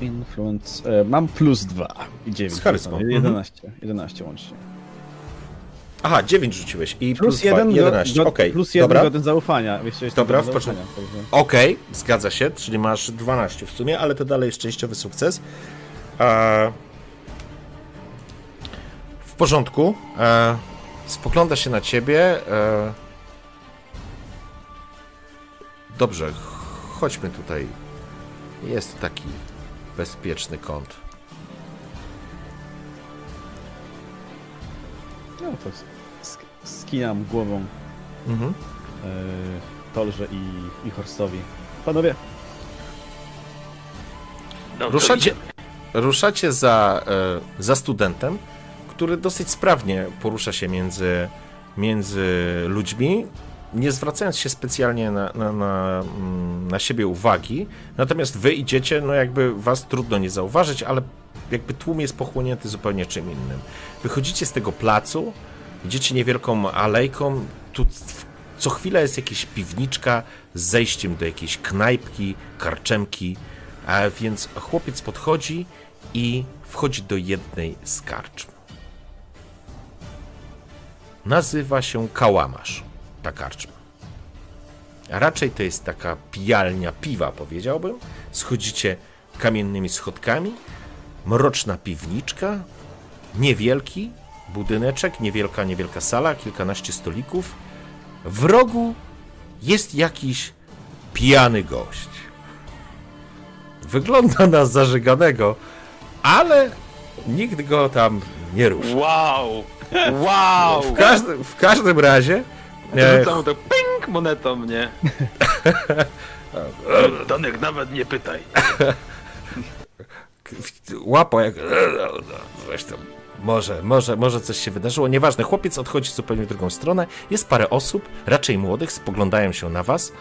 Influence. E, mam plus 2 i 9. Z charyzmą. Mhm. 11. 11 łącznie. Aha, 9 rzuciłeś i plus, Plus dwa, 1 11. Okej, plus 1 dobra. godzin zaufania. Wiesz, Dobra, w także- Okej, zgadza się, czyli masz 12 w sumie, ale to dalej jest częściowy sukces. E, w porządku. E, spogląda się na ciebie. E, dobrze, chodźmy tutaj. Jest taki bezpieczny kąt. No to sk- skinam głową Mhm. e, Tolże i, i Horstowi. Panowie, No, Ruszacie, ruszacie za, e, za studentem, który dosyć sprawnie porusza się między, między ludźmi, nie zwracając się specjalnie na, na, na, mm, na siebie uwagi. Natomiast wy idziecie, no jakby was trudno nie zauważyć, ale jakby tłum jest pochłonięty zupełnie czym innym. Wychodzicie z tego placu, idziecie niewielką alejką, tu co chwilę jest jakaś piwniczka z zejściem do jakiejś knajpki, karczemki, a więc chłopiec podchodzi i wchodzi do jednej z karczm. Nazywa się Kałamarz, ta karczma. A raczej to jest taka pijalnia piwa, powiedziałbym. Schodzicie kamiennymi schodkami, mroczna piwniczka, niewielki budyneczek, niewielka, niewielka sala, kilkanaście stolików. W rogu jest jakiś pijany gość. Wygląda na zażyganego, ale nikt go tam nie ruszy. Wow! Wow! W każdym, w każdym razie e, Rzucam mu to ping monetą, nie? Tonek, nawet nie pytaj. łapa jak... Tam. Może, może, może coś się wydarzyło. Nieważne, chłopiec odchodzi zupełnie w drugą stronę. Jest parę osób, raczej młodych, spoglądają się na was,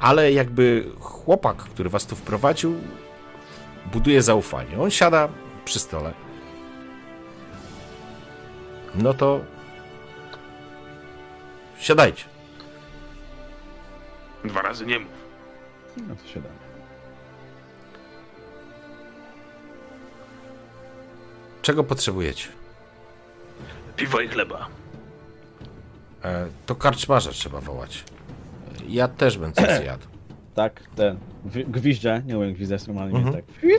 ale jakby chłopak, który was tu wprowadził, buduje zaufanie. On siada przy stole. No to siadajcie. Dwa razy nie mów. no to siadamy. Czego potrzebujecie? Piwo i chleba. E, to karczmarza trzeba wołać. Ja też bym coś zjadł. Tak, ten. gwi- Gwizdże, nie umiem gwizdać normalnie, Mhm. tak. Okej?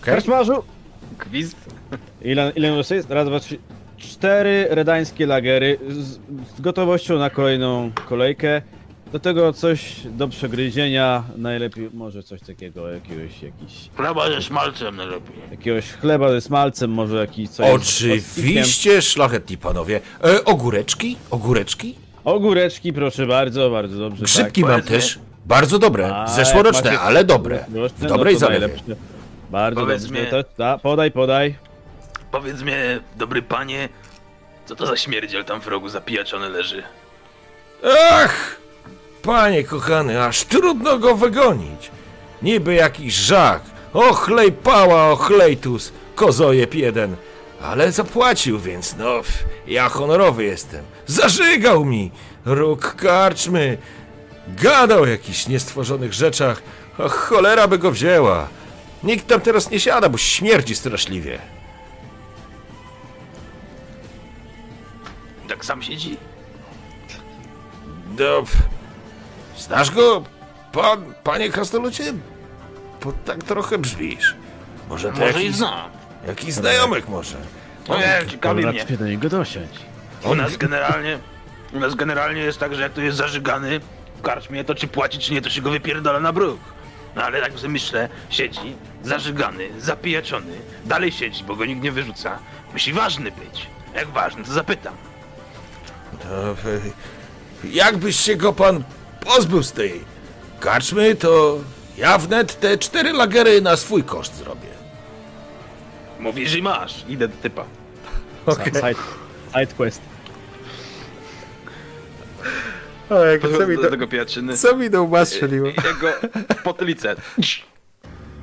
Karczmarzu! Gwizd? Ile, ile już jest? Raz, dwa, trzy. Cztery redańskie lagery z, z gotowością na kolejną kolejkę. Do tego coś do przegryzienia, najlepiej może coś takiego, jakiegoś, jakiś, Chleba ze szmalcem najlepiej. jakiegoś chleba ze smalcem, może jakiś coś. z. Oczywiście, szlachetni panowie. E, ogóreczki? Ogóreczki? Ogóreczki, proszę bardzo, bardzo dobrze. Grzybki tak. mam powiedzmy. też. Bardzo dobre. A, Zeszłoroczne, macie ale dobre. zeszłoroczne, W dobrej no to zalewie. najlepsze. Bardzo Powiedz dobrze. mi- To, da, podaj, podaj. Powiedz mnie, dobry panie, co to za śmierdziel tam w rogu zapijaczony leży? Ach! Panie kochany, aż trudno go wygonić. Niby jakiś żak. Ochlej pała, ochlejtus, kozojeb jeden. Ale zapłacił, więc no, ja honorowy jestem. Zażygał mi. Róg karczmy. Gadał o jakichś niestworzonych rzeczach. A cholera by go wzięła. Nikt tam teraz nie siada, bo śmierdzi straszliwie. Tak sam siedzi. No, znasz go, pan, panie Krasnolucie? Bo tak trochę brzmisz. Może to Może i jakiś, znam. jakiś znajomych może. No nie, ciekawi mnie. Łatwiej do niego dosiąść. U nas generalnie, u nas generalnie jest tak, że jak to jest zażygany w karczmie, to czy płaci, czy nie, to się go wypierdala na bruk. No ale tak sobie myślę, siedzi, zażygany, zapijaczony, dalej siedzi, bo go nikt nie wyrzuca. Musi ważny być. Jak ważny, to zapytam. To, e, jakbyś się go pan pozbył z tej karczmy, to ja wnet te cztery lagery na swój koszt zrobię. Mówisz i masz. Idę do typa. Okej. Side, side quest. O, jak co mi, do do, tego pijaczyny. co mi do łba strzeliło? Jego potylicę.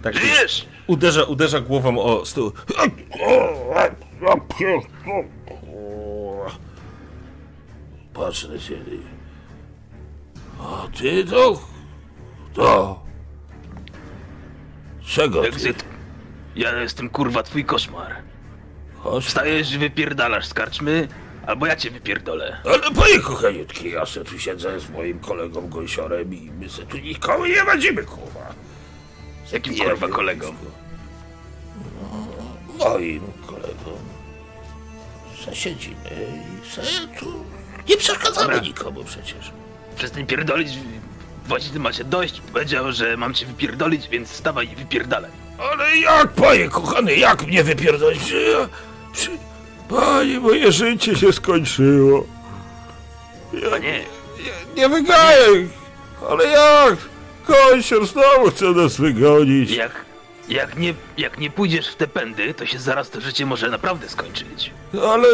Tak, Żyjesz! uderza, uderza głową o stół. Patrz na ciebie. A ty to... To... Czego ty? Exit. Ja jestem kurwa twój koszmar. Chodź. Wstajesz i wypierdalasz z karczmy, albo ja cię wypierdolę. Ale panie kochaniutki, ja se tu siedzę z moim kolegą Gąsiorem i my se tu nikomu nie wadzimy, kurwa. Z jakim kurwa kolegą? No, moim kolegą. Se siedzimy i se tu... Nie przeszkadzamy Dobra. nikomu przecież. Przestań pierdolić. Właściwie macie dość. Powiedział, że mam cię wypierdolić, więc wstawaj i wypierdalaj. Ale jak, panie kochany, jak mnie wypierdolić? Przy, przy... Panie, moje życie się skończyło. Ja, nie, nie, nie wygaję. Ale jak? Kąsior znowu chce nas wygonić. jak, jak, nie, jak nie pójdziesz w te pędy, to się zaraz to życie może naprawdę skończyć. Ale...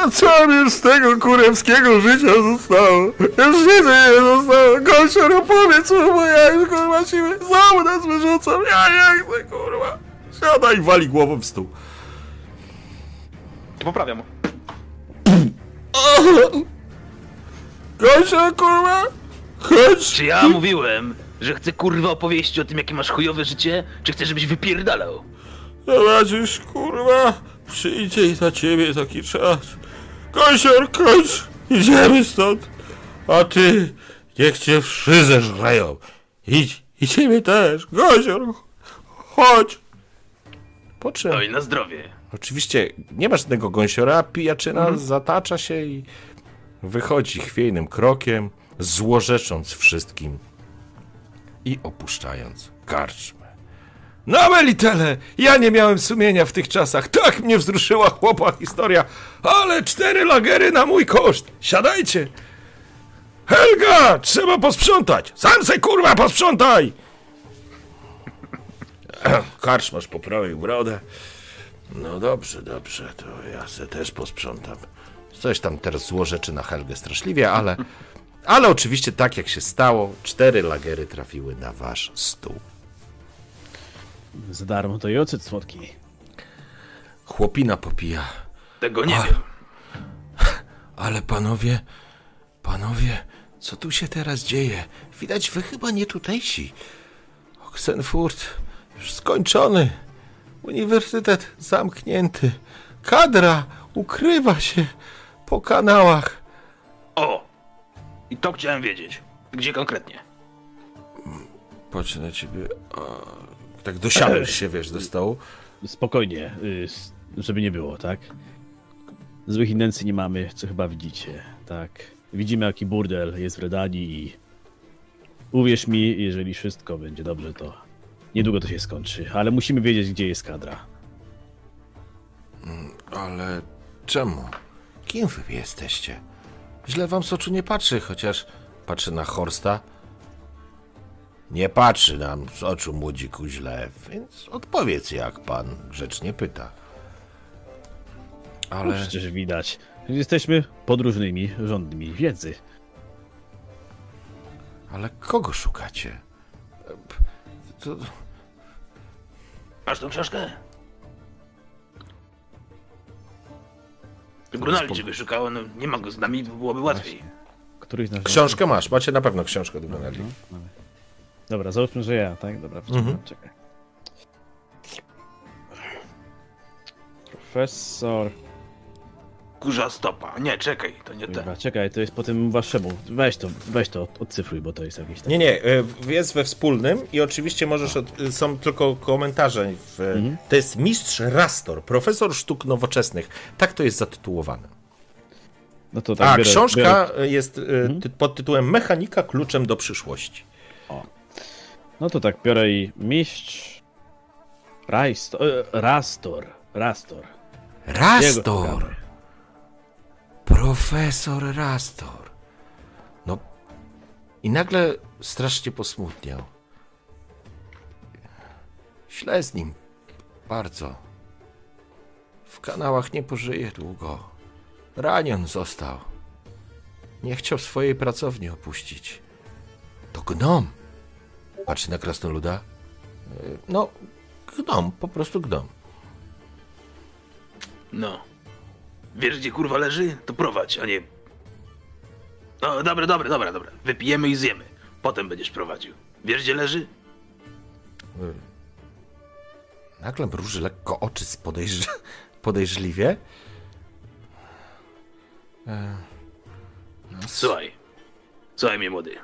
A co mi już z tego kurewskiego życia zostało? Już nic mi nie zostało. Kąsior, opowiedz mu, bo ja już kurwa siły znowu nas wyrzucam. Ja nie chcę, kurwa. Siada i wali głową w stół. To poprawiam. Kąsior, kurwa? Chodź. Czy ja mówiłem, że chcę kurwa opowieści o tym, jakie masz chujowe życie, czy chcę, żebyś wypierdalał? Zobaczysz, kurwa, przyjdzie i na ciebie taki czas. Kąsior, kończ, idziemy stąd. A ty, niech cię wszyscy żreją. Idź, i ciebie też. Kąsior, chodź. Po czym? Oj, na zdrowie. Oczywiście nie ma żadnego gąsiora, pijaczyna zatacza się i wychodzi chwiejnym krokiem, złorzecząc wszystkim i opuszczając karczmę. No Melitele, ja nie miałem sumienia w tych czasach. Tak mnie wzruszyła chłopa historia. Ale cztery lagery na mój koszt. Siadajcie. Helga, trzeba posprzątać. Sam se kurwa posprzątaj. Karczmasz poprawił brodę. No dobrze, dobrze, to ja se też posprzątam. Coś tam teraz złorzeczy na Helgę straszliwie, ale, ale oczywiście tak jak się stało, cztery lagery trafiły na wasz stół. Za darmo to i ocet słodki. Chłopina popija. Tego nie Ach. wiem. Ale panowie, panowie, co tu się teraz dzieje? Widać, wy chyba nie tutejsi. Oxenfurt już skończony. Uniwersytet zamknięty. Kadra ukrywa się po kanałach. O! I to chciałem wiedzieć. Gdzie konkretnie? Patrzę na ciebie. A, tak dosiadłeś się, wiesz, do stołu. Spokojnie, y, żeby nie było, tak? Złych intencji nie mamy, co chyba widzicie, tak? Widzimy, jaki burdel jest w Redanii i uwierz mi, jeżeli wszystko będzie dobrze, to niedługo to się skończy, ale musimy wiedzieć, gdzie jest kadra. Ale czemu? Kim wy jesteście? Źle wam z oczu nie patrzy, chociaż patrzy na Horsta. Nie patrzy nam z oczu młodziku źle, więc odpowiedz jak pan grzecznie pyta. No Ale przecież widać, jesteśmy podróżnymi rządnymi wiedzy. Ale kogo szukacie? To, Masz tą książkę? Grunaldi czegoś szukało, no nie ma go z nami, byłoby łatwiej. Któryś. Książkę masz, macie na pewno książkę do Goneli. Dobra, załóżmy, że ja, tak? Dobra, poczekaj, czekaj. Profesor kurza stopa. Nie, czekaj, to nie ten. Dobra, czekaj, to jest po tym waszemu. Weź to, weź to, odcyfruj, bo to jest jakieś tam. Nie, nie, e, jest we wspólnym i oczywiście możesz, od, są tylko komentarze. W, To jest Mistrz Rastor, profesor sztuk nowoczesnych. Tak to jest zatytułowane. No to tak, A biorę- książka biorę- jest ty, pod tytułem Mechanika kluczem do przyszłości. No to tak, biorę i mistrz. E, Rastor. Rastor. Rastor! Profesor Rastor. No. I nagle strasznie posmutniał. Źle z nim. Bardzo. W kanałach nie pożyje długo. Ranion został. Nie chciał swojej pracowni opuścić. To gnom. Patrzy na krasnoluda. No, gnom, po prostu gnom. No. Wiesz, gdzie kurwa leży? To prowadź, a nie... No, dobra, dobra, dobra, dobra. Wypijemy i zjemy. Potem będziesz prowadził. Wiesz, gdzie leży? Nagle mruży lekko oczy podejrz... podejrzliwie. Słuchaj. Słuchaj mnie, młody.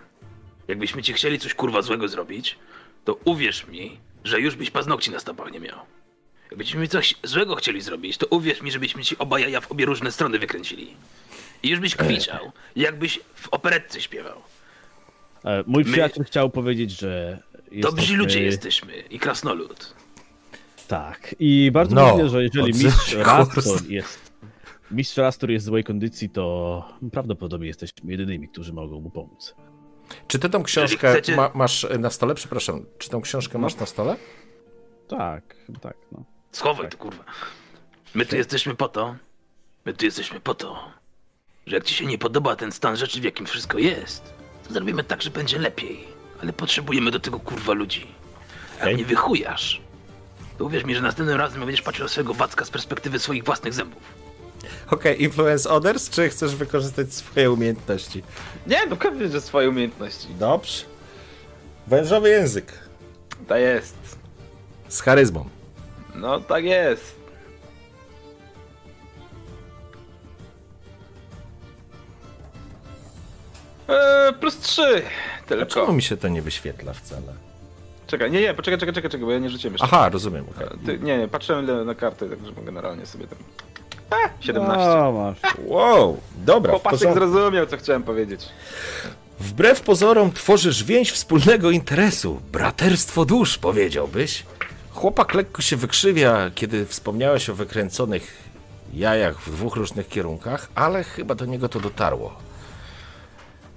Jakbyśmy ci chcieli coś kurwa złego zrobić, to uwierz mi, że już byś paznokci na stopach nie miał. Jakbyśmy mi coś złego chcieli zrobić, to uwierz mi, żebyśmy ci oba jaja w obie różne strony wykręcili. I już byś kwiczał, jakbyś w operetce śpiewał. E, Mój My- przyjaciel chciał powiedzieć, że. Dobrzy ludzie jesteśmy i krasnolud. Tak. I bardzo No, możliwe, że jeżeli mistrz Rastor jest. Mistrz Rastor jest w złej kondycji, to prawdopodobnie jesteśmy jedynymi, którzy mogą mu pomóc. Czy ty tą książkę chcecie- ma, masz na stole? Przepraszam, czy tą książkę masz na stole? Tak, tak, no. Schowaj to kurwa. My tu jesteśmy po to. My tu jesteśmy po to, że jak ci się nie podoba ten stan rzeczy, w jakim wszystko jest, to zrobimy tak, że będzie lepiej. Ale potrzebujemy do tego kurwa ludzi. Jak nie wychujasz, to uwierz mi, że następnym razem będziesz patrzył na swojego wacka z perspektywy swoich własnych zębów. Okej, influence others, czy chcesz wykorzystać swoje umiejętności? Nie, no pewnie, że swoje umiejętności. Dobrze. Wężowy język. To jest. Z charyzmą. No tak jest. Eee, plus 3 Czemu tylko. mi się to nie wyświetla wcale? Czekaj, nie, nie, poczekaj, czekaj, czekaj, czekaj, bo ja nie rzuciłem jeszcze. Aha, rozumiem. okej. Nie, nie, patrzyłem na kartę, także generalnie sobie tam... A, 17. O, masz. Wow, dobra. w Chłopaczek porządku. zrozumiał, co chciałem powiedzieć. Wbrew pozorom tworzysz więź wspólnego interesu. Braterstwo dusz, powiedziałbyś. Chłopak lekko się wykrzywia, kiedy wspomniałeś o wykręconych jajach w dwóch różnych kierunkach, ale chyba do niego to dotarło.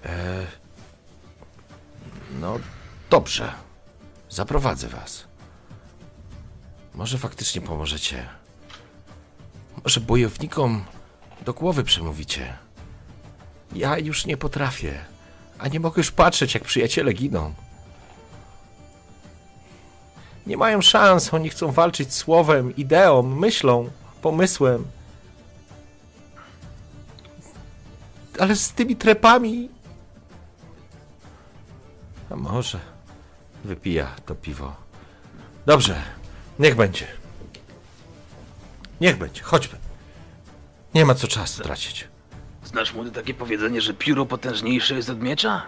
E... No, dobrze. Zaprowadzę was. Może faktycznie pomożecie. Może bojownikom do głowy przemówicie. Ja już nie potrafię, a nie mogę już patrzeć, jak przyjaciele giną. Nie mają szans, oni chcą walczyć słowem, ideą, myślą, pomysłem. Ale z tymi trepami. A może wypija to piwo. Dobrze, niech będzie. Niech będzie, chodźmy. Nie ma co czasu tracić. Znasz młody takie powiedzenie, że pióro potężniejsze jest od miecza?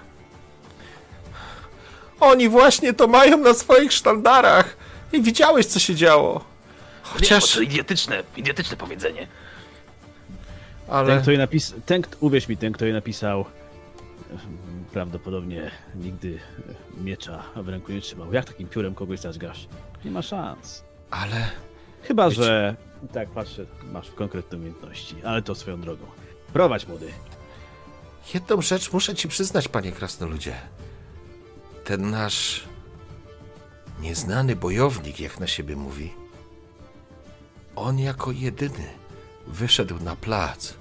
Oni właśnie to mają na swoich sztandarach. I widziałeś, co się działo. Wiesz, Chociaż, to idiotyczne, idiotyczne powiedzenie. Ten, ale... kto je napisał, ten, uwierz mi, ten, kto je napisał, prawdopodobnie nigdy miecza w ręku nie trzymał. Jak takim piórem kogoś zażgasz? Nie ma szans. Ale... Chyba, Wiecie- że tak patrzę, masz konkretne umiejętności, ale to swoją drogą. Prowadź młody. Jedną rzecz muszę ci przyznać, panie krasnoludzie. Ten nasz nieznany bojownik, jak na siebie mówi, on jako jedyny wyszedł na plac,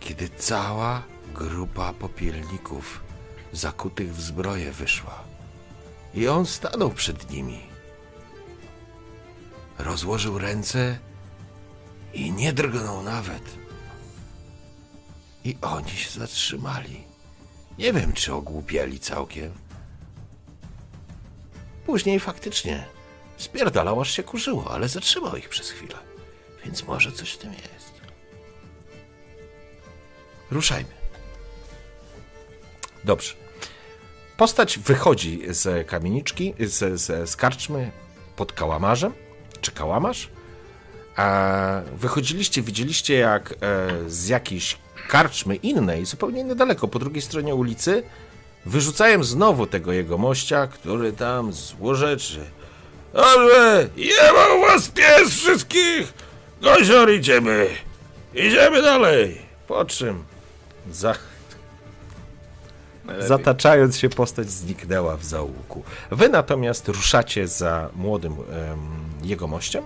kiedy cała grupa popielników zakutych w zbroję wyszła. I on stanął przed nimi. Rozłożył ręce i nie drgnął nawet. I oni się zatrzymali. Nie wiem, czy ogłupiali całkiem. Później faktycznie spierdalał, aż się kurzyło, ale zatrzymał ich przez chwilę. Więc może coś w tym jest. ruszajmy. Dobrze. Postać wychodzi z kamieniczki, z, z, z karczmy pod kałamarzem, czy kałamarz. A wychodziliście, widzieliście jak e, z jakiejś karczmy innej, zupełnie niedaleko, po drugiej stronie ulicy, wyrzucają znowu tego jego mościa, który tam złorzeczy. Dobrze, jebał was pies wszystkich! Gozior, idziemy! Idziemy dalej! Po czym za, Najlepiej. Zataczając się, postać zniknęła w zaułku. Wy natomiast ruszacie za młodym em, jegomościem,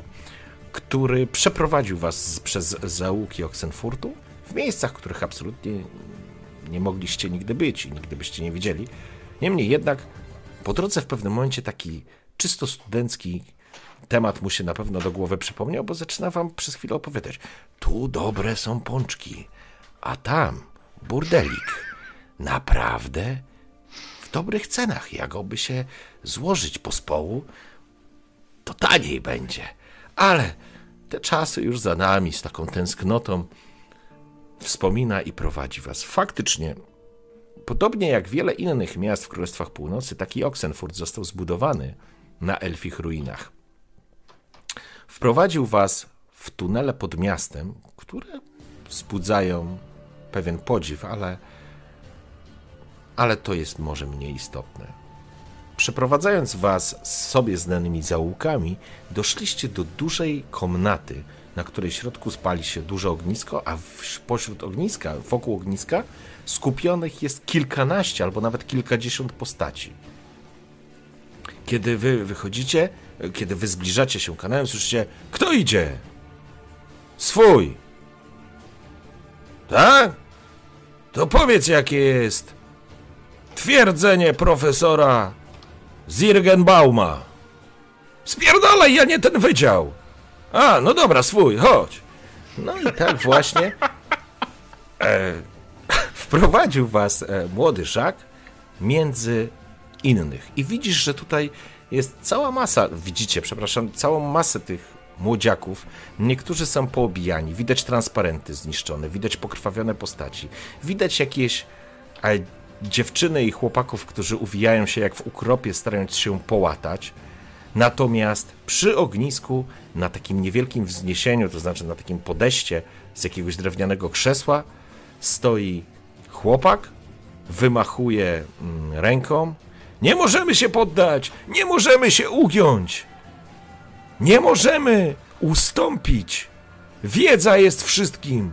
który przeprowadził was przez zaułki Oxenfurtu w miejscach, których absolutnie nie mogliście nigdy być i nigdy byście nie widzieli. Niemniej jednak po drodze w pewnym momencie taki czysto studencki temat mu się na pewno do głowy przypomniał, bo zaczyna wam przez chwilę opowiadać. Tu dobre są pączki, a tam burdelik. Naprawdę? W dobrych cenach, jakoby się złożyć pospołu, to taniej będzie. Ale te czasy już za nami, z taką tęsknotą wspomina i prowadzi was. Faktycznie, podobnie jak wiele innych miast w Królestwach Północy, taki Oxenfurt został zbudowany na elfich ruinach. Wprowadził was w tunele pod miastem, które wzbudzają pewien podziw, ale ale to jest może mniej istotne. Przeprowadzając was z sobie znanymi zaułkami, doszliście do dużej komnaty, na której środku spali się duże ognisko, a pośród ogniska, wokół ogniska, skupionych jest kilkanaście albo nawet kilkadziesiąt postaci. Kiedy wy wychodzicie, kiedy wy zbliżacie się kanałem, słyszycie, kto idzie? Swój. Tak? To powiedz, jakie jest twierdzenie profesora Zirgenbauma. Spierdalaj, ja nie ten wydział. A, no dobra, swój, chodź. No i tak właśnie e, wprowadził was e, młody Żak między innych. I widzisz, że tutaj jest cała masa, widzicie, przepraszam, całą masę tych młodziaków. Niektórzy są poobijani, widać transparenty zniszczone, widać pokrwawione postaci, widać jakieś dziewczyny i chłopaków, którzy uwijają się jak w ukropie, starając się połatać. Natomiast przy ognisku, na takim niewielkim wzniesieniu, to znaczy na takim podejście z jakiegoś drewnianego krzesła, stoi chłopak, wymachuje mm, ręką. Nie możemy się poddać! Nie możemy się ugiąć! Nie możemy ustąpić! Wiedza jest wszystkim!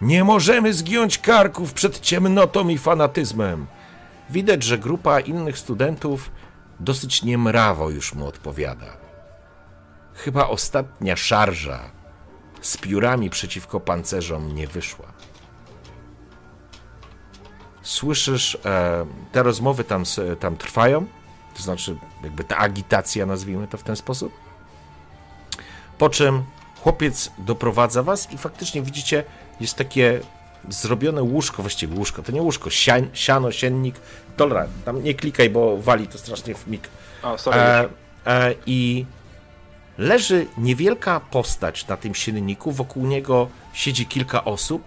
Nie możemy zgiąć karków przed ciemnotą i fanatyzmem. Widać, że grupa innych studentów dosyć niemrawo już mu odpowiada. Chyba ostatnia szarża z piórami przeciwko pancerzom nie wyszła. Słyszysz, e, te rozmowy tam, tam trwają, to znaczy jakby ta agitacja, nazwijmy to w ten sposób. Po czym chłopiec doprowadza was i faktycznie widzicie, jest takie zrobione łóżko, właściwie łóżko, to nie łóżko, sian, siano, siennik, dobra, tam nie klikaj, bo wali to strasznie w mig. O, sorry. E, e, I leży niewielka postać na tym sienniku, wokół niego siedzi kilka osób,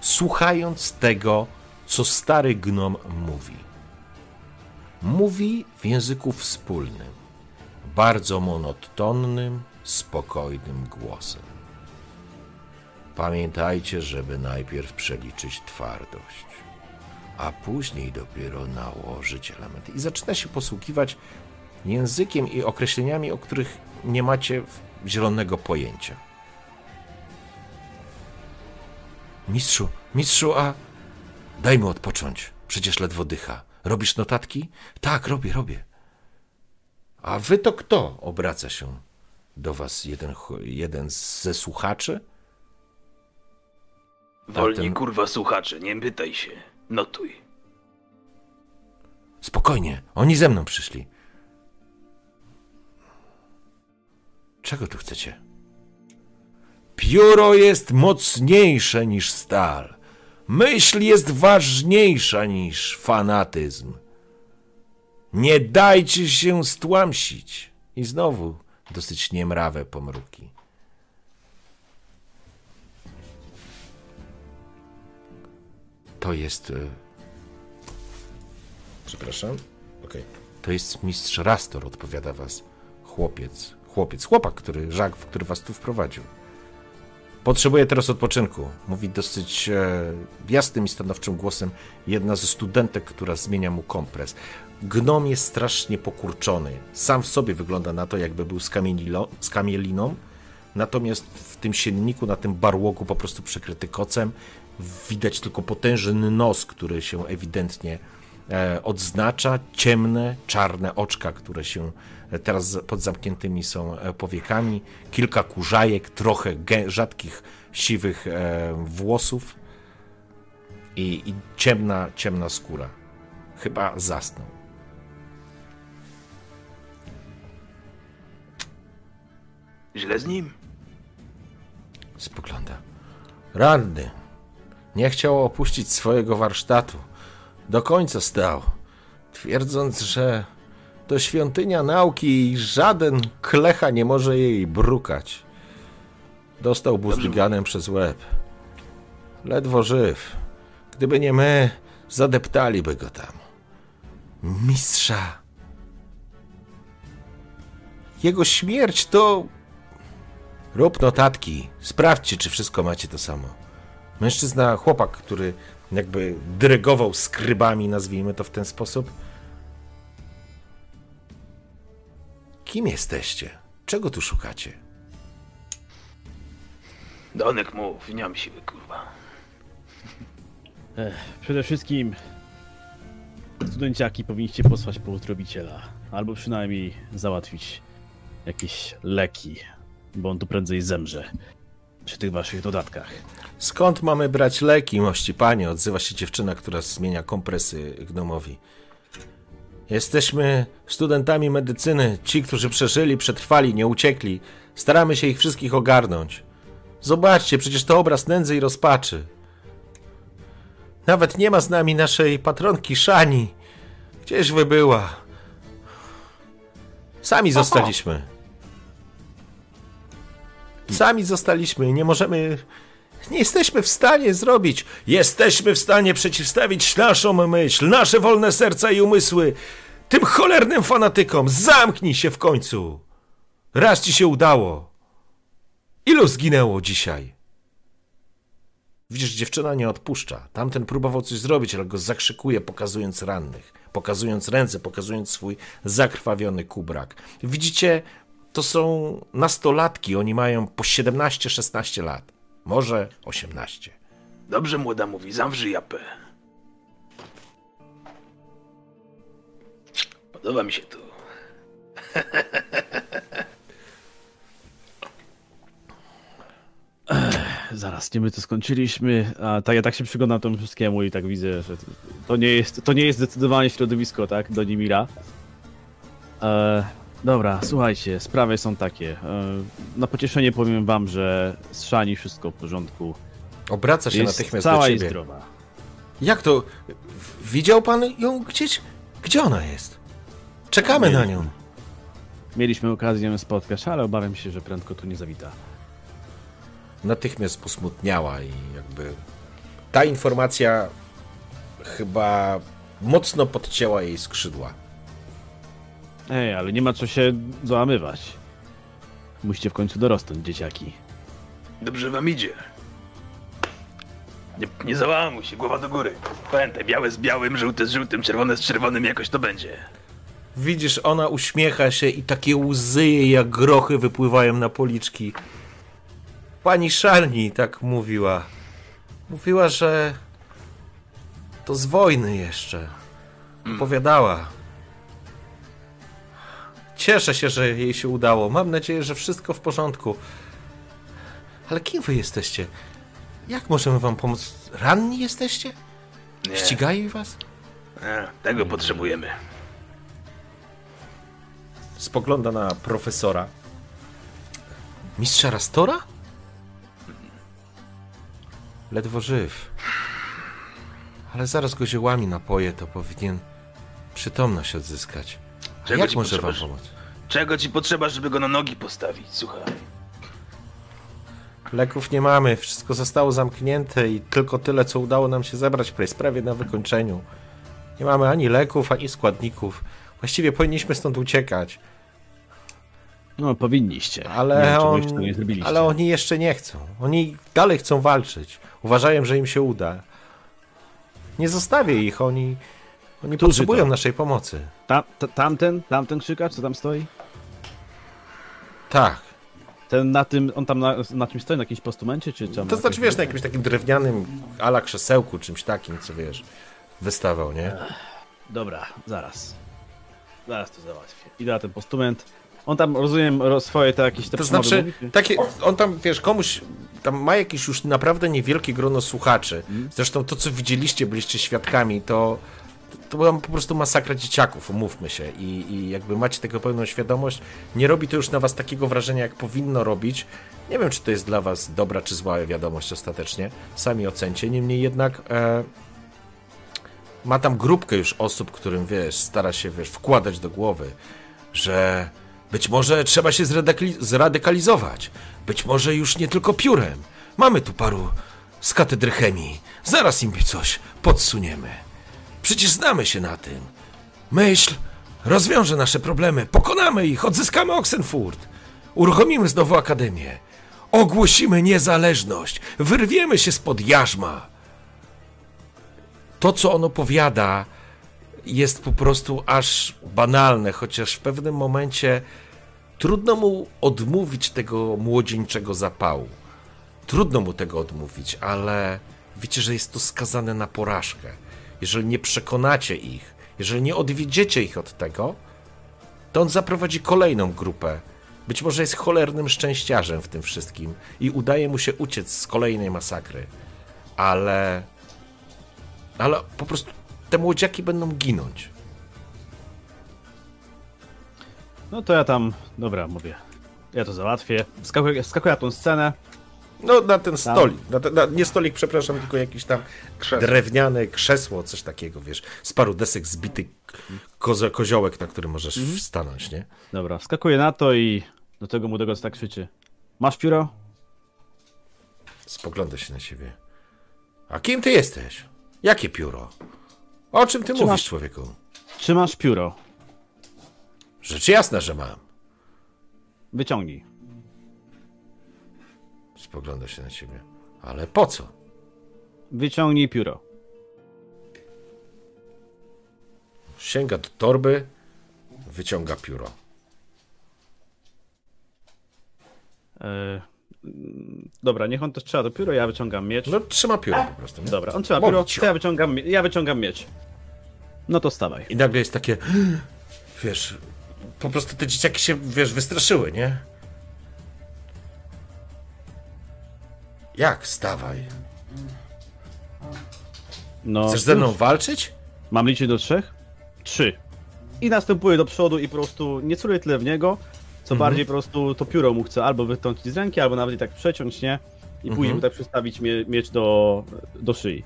słuchając tego, co stary gnom mówi. Mówi w języku wspólnym, bardzo monotonnym, spokojnym głosem. Pamiętajcie, żeby najpierw przeliczyć twardość, a później dopiero nałożyć elementy. I zaczyna się posługiwać językiem i określeniami, o których nie macie zielonego pojęcia. Mistrzu, mistrzu, a daj mu odpocząć. Przecież ledwo dycha. Robisz notatki? Tak, robię, robię. A wy to kto? Obraca się do was jeden, jeden ze słuchaczy. Wolniej ten- kurwa słuchacze, nie pytaj się. Notuj. Spokojnie, oni ze mną przyszli. Czego tu chcecie? Pióro jest mocniejsze niż stal. Myśl jest ważniejsza niż fanatyzm. Nie dajcie się stłamsić. I znowu dosyć niemrawe pomruki. To jest. y, Przepraszam. Okej. To jest mistrz Rastor, odpowiada was chłopiec. Chłopiec, chłopak, który, Żak, który was tu wprowadził. Potrzebuję teraz odpoczynku. Mówi dosyć e, jasnym i stanowczym głosem jedna ze studentek, która zmienia mu kompres. Gnom jest strasznie pokurczony. Sam w sobie wygląda na to, jakby był skamielilo- skamieliną. Natomiast w tym silniku, na tym barłogu po prostu przykryty kocem, widać tylko potężny nos, który się ewidentnie e, odznacza, ciemne, czarne oczka, które się e, teraz pod zamkniętymi są e, powiekami, kilka kurzajek, trochę rzadkich, siwych włosów i, i ciemna, ciemna skóra. Chyba zasnął. Źle z nim? Spogląda. Ranny. Nie chciał opuścić swojego warsztatu. Do końca stał, twierdząc, że to świątynia nauki i żaden klecha nie może jej brukać. Dostał buzdyganem przez łeb. Ledwo żyw. Gdyby nie my, zadeptaliby go tam. Mistrza. Jego śmierć to Rób notatki, sprawdźcie, czy wszystko macie to samo. Mężczyzna, chłopak, który jakby dyrygował skrybami, nazwijmy to w ten sposób. Kim jesteście? Czego tu szukacie? Donek mów, nie mam siły, kurwa. Przede wszystkim studenciaki powinniście posłać po albo przynajmniej załatwić jakieś leki, bo on tu prędzej zemrze przy tych waszych dodatkach. Skąd mamy brać leki, mości panie? Odzywa się dziewczyna, która zmienia kompresy gnomowi. Jesteśmy studentami medycyny. Ci, którzy przeżyli, przetrwali, nie uciekli. Staramy się ich wszystkich ogarnąć. Zobaczcie, przecież to obraz nędzy i rozpaczy. Nawet nie ma z nami naszej patronki Szani. Gdzieś wy była? Sami zostaliśmy. Sami zostaliśmy. Nie możemy. Nie jesteśmy w stanie zrobić. Jesteśmy w stanie przeciwstawić naszą myśl, nasze wolne serca i umysły tym cholernym fanatykom. Zamknij się w końcu. Raz ci się udało. Ilu zginęło dzisiaj? Widzisz, dziewczyna nie odpuszcza. Tamten próbował coś zrobić, ale go zakrzykuje, pokazując rannych, pokazując ręce, pokazując swój zakrwawiony kubrak. Widzicie, to są nastolatki, oni mają po 17-16 lat, może 18. Dobrze młoda mówi, zawrzyj japę. Podoba mi się tu. Zaraz, nie my to skończyliśmy, a tak ja tak się przyglądam temu wszystkiemu i tak widzę, że to nie jest, to nie jest zdecydowanie środowisko, tak, do Nimira. E, dobra, słuchajcie, sprawy są takie. E, na pocieszenie powiem wam, że z Szani wszystko w porządku. Obraca się Jest natychmiast do cała i ciebie. zdrowa. Jak to? Widział pan ją gdzieś? Gdzie ona jest? Czekamy na nią. Mieliśmy okazję ją spotkać, ale obawiam się, że prędko tu nie zawita. Natychmiast posmutniała i jakby ta informacja chyba mocno podcięła jej skrzydła. Ej, ale nie ma co się załamywać. Musicie w końcu dorosnąć, dzieciaki. Dobrze wam idzie. Nie, nie załamuj się, głowa do góry. Pamiętaj, białe z białym, żółte z żółtym, czerwone z czerwonym, jakoś to będzie. Widzisz, ona uśmiecha się i takie łzy jak grochy wypływają na policzki. Pani Szarni tak mówiła. Mówiła, że to z wojny jeszcze. Opowiadała. Cieszę się, że jej się udało. Mam nadzieję, że wszystko w porządku. Ale kim wy jesteście? Jak możemy wam pomóc? Ranni jesteście? Nie, Ścigają was? e, tego potrzebujemy. Spogląda na profesora. Mistrza Rastora? Ledwo żyw. Ale zaraz go ziołami napoje, to powinien przytomność odzyskać. A Czego jak ci może wam potrzeba, pomóc? Czego ci potrzeba, żeby go na nogi postawić, słuchaj? Leków nie mamy, wszystko zostało zamknięte i tylko tyle, co udało nam się zebrać, jest prawie na wykończeniu. Nie mamy ani leków, ani składników. Właściwie powinniśmy stąd uciekać, No, powinniście. ale, wiem, on, ale oni jeszcze nie chcą. Oni dalej chcą walczyć. Uważają, że im się uda. Nie zostawię ich, oni, oni Którzy potrzebują to? naszej pomocy. Ta, ta, tamten, tamten krzykacz, co tam stoi? Tak. Ten na tym, on tam na, na czymś stoi, na jakimś postumencie, czy tam? To znaczy, wiesz, na jakimś takim drewnianym ala krzesełku, czymś takim, co wiesz, wystawał, nie? Dobra, zaraz. Zaraz to załatwię. Idę na ten postument. On tam, rozumiem, ro- swoje te jakieś te To znaczy, takie, on tam, wiesz, komuś, tam ma jakieś już naprawdę niewielkie grono słuchaczy. Zresztą to, co widzieliście, byliście świadkami, to, to była po prostu masakra dzieciaków, umówmy się. I, I jakby macie tego pełną świadomość, nie robi to już na was takiego wrażenia, jak powinno robić. Nie wiem, czy to jest dla was dobra czy zła wiadomość ostatecznie. Sami ocencie. Niemniej jednak e, ma tam grupkę już osób, którym, wiesz, stara się, wiesz, wkładać do głowy, że być może trzeba się zradykali- zradykalizować. Być może już nie tylko piórem. Mamy tu paru z katedry chemii. Zaraz im coś podsuniemy. Przecież znamy się na tym. Myśl rozwiąże nasze problemy. Pokonamy ich, odzyskamy Oxenfurt. Uruchomimy znowu akademię. Ogłosimy niezależność. Wyrwiemy się spod jarzma. To, co on opowiada, jest po prostu aż banalne, chociaż w pewnym momencie trudno mu odmówić tego młodzieńczego zapału. Trudno mu tego odmówić, ale wiecie, że jest to skazane na porażkę. Jeżeli nie przekonacie ich, jeżeli nie odwiedziecie ich od tego, to on zaprowadzi kolejną grupę. Być może jest cholernym szczęściarzem w tym wszystkim i udaje mu się uciec z kolejnej masakry. Ale. Ale po prostu te młodziaki będą ginąć. No to ja tam, dobra, mówię. Ja to załatwię. Skakuję, skakuję na tą scenę. No, na ten stolik. Na ten, na, nie stolik, przepraszam, tylko jakiś tam Krzesło. drewniane krzesło, coś takiego, wiesz. Z paru desek zbity kozo, koziołek, na którym możesz stanąć, nie? Dobra, skakuję na to i do tego młodego co tak krzyczy. Masz pióro? Spogląda się na siebie. A kim ty jesteś? Jakie pióro? O czym ty Czy mówisz, masz- człowieku? Czy masz pióro? Rzecz jasna, że mam. Wyciągnij. Spogląda się na ciebie. Ale po co? Wyciągnij pióro. Sięga do torby, wyciąga pióro. E, dobra, niech on też trzyma to pióro, ja wyciągam miecz. No, trzyma pióro po prostu. Nie? Dobra, on trzyma pióro, cię. to ja wyciągam, ja wyciągam miecz. No to stawaj. I nagle jest takie, wiesz, po prostu te dzieciaki się, wiesz, wystraszyły, nie? Jak? Stawaj. No, Chcesz ze mną walczyć? Mam liczyć do trzech? Trzy. I następuję do przodu i po prostu nie celuję tyle w niego, co Mhm. bardziej po prostu to pióro mu chcę albo wytrącić z ręki, albo nawet i tak przeciąć, nie? I później Mhm. mu tak przystawić mie miecz do, do szyi.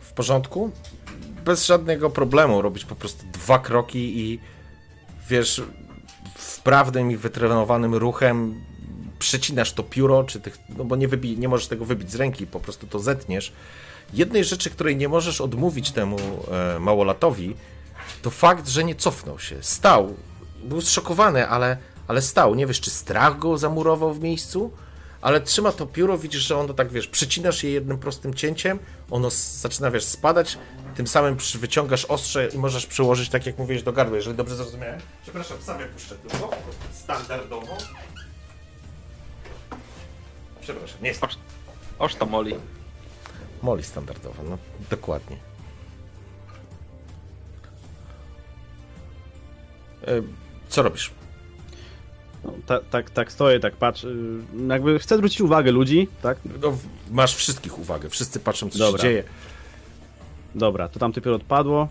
W porządku? Bez żadnego problemu robić po prostu dwa kroki i wiesz, wprawnym i wytrenowanym ruchem przecinasz to pióro, czy tych, no bo nie, wybi, nie możesz tego wybić z ręki, po prostu to zetniesz. Jednej rzeczy, której nie możesz odmówić temu e, małolatowi, to fakt, że nie cofnął się. Stał. Był zszokowany, ale, ale stał. Nie wiesz, czy strach go zamurował w miejscu, ale trzyma to pióro, widzisz, że ono tak, wiesz, przycinasz je jednym prostym cięciem, ono zaczyna, wiesz, spadać, tym samym wyciągasz ostrze i możesz przyłożyć, tak jak mówiłeś, do gardła, jeżeli dobrze zrozumiałem. Przepraszam, sam puszczę tylko, standardowo. Przepraszam, nie jest Oż, oż to moli. Moli standardowo, no dokładnie. E, Co robisz? No, ta, tak, tak stoję, tak patrzę. y, Jakby chcę zwrócić uwagę ludzi, tak? No, masz wszystkich uwagę, wszyscy patrzą, co Dobra. się dzieje. Dobra, to tamte pióro odpadło.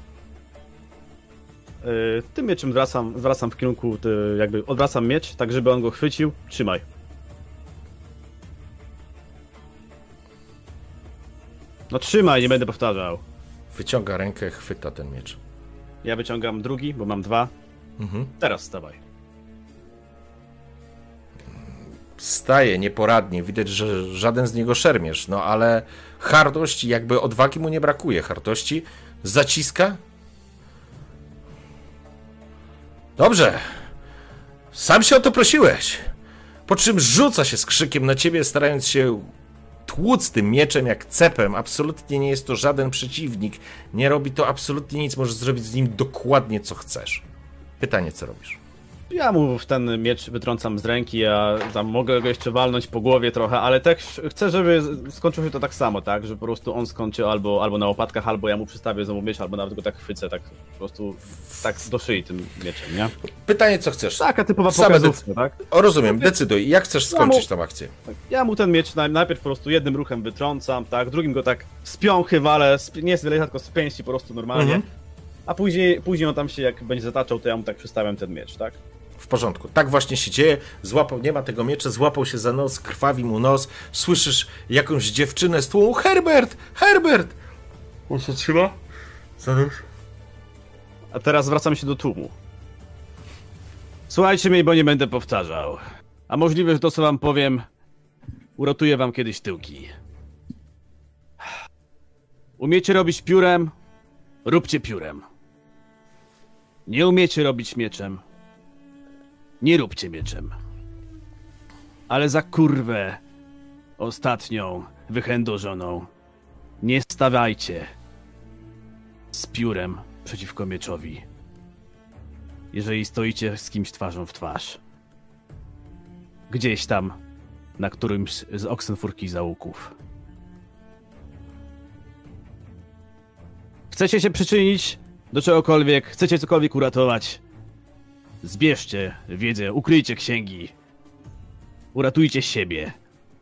Yy, tym mieczem wracam, wracam w kierunku, jakby odwracam miecz, tak żeby on go chwycił. Trzymaj. No trzymaj, nie będę powtarzał. Wyciąga rękę, chwyta ten miecz. Ja wyciągam drugi, bo mam dwa. Mhm. Teraz stawaj. Staje nieporadnie, widać, że żaden z niego szermierz, no ale hardość, jakby odwagi mu nie brakuje. Hardości zaciska. Dobrze. Sam się o to prosiłeś. Po czym rzuca się z krzykiem na ciebie, starając się tłuc tym mieczem jak cepem. Absolutnie nie jest to żaden przeciwnik. Nie robi to absolutnie nic. Możesz zrobić z nim dokładnie co chcesz. Pytanie, co robisz? Ja mu w ten miecz wytrącam z ręki, ja tam mogę go jeszcze walnąć po głowie trochę, ale też chcę, żeby skończyło się to tak samo, tak? Że po prostu on skończy albo, albo na łopatkach, albo ja mu przystawię znowu miecz, albo nawet go tak chwycę, tak po prostu tak do szyi tym mieczem, nie? Pytanie, co chcesz? Taka typowa Same pokazówka, tak? O, rozumiem, decyduj. Jak chcesz skończyć tą akcję? Tak. Ja mu ten miecz naj- najpierw po prostu jednym ruchem wytrącam, tak? Drugim go tak z piąchy walę, z, nie z wylejcha, tylko z pięści po prostu normalnie. Mhm. A później, później on tam się jak będzie zataczał, to ja mu tak przystawiam ten miecz, tak? W porządku. Tak właśnie się dzieje. Złapał, nie ma tego miecza, złapał się za nos, krwawi mu nos. Słyszysz jakąś dziewczynę z tłumu. Herbert! Herbert! On się trzyma? Za nos. A teraz zwracam się do tłumu. Słuchajcie mnie, bo nie będę powtarzał. A możliwe, że to, co wam powiem, uratuje wam kiedyś tyłki. Umiecie robić piórem? Róbcie piórem. Nie umiecie robić mieczem? Nie róbcie mieczem. Ale za kurwę ostatnią, wychędożoną, nie stawajcie z piórem przeciwko mieczowi. Jeżeli stoicie z kimś twarzą w twarz. Gdzieś tam na którymś z Oxenfurki załuków. Chcecie się przyczynić do czegokolwiek, chcecie cokolwiek uratować. Zbierzcie wiedzę, ukryjcie księgi. Uratujcie siebie,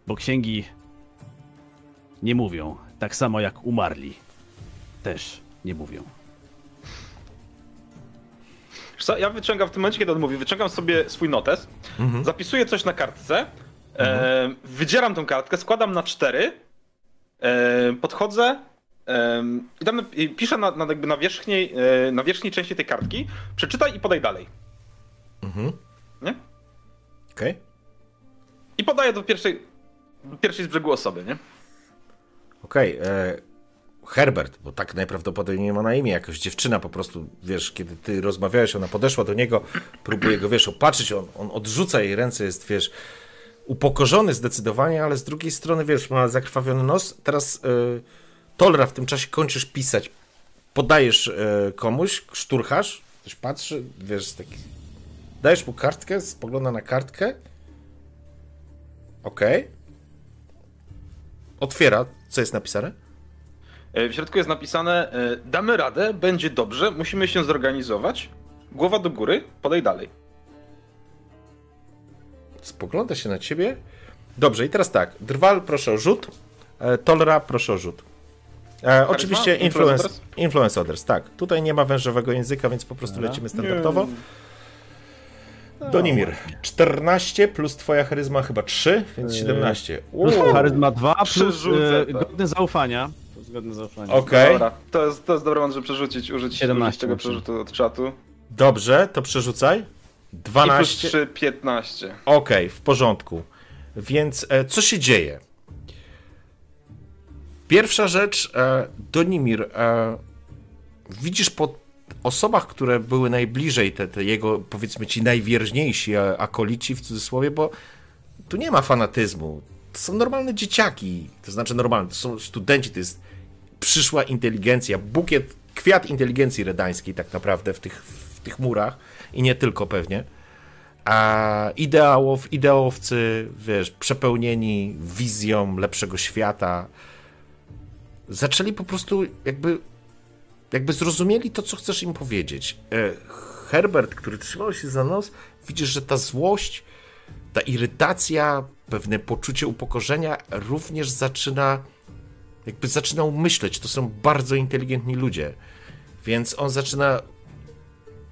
bo księgi nie mówią, tak samo jak umarli. Też nie mówią. Co, ja wyciągam w tym momencie, kiedy on mówi, wyciągam sobie swój notes, zapisuję coś na kartce, e, wydzieram tą kartkę, składam na cztery, e, podchodzę e, i, tam, piszę na, na, jakby na, wierzchniej, e, na wierzchniej części tej kartki, przeczytaj i podaj dalej. Mhm. Nie? Okej. I podaję do pierwszej, do pierwszej z brzegu osoby, nie? Okej. e, Herbert, bo tak najprawdopodobniej ma na imię, jakaś dziewczyna po prostu, wiesz, kiedy ty rozmawiałeś, ona podeszła do niego, próbuje go, wiesz, opatrzyć, on, on odrzuca jej ręce, jest, wiesz, upokorzony zdecydowanie, ale z drugiej strony, wiesz, ma zakrwawiony nos. Teraz y, Tolra w tym czasie kończysz pisać, podajesz y, komuś, szturchasz, ktoś patrzy, wiesz, taki... Dajesz mu kartkę, spogląda na kartkę. Okej. Otwiera, co jest napisane? E, W środku jest napisane, e, damy radę, będzie dobrze, musimy się zorganizować, głowa do góry, podaj dalej. Spogląda się na ciebie. Dobrze, i teraz tak. Drwal, proszę o rzut. E, Tolra, proszę o rzut. E, oczywiście Influence influence, others? tak. Tutaj nie ma wężowego języka, więc po prostu lecimy standardowo. Donimir, 14 plus twoja charyzma chyba 3, więc 17. Plus Uuu, charyzma 2, plus e, to. godne zaufania. Plus godne zaufania. Okej, Dobra, to jest, to jest dobry moment, żeby przerzucić, użyć, 17 użyć tego muszę. przerzutu od czatu. dobrze, to przerzucaj. I plus 12. 3, 15. Okej, w porządku. Więc e, co się dzieje? Pierwsza rzecz, e, Donimir, e, widzisz po osobach, które były najbliżej, te, te jego, powiedzmy ci, najwierniejsi e, akolici, w cudzysłowie, bo tu nie ma fanatyzmu. To są normalne dzieciaki, to znaczy normalne, to są studenci, to jest przyszła inteligencja, bukiet, kwiat inteligencji redańskiej tak naprawdę w tych, w tych murach i nie tylko pewnie. A ideałów, ideałowcy, wiesz, przepełnieni wizją lepszego świata, zaczęli po prostu jakby, jakby zrozumieli to, co chcesz im powiedzieć. E, Herbert, który trzymał się za nos, widzisz, że ta złość, ta irytacja, pewne poczucie upokorzenia również zaczyna, jakby zaczynał myśleć. To są bardzo inteligentni ludzie. Więc on zaczyna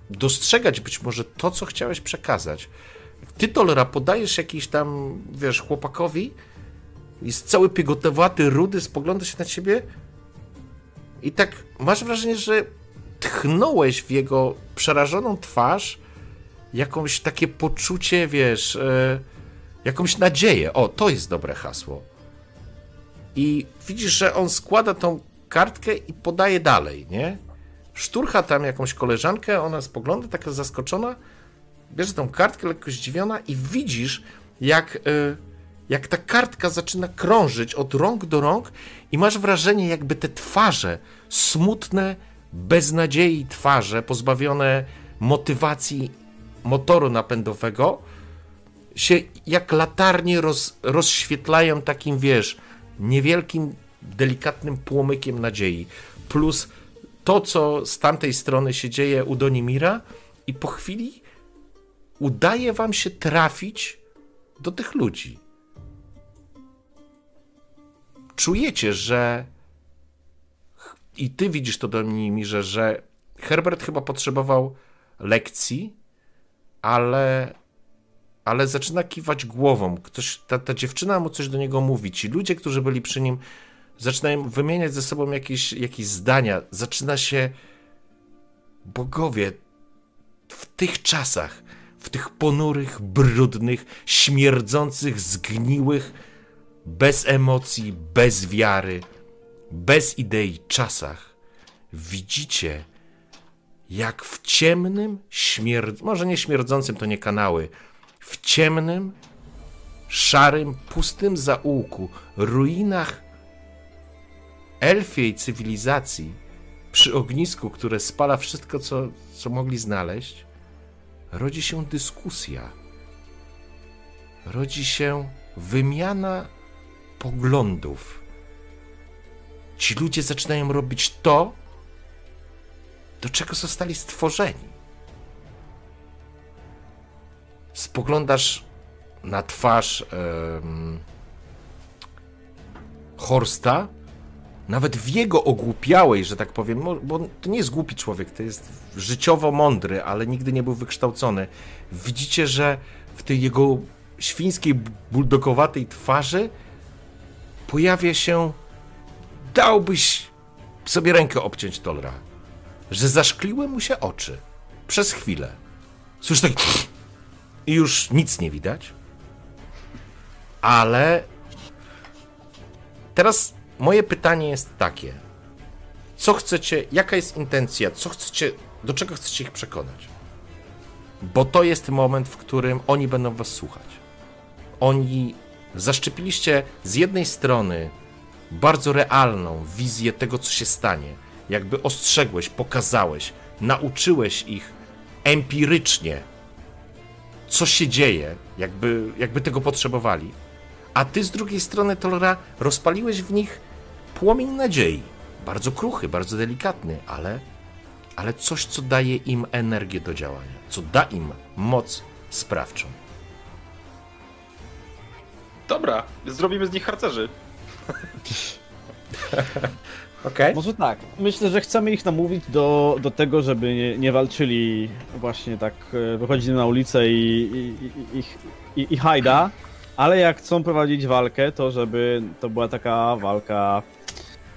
dostrzegać być może to, co chciałeś przekazać. Ty, Tolera, podajesz jakiś tam, wiesz, chłopakowi, jest cały piegotowaty, rudy, spogląda się na ciebie i tak masz wrażenie, że tchnąłeś w jego przerażoną twarz jakąś takie poczucie, wiesz, e, jakąś nadzieję. O, to jest dobre hasło. I widzisz, że on składa tą kartkę i podaje dalej, nie? Szturcha tam jakąś koleżankę, ona spogląda taka zaskoczona, bierze tą kartkę lekko zdziwiona i widzisz, jak, y, jak ta kartka zaczyna krążyć od rąk do rąk i masz wrażenie, jakby te twarze, smutne, bez nadziei twarze, pozbawione motywacji motoru napędowego, się jak latarnie roz, rozświetlają takim, wiesz, niewielkim, delikatnym płomykiem nadziei. Plus to, co z tamtej strony się dzieje u Donimira i po chwili udaje wam się trafić do tych ludzi. Czujecie, że i ty widzisz to Donimirze, że Herbert chyba potrzebował lekcji, ale ale zaczyna kiwać głową. Ktoś, ta, ta dziewczyna mu coś do niego mówi. Ci ludzie, którzy byli przy nim, zaczynają wymieniać ze sobą jakieś, jakieś zdania. Zaczyna się. Bogowie, w tych czasach, w tych ponurych, brudnych, śmierdzących, zgniłych, bez emocji, bez wiary, bez idei czasach, widzicie, jak w ciemnym, śmierd... może nie śmierdzącym, to nie kanały, w ciemnym, szarym, pustym zaułku, ruinach elfiej cywilizacji, przy ognisku, które spala wszystko, co, co mogli znaleźć, rodzi się dyskusja. Rodzi się wymiana poglądów. Ci ludzie zaczynają robić to, do czego zostali stworzeni. spoglądasz na twarz Horsta, nawet w jego ogłupiałej, że tak powiem, bo to nie jest głupi człowiek, to jest życiowo mądry, ale nigdy nie był wykształcony. Widzicie, że w tej jego świńskiej, buldogowatej twarzy pojawia się dałbyś sobie rękę obciąć Tolra, że zaszkliły mu się oczy przez chwilę. Słyszysz tak i już nic nie widać. Ale teraz moje pytanie jest takie. Co chcecie, jaka jest intencja, co chcecie, do czego chcecie ich przekonać? Bo to jest moment, w którym oni będą was słuchać. Oni zaszczepiliście z jednej strony bardzo realną wizję tego, co się stanie. Jakby ostrzegłeś, pokazałeś, nauczyłeś ich empirycznie co się dzieje, jakby, jakby tego potrzebowali. A ty z drugiej strony, Tolera, rozpaliłeś w nich płomień nadziei. Bardzo kruchy, bardzo delikatny, ale, ale coś, co daje im energię do działania, co da im moc sprawczą. Dobra, zrobimy z nich harcerzy. Okay. Może tak. Myślę, że chcemy ich namówić do, do tego, żeby nie, nie walczyli właśnie tak, e, wychodzili na ulicę i, i, i, i, i hajda, ale jak chcą prowadzić walkę, to żeby to była taka walka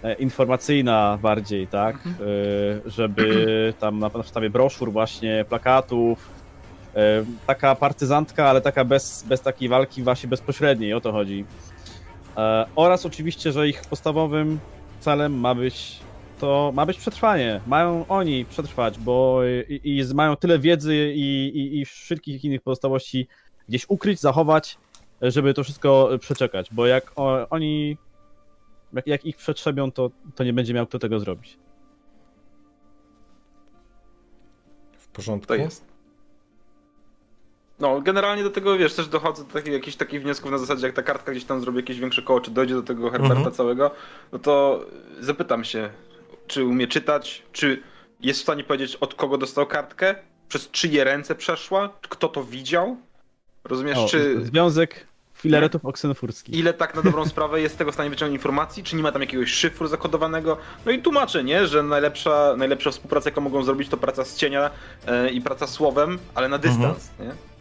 e, informacyjna bardziej, tak? Mhm. E, żeby tam na podstawie broszur właśnie, plakatów, taka partyzantka, ale taka bez, bez takiej walki właśnie bezpośredniej, o to chodzi. Oraz oczywiście, że ich podstawowym celem ma być to ma być przetrwanie. Mają oni przetrwać, bo i, i mają tyle wiedzy i, i, i wszystkich innych pozostałości gdzieś ukryć, zachować, żeby to wszystko przeczekać, bo jak o, oni jak, jak, ich przetrzebią, to, to nie będzie miał kto tego zrobić. W porządku. To jest. No, generalnie do tego, wiesz, też dochodzę do takich, jakichś takich wniosków na zasadzie, jak ta kartka gdzieś tam zrobi jakieś większe koło, czy dojdzie do tego Herberta mhm. całego, no to zapytam się, czy umie czytać, czy jest w stanie powiedzieć, od kogo dostał kartkę, przez czyje ręce przeszła, kto to widział, rozumiesz, o, czy... Związek filaretów oksenofurskich. Ile tak na dobrą sprawę jest z tego w stanie wyciągnąć informacji, czy nie ma tam jakiegoś szyfru zakodowanego. No i tłumaczę, nie, że najlepsza, najlepsza współpraca, jaką mogą zrobić, to praca z cienia yy, i praca słowem, ale na dystans, mhm. nie?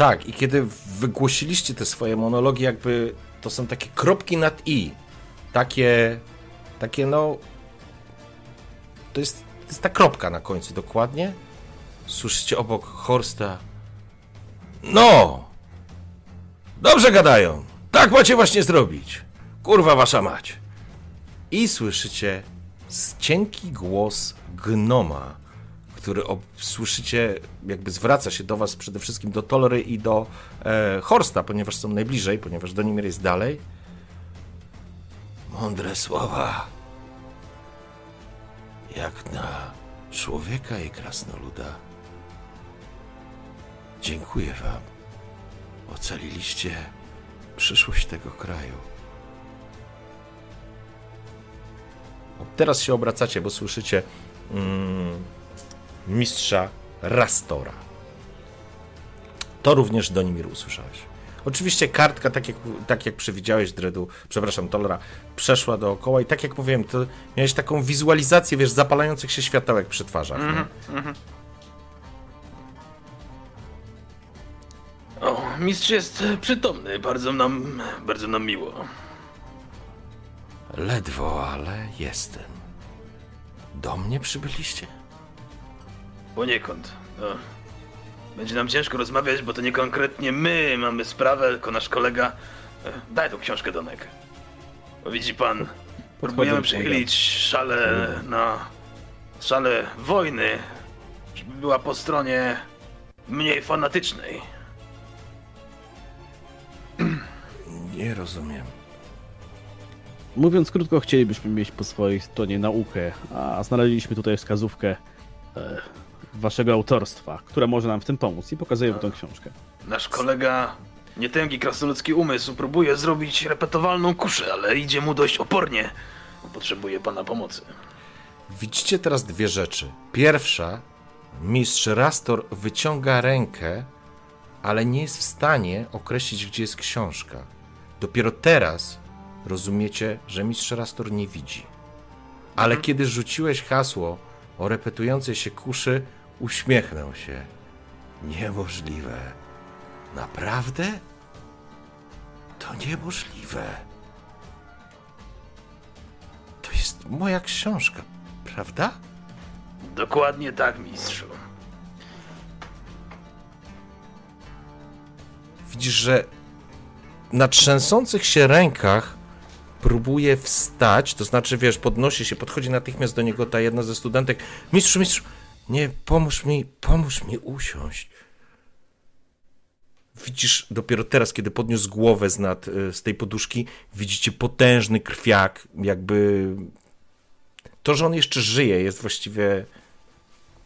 Tak, i kiedy wygłosiliście te swoje monologi, jakby to są takie kropki nad i. Takie, takie no. To jest, to jest ta kropka na końcu dokładnie. Słyszycie obok Horsta. No! Dobrze gadają. Tak macie właśnie zrobić. Kurwa wasza mać. I słyszycie cienki głos gnoma, który słyszycie, jakby zwraca się do was przede wszystkim do Tolry i do e, Horsta, ponieważ są najbliżej, ponieważ Donimir jest dalej. Mądre słowa. Jak na człowieka i krasnoluda. Dziękuję wam. Ocaliliście przyszłość tego kraju. Teraz się obracacie, bo słyszycie mm, mistrza Rastora. To również Donimir usłyszałeś. Oczywiście kartka, tak jak, tak jak przewidziałeś, Dredu, przepraszam, Tolera, przeszła dookoła i tak jak mówiłem, to miałeś taką wizualizację, wiesz, zapalających się światełek przy twarzach. nie? O, mistrz jest przytomny, bardzo nam, bardzo nam miło. Ledwo, ale jestem. Do mnie przybyliście? Poniekąd. No. Będzie nam ciężko rozmawiać, bo to nie konkretnie my mamy sprawę, tylko nasz kolega. E, Daj tą książkę Donek. Bo widzi pan, próbujemy do przechylić szale na szale wojny, żeby była po stronie mniej fanatycznej. Nie rozumiem. Mówiąc krótko, chcielibyśmy mieć po swojej stronie naukę, a znaleźliśmy tutaj wskazówkę e, waszego autorstwa, która może nam w tym pomóc i pokazuję wam tą książkę. Nasz kolega, nietęgi krasnoludzki umysł, próbuje zrobić repetowalną kuszę, ale idzie mu dość opornie. Potrzebuje pana pomocy. Widzicie teraz dwie rzeczy. Pierwsza, mistrz Rastor wyciąga rękę, ale nie jest w stanie określić, gdzie jest książka. Dopiero teraz rozumiecie, że mistrz Rastor nie widzi. Ale kiedy rzuciłeś hasło o repetującej się kuszy, uśmiechnął się. Niemożliwe. Naprawdę? To niemożliwe. To jest moja książka, prawda? Dokładnie tak, mistrzu. Widzisz, że na trzęsących się rękach próbuje wstać, to znaczy, wiesz, podnosi się, podchodzi natychmiast do niego ta jedna ze studentek. Mistrzu, mistrzu, nie, pomóż mi, pomóż mi usiąść. Widzisz, dopiero teraz, kiedy podniósł głowę z, nad, y, z tej poduszki, widzicie potężny krwiak, jakby... To, że on jeszcze żyje, jest właściwie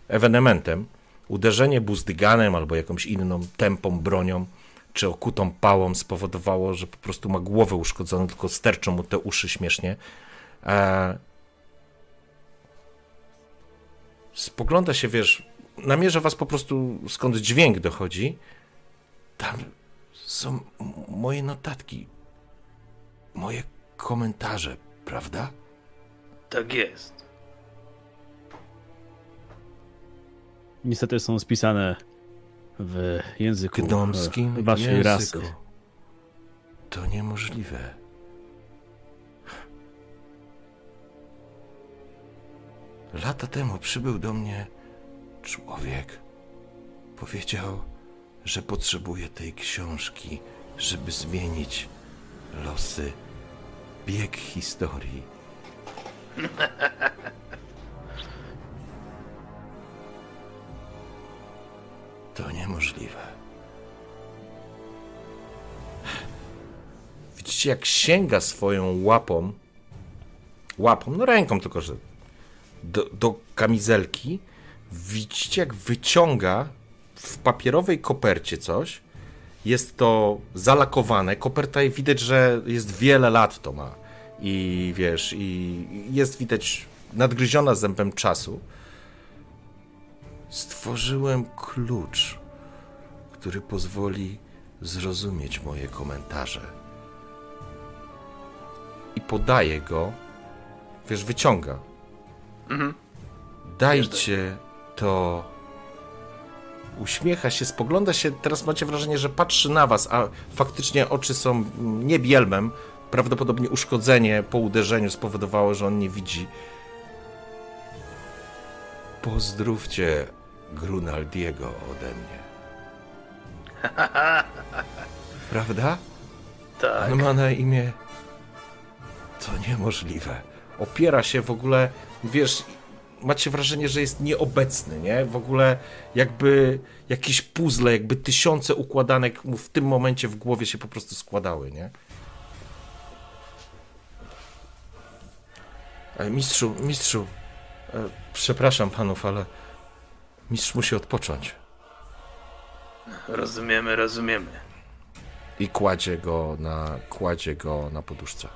ewenementem. Uderzenie buzdyganem albo jakąś inną tępą bronią czy okutą pałą spowodowało, że po prostu ma głowę uszkodzoną, tylko sterczą mu te uszy śmiesznie. E... Spogląda się, wiesz, namierza was po prostu skąd dźwięk dochodzi. Tam są moje notatki, moje komentarze, prawda? Tak jest. Niestety są spisane w języku Gnomskim waszej rasy. języku. To niemożliwe. Lata temu przybył do mnie człowiek. Powiedział, że potrzebuje tej książki, żeby zmienić losy, bieg historii. To niemożliwe. Widzicie, jak sięga swoją łapą, łapą, no ręką tylko, że do, do kamizelki. Widzicie, jak wyciąga w papierowej kopercie coś. Jest to zalakowane. Koperta widać, że jest wiele lat to ma. I wiesz, i jest widać nadgryziona zębem czasu. Stworzyłem klucz, który pozwoli zrozumieć moje komentarze. I podaje go, wiesz, wyciąga. Dajcie to. Uśmiecha się, spogląda się. Teraz macie wrażenie, że patrzy na was, a faktycznie oczy są mm, nie bielmem. Prawdopodobnie uszkodzenie po uderzeniu spowodowało, że on nie widzi. Pozdrówcie Grunaldiego ode mnie. prawda? Tak. On ma na imię. To niemożliwe. Opiera się w ogóle, wiesz, macie wrażenie, że jest nieobecny, nie? W ogóle jakby jakieś puzzle, jakby tysiące układanek mu w tym momencie w głowie się po prostu składały, nie? E, Mistrzu, mistrzu, e, przepraszam panów, ale mistrz musi odpocząć. Rozumiemy, rozumiemy. I kładzie go na, kładzie go na poduszce.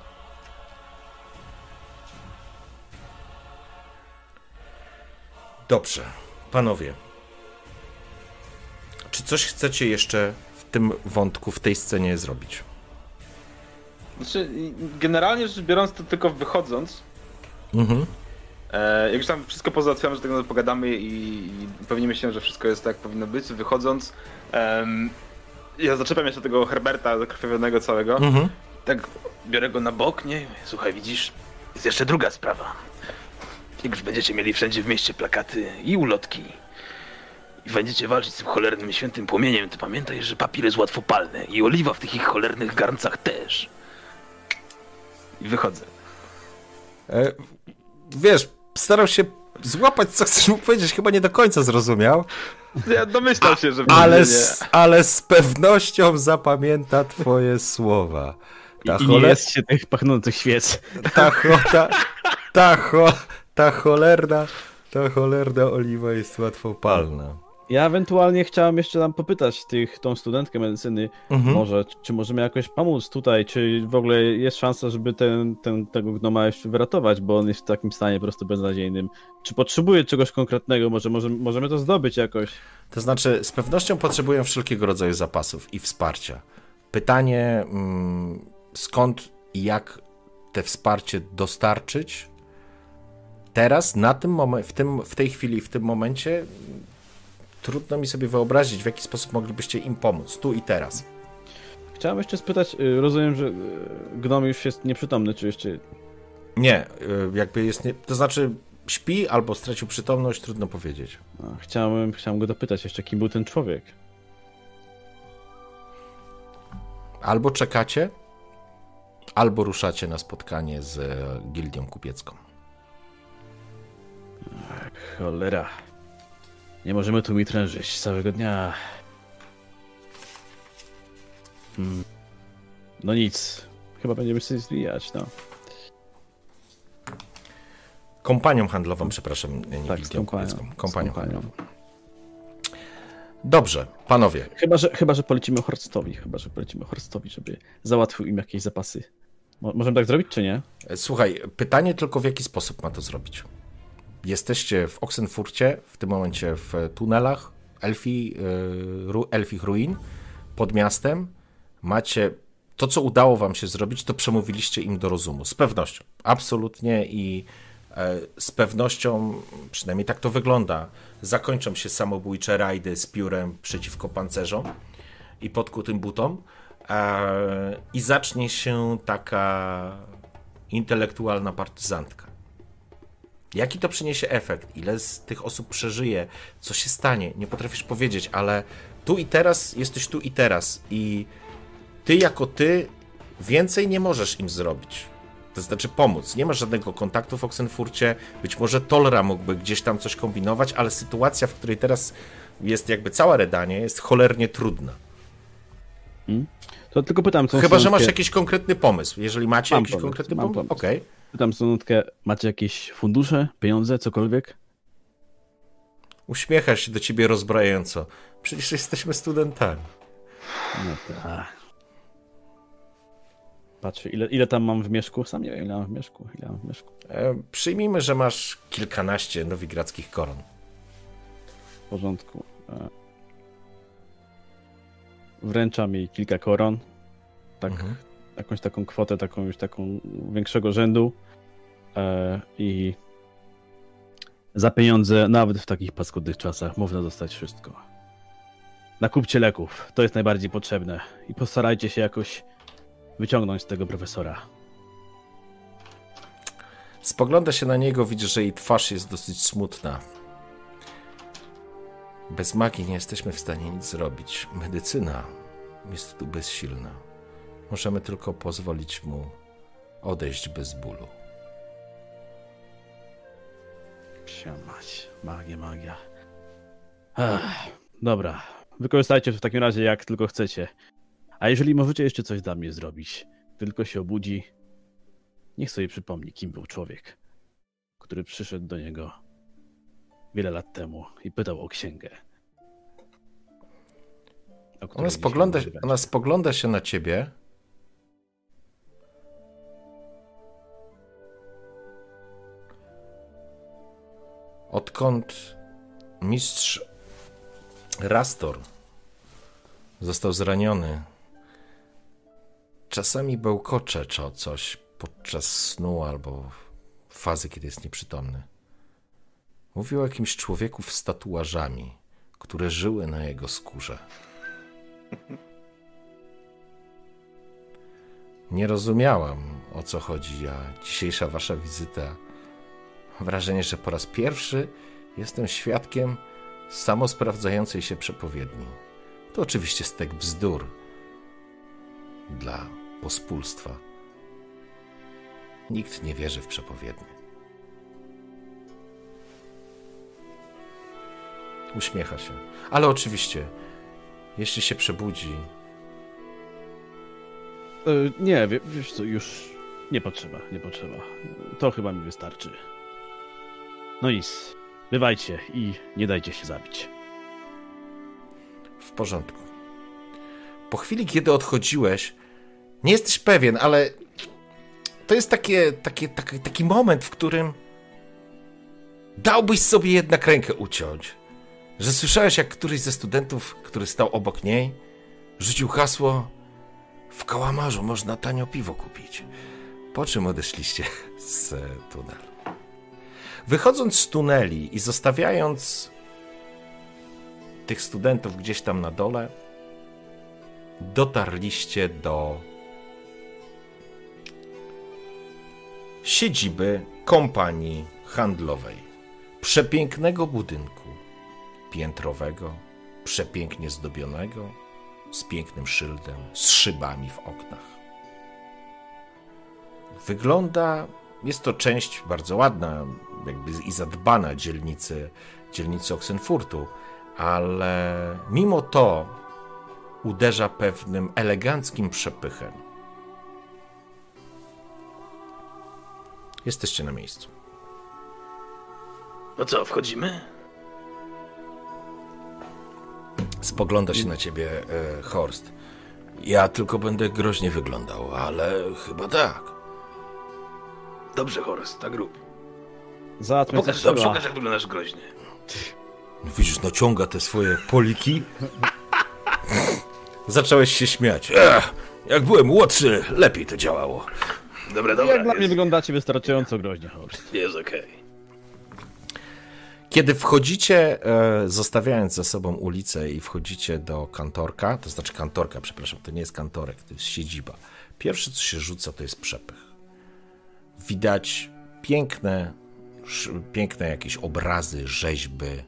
Dobrze, panowie. Czy coś chcecie jeszcze w tym wątku, w tej scenie zrobić? Znaczy, generalnie rzecz biorąc, to tylko wychodząc, Mhm. E, jak już tam wszystko pozałatwiamy, że tak naprawdę pogadamy i, i pewnie myślę, że wszystko jest tak, jak powinno być. Wychodząc, em, ja zaczepiam jeszcze tego Herberta zakrwawionego całego. Mhm. Tak Biorę go na bok, nie? Słuchaj, widzisz? Jest jeszcze druga sprawa. Jak już będziecie mieli wszędzie w mieście plakaty i ulotki i będziecie walczyć z tym cholernym świętym płomieniem, to pamiętaj, że papier jest łatwopalny i oliwa w tych ich cholernych garncach też. i wychodzę. E, wiesz, starał się złapać, co chcesz mu powiedzieć, chyba nie do końca zrozumiał, Ja domyślam się, że ale z, ale z pewnością zapamięta twoje słowa. Ta, I nie cholera, jest się tych pachnących świec. ta, cho, ta, ta, cho, ta cholerna, ta cholerna oliwa jest łatwopalna. Ja ewentualnie chciałem jeszcze tam popytać tych, tą studentkę medycyny, Mhm. może, czy możemy jakoś pomóc tutaj, czy w ogóle jest szansa, żeby ten, ten, tego gnoma jeszcze wyratować, bo on jest w takim stanie po prostu beznadziejnym. Czy potrzebuje czegoś konkretnego, może, może możemy to zdobyć jakoś? To znaczy, z pewnością potrzebują wszelkiego rodzaju zapasów i wsparcia. Pytanie, mm, skąd i jak te wsparcie dostarczyć? Teraz, na tym momen- w, tym, w tej chwili, w tym momencie, trudno mi sobie wyobrazić, w jaki sposób moglibyście im pomóc, tu i teraz. Chciałem jeszcze spytać, y, rozumiem, że y, gnom już jest nieprzytomny, czy jeszcze... Nie, y, jakby jest, nie, to znaczy śpi albo stracił przytomność, trudno powiedzieć. Chciałem, chciałem go dopytać jeszcze, kim był ten człowiek. Albo czekacie, albo ruszacie na spotkanie z gildią kupiecką. Cholera. Nie możemy tu mi trężyć całego dnia. Hmm. No nic. Chyba będziemy się zwijać, no. Kompanią handlową, przepraszam, nie Tak, z gildią kompanią. Kompanią kompanią. handlową. Dobrze, panowie. Chyba, że, chyba, że polecimy Horstowi, chyba, że polecimy Horstowi, żeby załatwił im jakieś zapasy. Mo- możemy tak zrobić, czy nie? E, Słuchaj, pytanie tylko w jaki sposób ma to zrobić. Jesteście w Oxenfurcie, w tym momencie w tunelach Elfi, y, ru, Elfich Ruin, pod miastem. Macie to, co udało wam się zrobić, to przemówiliście im do rozumu. Z pewnością, absolutnie i e, z pewnością, przynajmniej tak to wygląda, zakończą się samobójcze rajdy z piórem przeciwko pancerzom i podkutym butom e, i zacznie się taka intelektualna partyzantka. Jaki to przyniesie efekt? Ile z tych osób przeżyje? Co się stanie? Nie potrafisz powiedzieć, ale tu i teraz jesteś tu i teraz i ty jako ty więcej nie możesz im zrobić. To znaczy pomóc. Nie masz żadnego kontaktu w Oxenfurcie. Być może Tolra mógłby gdzieś tam coś kombinować, ale sytuacja, w której teraz jest jakby cała Redanie, jest cholernie trudna. To tylko pytam, co Chyba, że masz jakiś konkretny pomysł. Jeżeli macie Mam jakiś pomysł, konkretny pomysł, pomysł. okej. Pytam studentkę, macie jakieś fundusze, pieniądze, cokolwiek? Uśmiecha się do ciebie rozbrajająco. Przecież jesteśmy studentami. No tak. Patrzę, ile, ile tam mam w mieszku? Sam nie wiem, ile mam w mieszku. Ile mam w mieszku. E, przyjmijmy, że masz kilkanaście nowigradzkich koron. W porządku. E, Wręczam jej kilka koron. Tak, Mhm. Jakąś taką kwotę, taką już taką większego rzędu. E, I za pieniądze, nawet w takich paskudnych czasach, można dostać wszystko. Nakupcie leków, to jest najbardziej potrzebne. I postarajcie się jakoś wyciągnąć tego profesora. Spogląda się na niego, widzi, że jej twarz jest dosyć smutna. Bez magii nie jesteśmy w stanie nic zrobić. Medycyna jest tu bezsilna. Możemy tylko pozwolić mu odejść bez bólu. Siamać. Magia, magia. Dobra. Wykorzystajcie to w takim razie jak tylko chcecie. A jeżeli możecie jeszcze coś dla mnie zrobić, tylko się obudzi, niech sobie przypomni, kim był człowiek, który przyszedł do niego wiele lat temu i pytał o księgę. o Ona spogląda, ona spogląda się na ciebie. Odkąd mistrz Rastor został zraniony, czasami bełkocze czy o coś podczas snu albo fazy, kiedy jest nieprzytomny. Mówił o jakimś człowieku z tatuażami, które żyły na jego skórze. Nie rozumiałam, o co chodzi, a dzisiejsza wasza wizyta. Wrażenie, że po raz pierwszy jestem świadkiem samosprawdzającej się przepowiedni. To oczywiście stek bzdur dla pospólstwa. Nikt nie wierzy w przepowiednie. Uśmiecha się. Ale oczywiście, jeśli się przebudzi, E, Nie, wie- wiesz co, już nie potrzeba, nie potrzeba. To chyba mi wystarczy. No nic, bywajcie i nie dajcie się zabić. W porządku. Po chwili, kiedy odchodziłeś, nie jesteś pewien, ale to jest takie, takie, taki, taki moment, w którym dałbyś sobie jednak rękę uciąć. Że słyszałeś, jak któryś ze studentów, który stał obok niej, rzucił hasło: W kałamarzu można tanio piwo kupić. Po czym odeszliście z tunelu. Wychodząc z tuneli i zostawiając tych studentów gdzieś tam na dole, dotarliście do siedziby kompanii handlowej. Przepięknego budynku, piętrowego, przepięknie zdobionego, z pięknym szyldem, z szybami w oknach. Wygląda, jest to część bardzo ładna, jakby i zadbana dzielnicy, dzielnicy Oxenfurtu, ale mimo to uderza pewnym eleganckim przepychem. Jesteście na miejscu. No co, wchodzimy? Spogląda się na ciebie e, Horst. Ja tylko będę groźnie wyglądał, ale chyba tak. Dobrze, Horst, tak rób. Załatwmy Pokaż, dobrze, trzeba. pokaż jak wyglądasz groźnie. No Widzisz, naciąga te swoje poliki. Zacząłeś się śmiać. Ech, jak byłem młodszy, lepiej to działało. Dobra, dobra, Jak dla mnie wyglądacie wystarczająco groźnie, Horst. jest okej. Kiedy wchodzicie, e, zostawiając za sobą ulicę i wchodzicie do kantorka, to znaczy kantorka, przepraszam, to nie jest kantorek, to jest siedziba. Pierwsze, co się rzuca, to jest przepych. Widać piękne, piękne jakieś obrazy, rzeźby,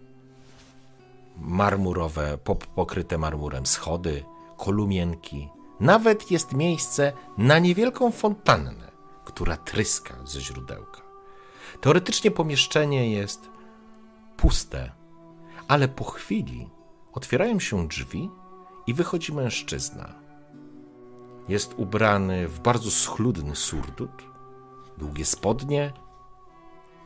marmurowe, pokryte marmurem schody, kolumienki. Nawet jest miejsce na niewielką fontannę, która tryska ze źródełka. Teoretycznie pomieszczenie jest puste, ale po chwili otwierają się drzwi i wychodzi mężczyzna. Jest ubrany w bardzo schludny surdut, długie spodnie,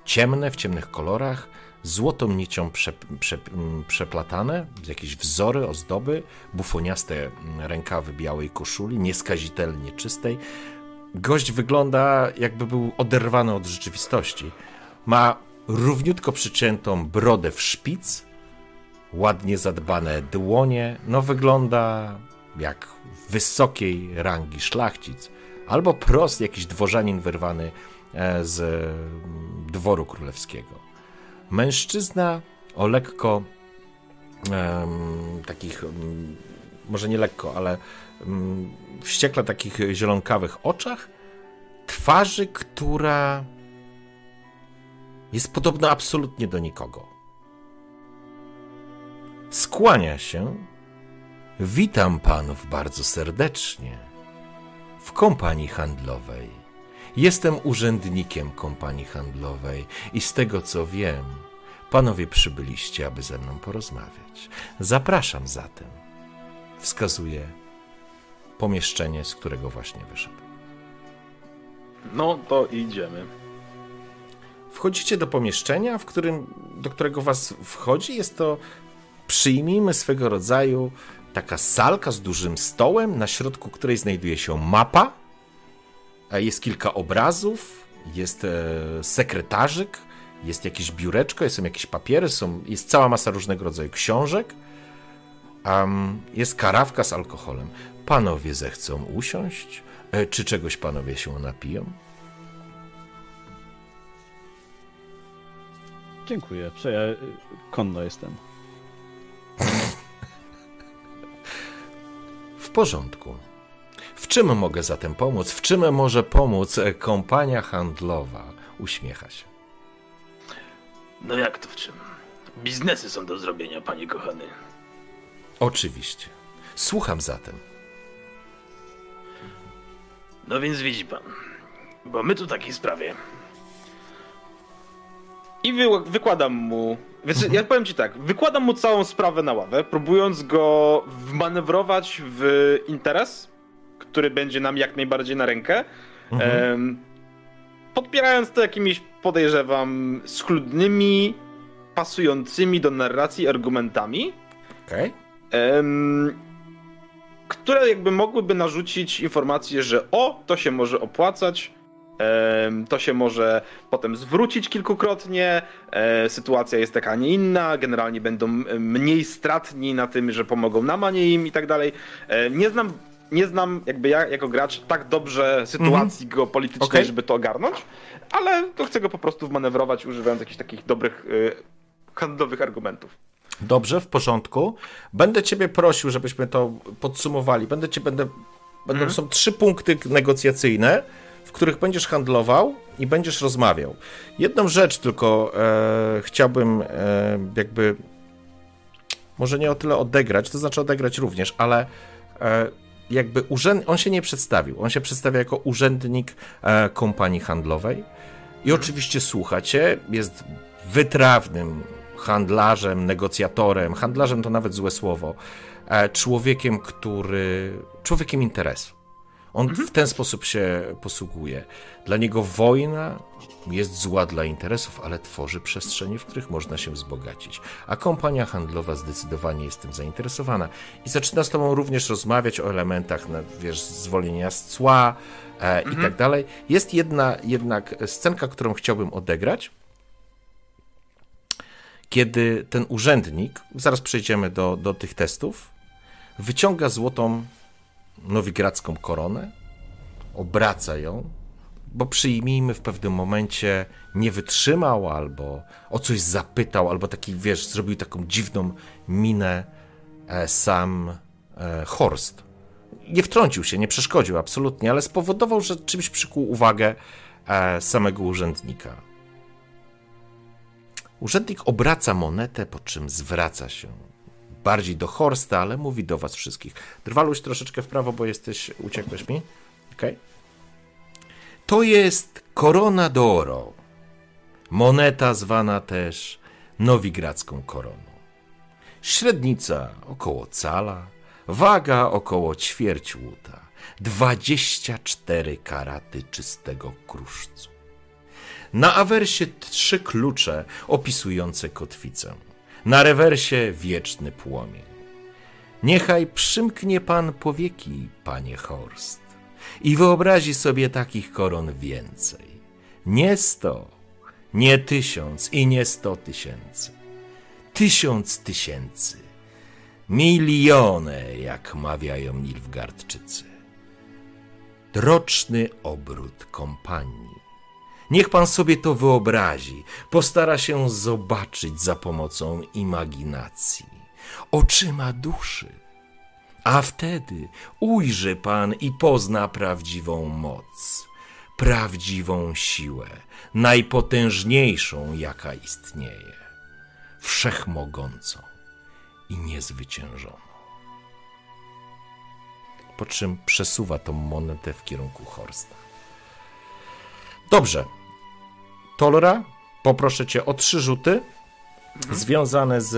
ciemne, w ciemnych kolorach, złotą nicią prze, prze, m, przeplatane, jakieś wzory, ozdoby, bufoniaste m, rękawy białej koszuli, nieskazitelnie czystej. Gość wygląda jakby był oderwany od rzeczywistości. Ma równiutko przyciętą brodę w szpic, ładnie zadbane dłonie. No wygląda jak wysokiej rangi szlachcic, albo prost jakiś dworzanin wyrwany e, z dworu królewskiego. Mężczyzna o lekko em, takich, em, może nie lekko, ale em, wściekle takich zielonkawych oczach, twarzy, która jest podobna absolutnie do nikogo. Skłania się Witam panów bardzo serdecznie w kompanii handlowej. Jestem urzędnikiem kompanii handlowej i z tego co wiem, panowie przybyliście, aby ze mną porozmawiać. Zapraszam zatem. Wskazuję pomieszczenie, z którego właśnie wyszedł. No to idziemy. Wchodzicie do pomieszczenia, w którym, do którego was wchodzi. Jest to, przyjmijmy swego rodzaju taka salka z dużym stołem, na środku której znajduje się mapa. E, Jest kilka obrazów, jest e, sekretarzyk, jest jakieś biureczko, są jakieś papiery, są, jest cała masa różnego rodzaju książek. Am, jest karawka z alkoholem. Panowie zechcą usiąść? E, Czy czegoś panowie się napiją? Dziękuję. Prze- ja konno jestem. W porządku. W czym mogę zatem pomóc? W czym może pomóc kompania handlowa? Uśmiecha się. No jak to w czym? Biznesy są do zrobienia, panie kochany. Oczywiście. Słucham zatem. No więc widzi pan, bo my tu takiej sprawie. I wy, wykładam mu. Znaczy, Ja powiem ci tak, wykładam mu całą sprawę na ławę, próbując go wmanewrować w interes, który będzie nam jak najbardziej na rękę. Em, podpierając to jakimiś, podejrzewam, schludnymi, pasującymi do narracji argumentami, Okej. em, które jakby mogłyby narzucić informację, że o, to się może opłacać, to się może potem zwrócić kilkukrotnie, e, sytuacja jest taka, a nie inna, generalnie będą mniej stratni na tym, że pomogą nam, a nie im i tak dalej. E, Nie znam, nie znam jakby ja jako gracz tak dobrze sytuacji geopolitycznej, Okej. żeby to ogarnąć, ale to chcę go po prostu wmanewrować, używając jakichś takich dobrych e, handlowych argumentów. Dobrze, w porządku. Będę ciebie prosił, żebyśmy to podsumowali. Będę cię, będę, będą, są trzy punkty negocjacyjne, w których będziesz handlował i będziesz rozmawiał. Jedną rzecz tylko e, chciałbym e, jakby może nie o tyle odegrać, to znaczy odegrać również, ale e, jakby urzęd, on się nie przedstawił. On się przedstawia jako urzędnik e, kompanii handlowej. I oczywiście słuchacie, jest wytrawnym handlarzem, negocjatorem, handlarzem to nawet złe słowo, e, człowiekiem, który. człowiekiem interesu. On w ten sposób się posługuje. Dla niego wojna jest zła dla interesów, ale tworzy przestrzenie, w których można się wzbogacić. A kompania handlowa zdecydowanie jest tym zainteresowana. I zaczyna z tobą również rozmawiać o elementach, na, wiesz, zwolnienia z cła e, i tak dalej. Jest jedna jednak scenka, którą chciałbym odegrać kiedy ten urzędnik, zaraz przejdziemy do, do tych testów, wyciąga złotą nowigradzką koronę, obraca ją, bo przyjmijmy w pewnym momencie nie wytrzymał, albo o coś zapytał, albo taki, wiesz, zrobił taką dziwną minę e, sam e, Horst. Nie wtrącił się, nie przeszkodził absolutnie, ale spowodował, że czymś przykuł uwagę e, samego urzędnika. Urzędnik obraca monetę, po czym zwraca się bardziej do Horsta, ale mówi do was wszystkich. Drwaluś troszeczkę w prawo, bo jesteś, uciekłeś mi? Okej. To jest korona d'oro. Moneta zwana też nowigradzką koroną. Średnica około cala, waga około ćwierć łuta, 24 karaty czystego kruszcu. Na awersie trzy klucze opisujące kotwicę. Na rewersie wieczny płomień. Niechaj przymknie pan powieki, panie Horst, i wyobrazi sobie takich koron więcej. Nie sto, nie tysiąc i nie sto tysięcy. Tysiąc tysięcy. Miliony, jak mawiają Nilfgardczycy. Roczny obrót kompanii. Niech pan sobie to wyobrazi, postara się zobaczyć za pomocą imaginacji, oczyma duszy. A wtedy ujrzy pan i pozna prawdziwą moc, prawdziwą siłę, najpotężniejszą, jaka istnieje, wszechmogącą i niezwyciężoną. po czym przesuwa tą monetę w kierunku Horsta. Dobrze. Tolra, poproszę cię o trzy rzuty związane z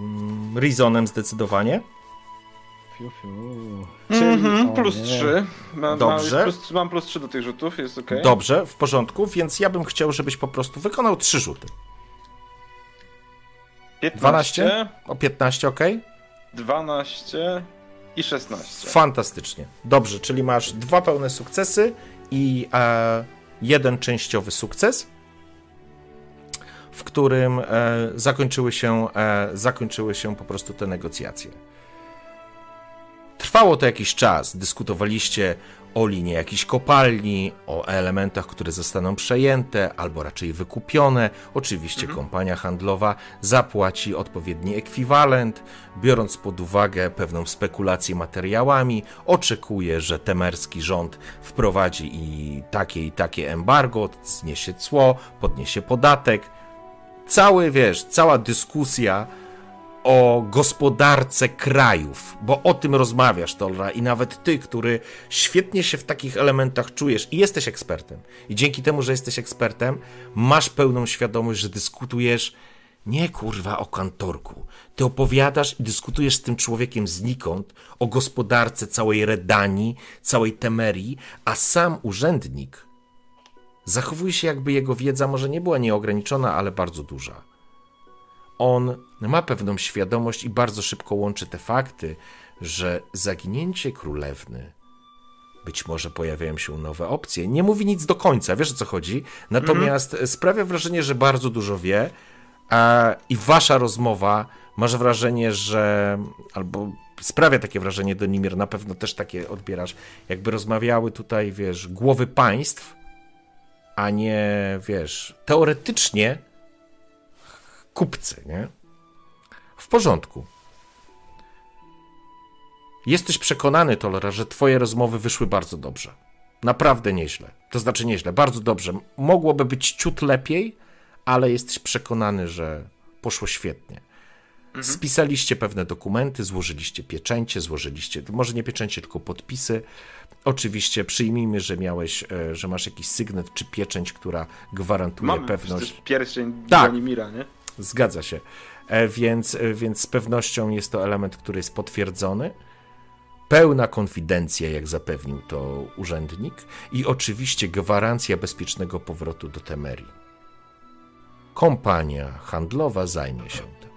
mm, Rizonem zdecydowanie. Fiu, fiu. Mhm, plus nie. 3. Mam, Dobrze. Mam plus, mam plus 3 do tych rzutów, jest ok. Dobrze, w porządku, więc ja bym chciał, żebyś po prostu wykonał trzy rzuty. 15, 12? O 15, ok? 12 i 16. Fantastycznie. Dobrze, czyli masz dwa pełne sukcesy i e, jeden częściowy sukces, w którym e, zakończyły, się, e, zakończyły się po prostu te negocjacje. Trwało to jakiś czas, dyskutowaliście o linie jakiejś kopalni, o elementach, które zostaną przejęte albo raczej wykupione. Oczywiście kompania handlowa zapłaci odpowiedni ekwiwalent, biorąc pod uwagę pewną spekulację materiałami, oczekuje, że temerski rząd wprowadzi i takie i takie embargo, zniesie cło, podniesie podatek. Cały, wiesz, cała dyskusja o gospodarce krajów, bo o tym rozmawiasz, Tolra, i nawet ty, który świetnie się w takich elementach czujesz i jesteś ekspertem. I dzięki temu, że jesteś ekspertem, masz pełną świadomość, że dyskutujesz nie kurwa o kantorku. Ty opowiadasz i dyskutujesz z tym człowiekiem znikąd o gospodarce całej Redanii, całej Temerii, a sam urzędnik zachowuje się, jakby jego wiedza może nie była nieograniczona, ale bardzo duża on ma pewną świadomość i bardzo szybko łączy te fakty, że zaginięcie królewny, być może pojawiają się nowe opcje. Nie mówi nic do końca, wiesz o co chodzi. Natomiast sprawia wrażenie, że bardzo dużo wie a, i wasza rozmowa masz wrażenie, że albo sprawia takie wrażenie do Nimir, na pewno też takie odbierasz, jakby rozmawiały tutaj, wiesz, głowy państw, a nie, wiesz, teoretycznie kupcy, nie? W porządku. Jesteś przekonany, Tolera, że twoje rozmowy wyszły bardzo dobrze. Naprawdę nieźle. To znaczy nieźle, bardzo dobrze. Mogłoby być ciut lepiej, ale jesteś przekonany, że poszło świetnie. Spisaliście pewne dokumenty, złożyliście pieczęcie, złożyliście, może nie pieczęcie, tylko podpisy. Oczywiście przyjmijmy, że miałeś, e, że masz jakiś sygnet czy pieczęć, która gwarantuje Mamy pewność. przecież pierścień Tak. Mira, nie? Zgadza się. E, Więc, e, więc z pewnością jest to element, który jest potwierdzony. Pełna konfidencja, jak zapewnił to urzędnik, i oczywiście gwarancja bezpiecznego powrotu do Temerii. Kompania handlowa zajmie się tym.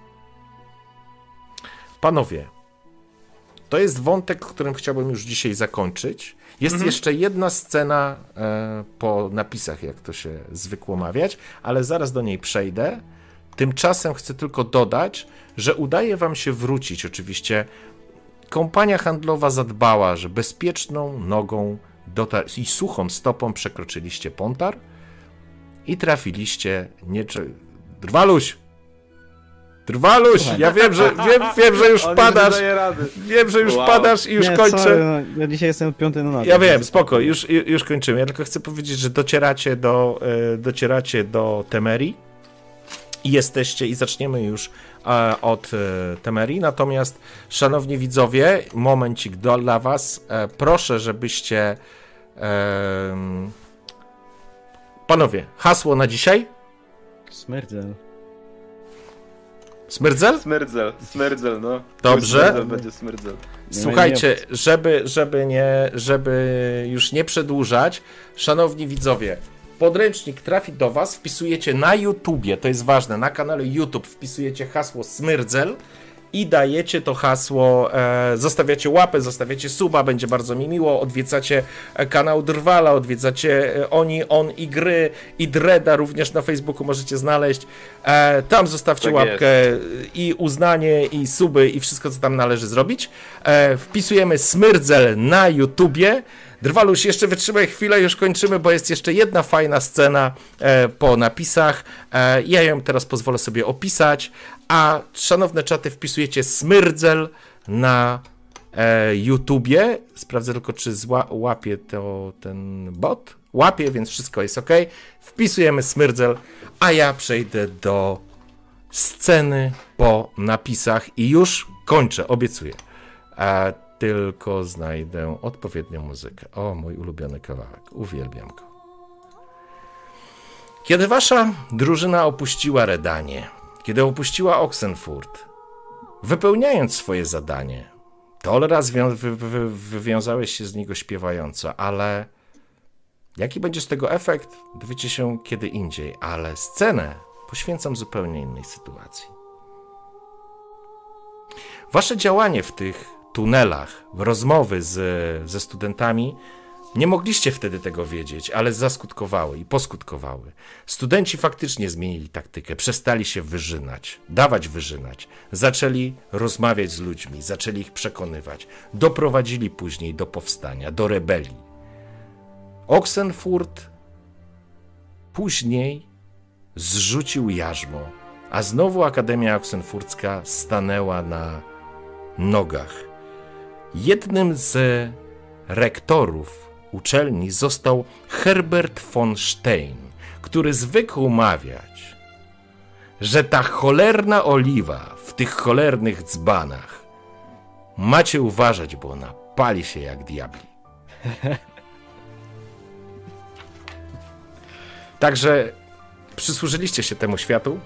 Panowie, to jest wątek, którym chciałbym już dzisiaj zakończyć. Jest jeszcze jedna scena e, po napisach, jak to się zwykło mawiać, ale zaraz do niej przejdę. Tymczasem chcę tylko dodać, że udaje wam się wrócić. Oczywiście kompania handlowa zadbała, że bezpieczną nogą dotar- i suchą stopą przekroczyliście Pontar i trafiliście nie. Drwaluś! Drwaluś! Ja wiem, że, wiem, wiem, że już padasz. Wiem, że już Wow. padasz i już nie, kończę. Sorry, no, ja dzisiaj jestem piąty na. Ja wiem, spoko, już, ju- już kończymy. Ja tylko chcę powiedzieć, że docieracie do, e, docieracie do Temerii jesteście, i zaczniemy już e, od e, Temerii. Natomiast, szanowni widzowie, momencik do, dla was. E, proszę, żebyście. panowie, hasło na dzisiaj? Smerdzel. Smerdzel? Smerdzel, smerdzel, no. Dobrze. Smerdzel będzie smerdzel. Słuchajcie, żeby, żeby, nie, żeby już nie przedłużać, szanowni widzowie, podręcznik trafi do Was, wpisujecie na YouTubie, to jest ważne, na kanale YouTube wpisujecie hasło Smyrdzel i dajecie to hasło, e, zostawiacie łapę, zostawiacie suba, będzie bardzo mi miło, odwiedzacie e, kanał Drwala, odwiedzacie e, Oni, On i Gry i Dreda również na Facebooku możecie znaleźć. E, tam zostawcie Tak łapkę i uznanie, i suby, i wszystko, co tam należy zrobić. E, wpisujemy Smyrdzel na YouTubie. Drwaluś, jeszcze wytrzymaj chwilę, już kończymy, bo jest jeszcze jedna fajna scena e, po napisach. E, ja ją teraz pozwolę sobie opisać, a szanowne czaty, wpisujecie Smyrdzel na e, YouTubie. Sprawdzę tylko, czy zła, łapie to ten bot. Łapie, więc wszystko jest ok. Wpisujemy Smyrdzel, a ja przejdę do sceny po napisach i już kończę, obiecuję. E, tylko znajdę odpowiednią muzykę. O, mój ulubiony kawałek. Uwielbiam go. Kiedy wasza drużyna opuściła Redanie, kiedy opuściła Oxenfurt, wypełniając swoje zadanie, Tolera zwią- wy- wy- wywiązałeś się z niego śpiewająco, ale jaki będzie z tego efekt, dowiecie się kiedy indziej, ale scenę poświęcam zupełnie innej sytuacji. Wasze działanie w tych tunelach, rozmowy z, ze studentami, nie mogliście wtedy tego wiedzieć, ale zaskutkowały i poskutkowały. Studenci faktycznie zmienili taktykę, przestali się wyżynać, dawać wyżynać, zaczęli rozmawiać z ludźmi, zaczęli ich przekonywać, doprowadzili później do powstania, do rebelii. Oxenfurt później zrzucił jarzmo, a znowu Akademia Oxenfurcka stanęła na nogach. Jednym z rektorów uczelni został Herbert von Stein, który zwykł mawiać, że ta cholerna oliwa w tych cholernych dzbanach macie uważać, bo ona pali się jak diabli. Także przysłużyliście się temu światu.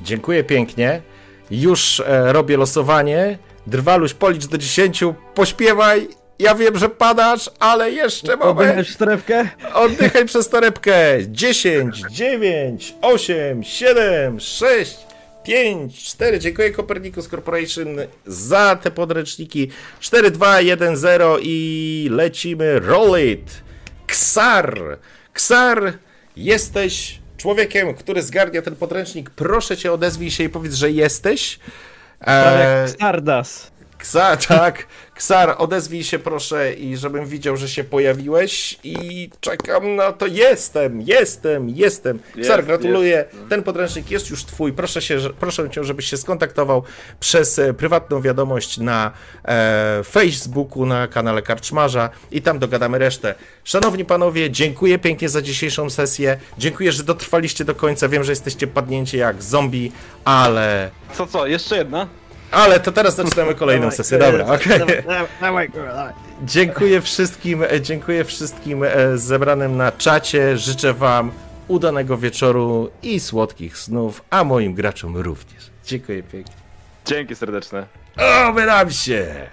Dziękuję pięknie. Już e, robię losowanie. Drwaluś, policz do 10, pośpiewaj. Ja wiem, że padasz, ale jeszcze moment. Oddychasz torebkę? Oddychaj przez torebkę. 10, 9, 8, 7, 6, 5, 4. Dziękuję Copernicus Corporation za te podręczniki. 4, 2, 1, 0 i lecimy. Roll it. Ksar. Ksar, jesteś człowiekiem, który zgarnia ten podręcznik. Proszę cię, odezwij się i powiedz, że jesteś. Eee, jak Stardust. Ksar, tak. Ksar, odezwij się proszę i żebym widział, że się pojawiłeś i czekam na to. Jestem, jestem, jestem. Ksar, Jest, gratuluję. Ten podręcznik jest już twój. Proszę, się, proszę cię, żebyś się skontaktował przez e, prywatną wiadomość na e, Facebooku, na kanale Karczmarza i tam dogadamy resztę. Szanowni panowie, dziękuję pięknie za dzisiejszą sesję. Dziękuję, że dotrwaliście do końca. Wiem, że jesteście padnięci jak zombie, ale... Co, co, jeszcze jedna? Ale to teraz zaczynamy kolejną sesję. Dobra, okej. Dawaj. Dziękuję wszystkim, e, dziękuję wszystkim e, zebranym na czacie. Życzę wam udanego wieczoru i słodkich snów, a moim graczom również. Dziękuję pięknie. Dzięki serdeczne. Oby nam się!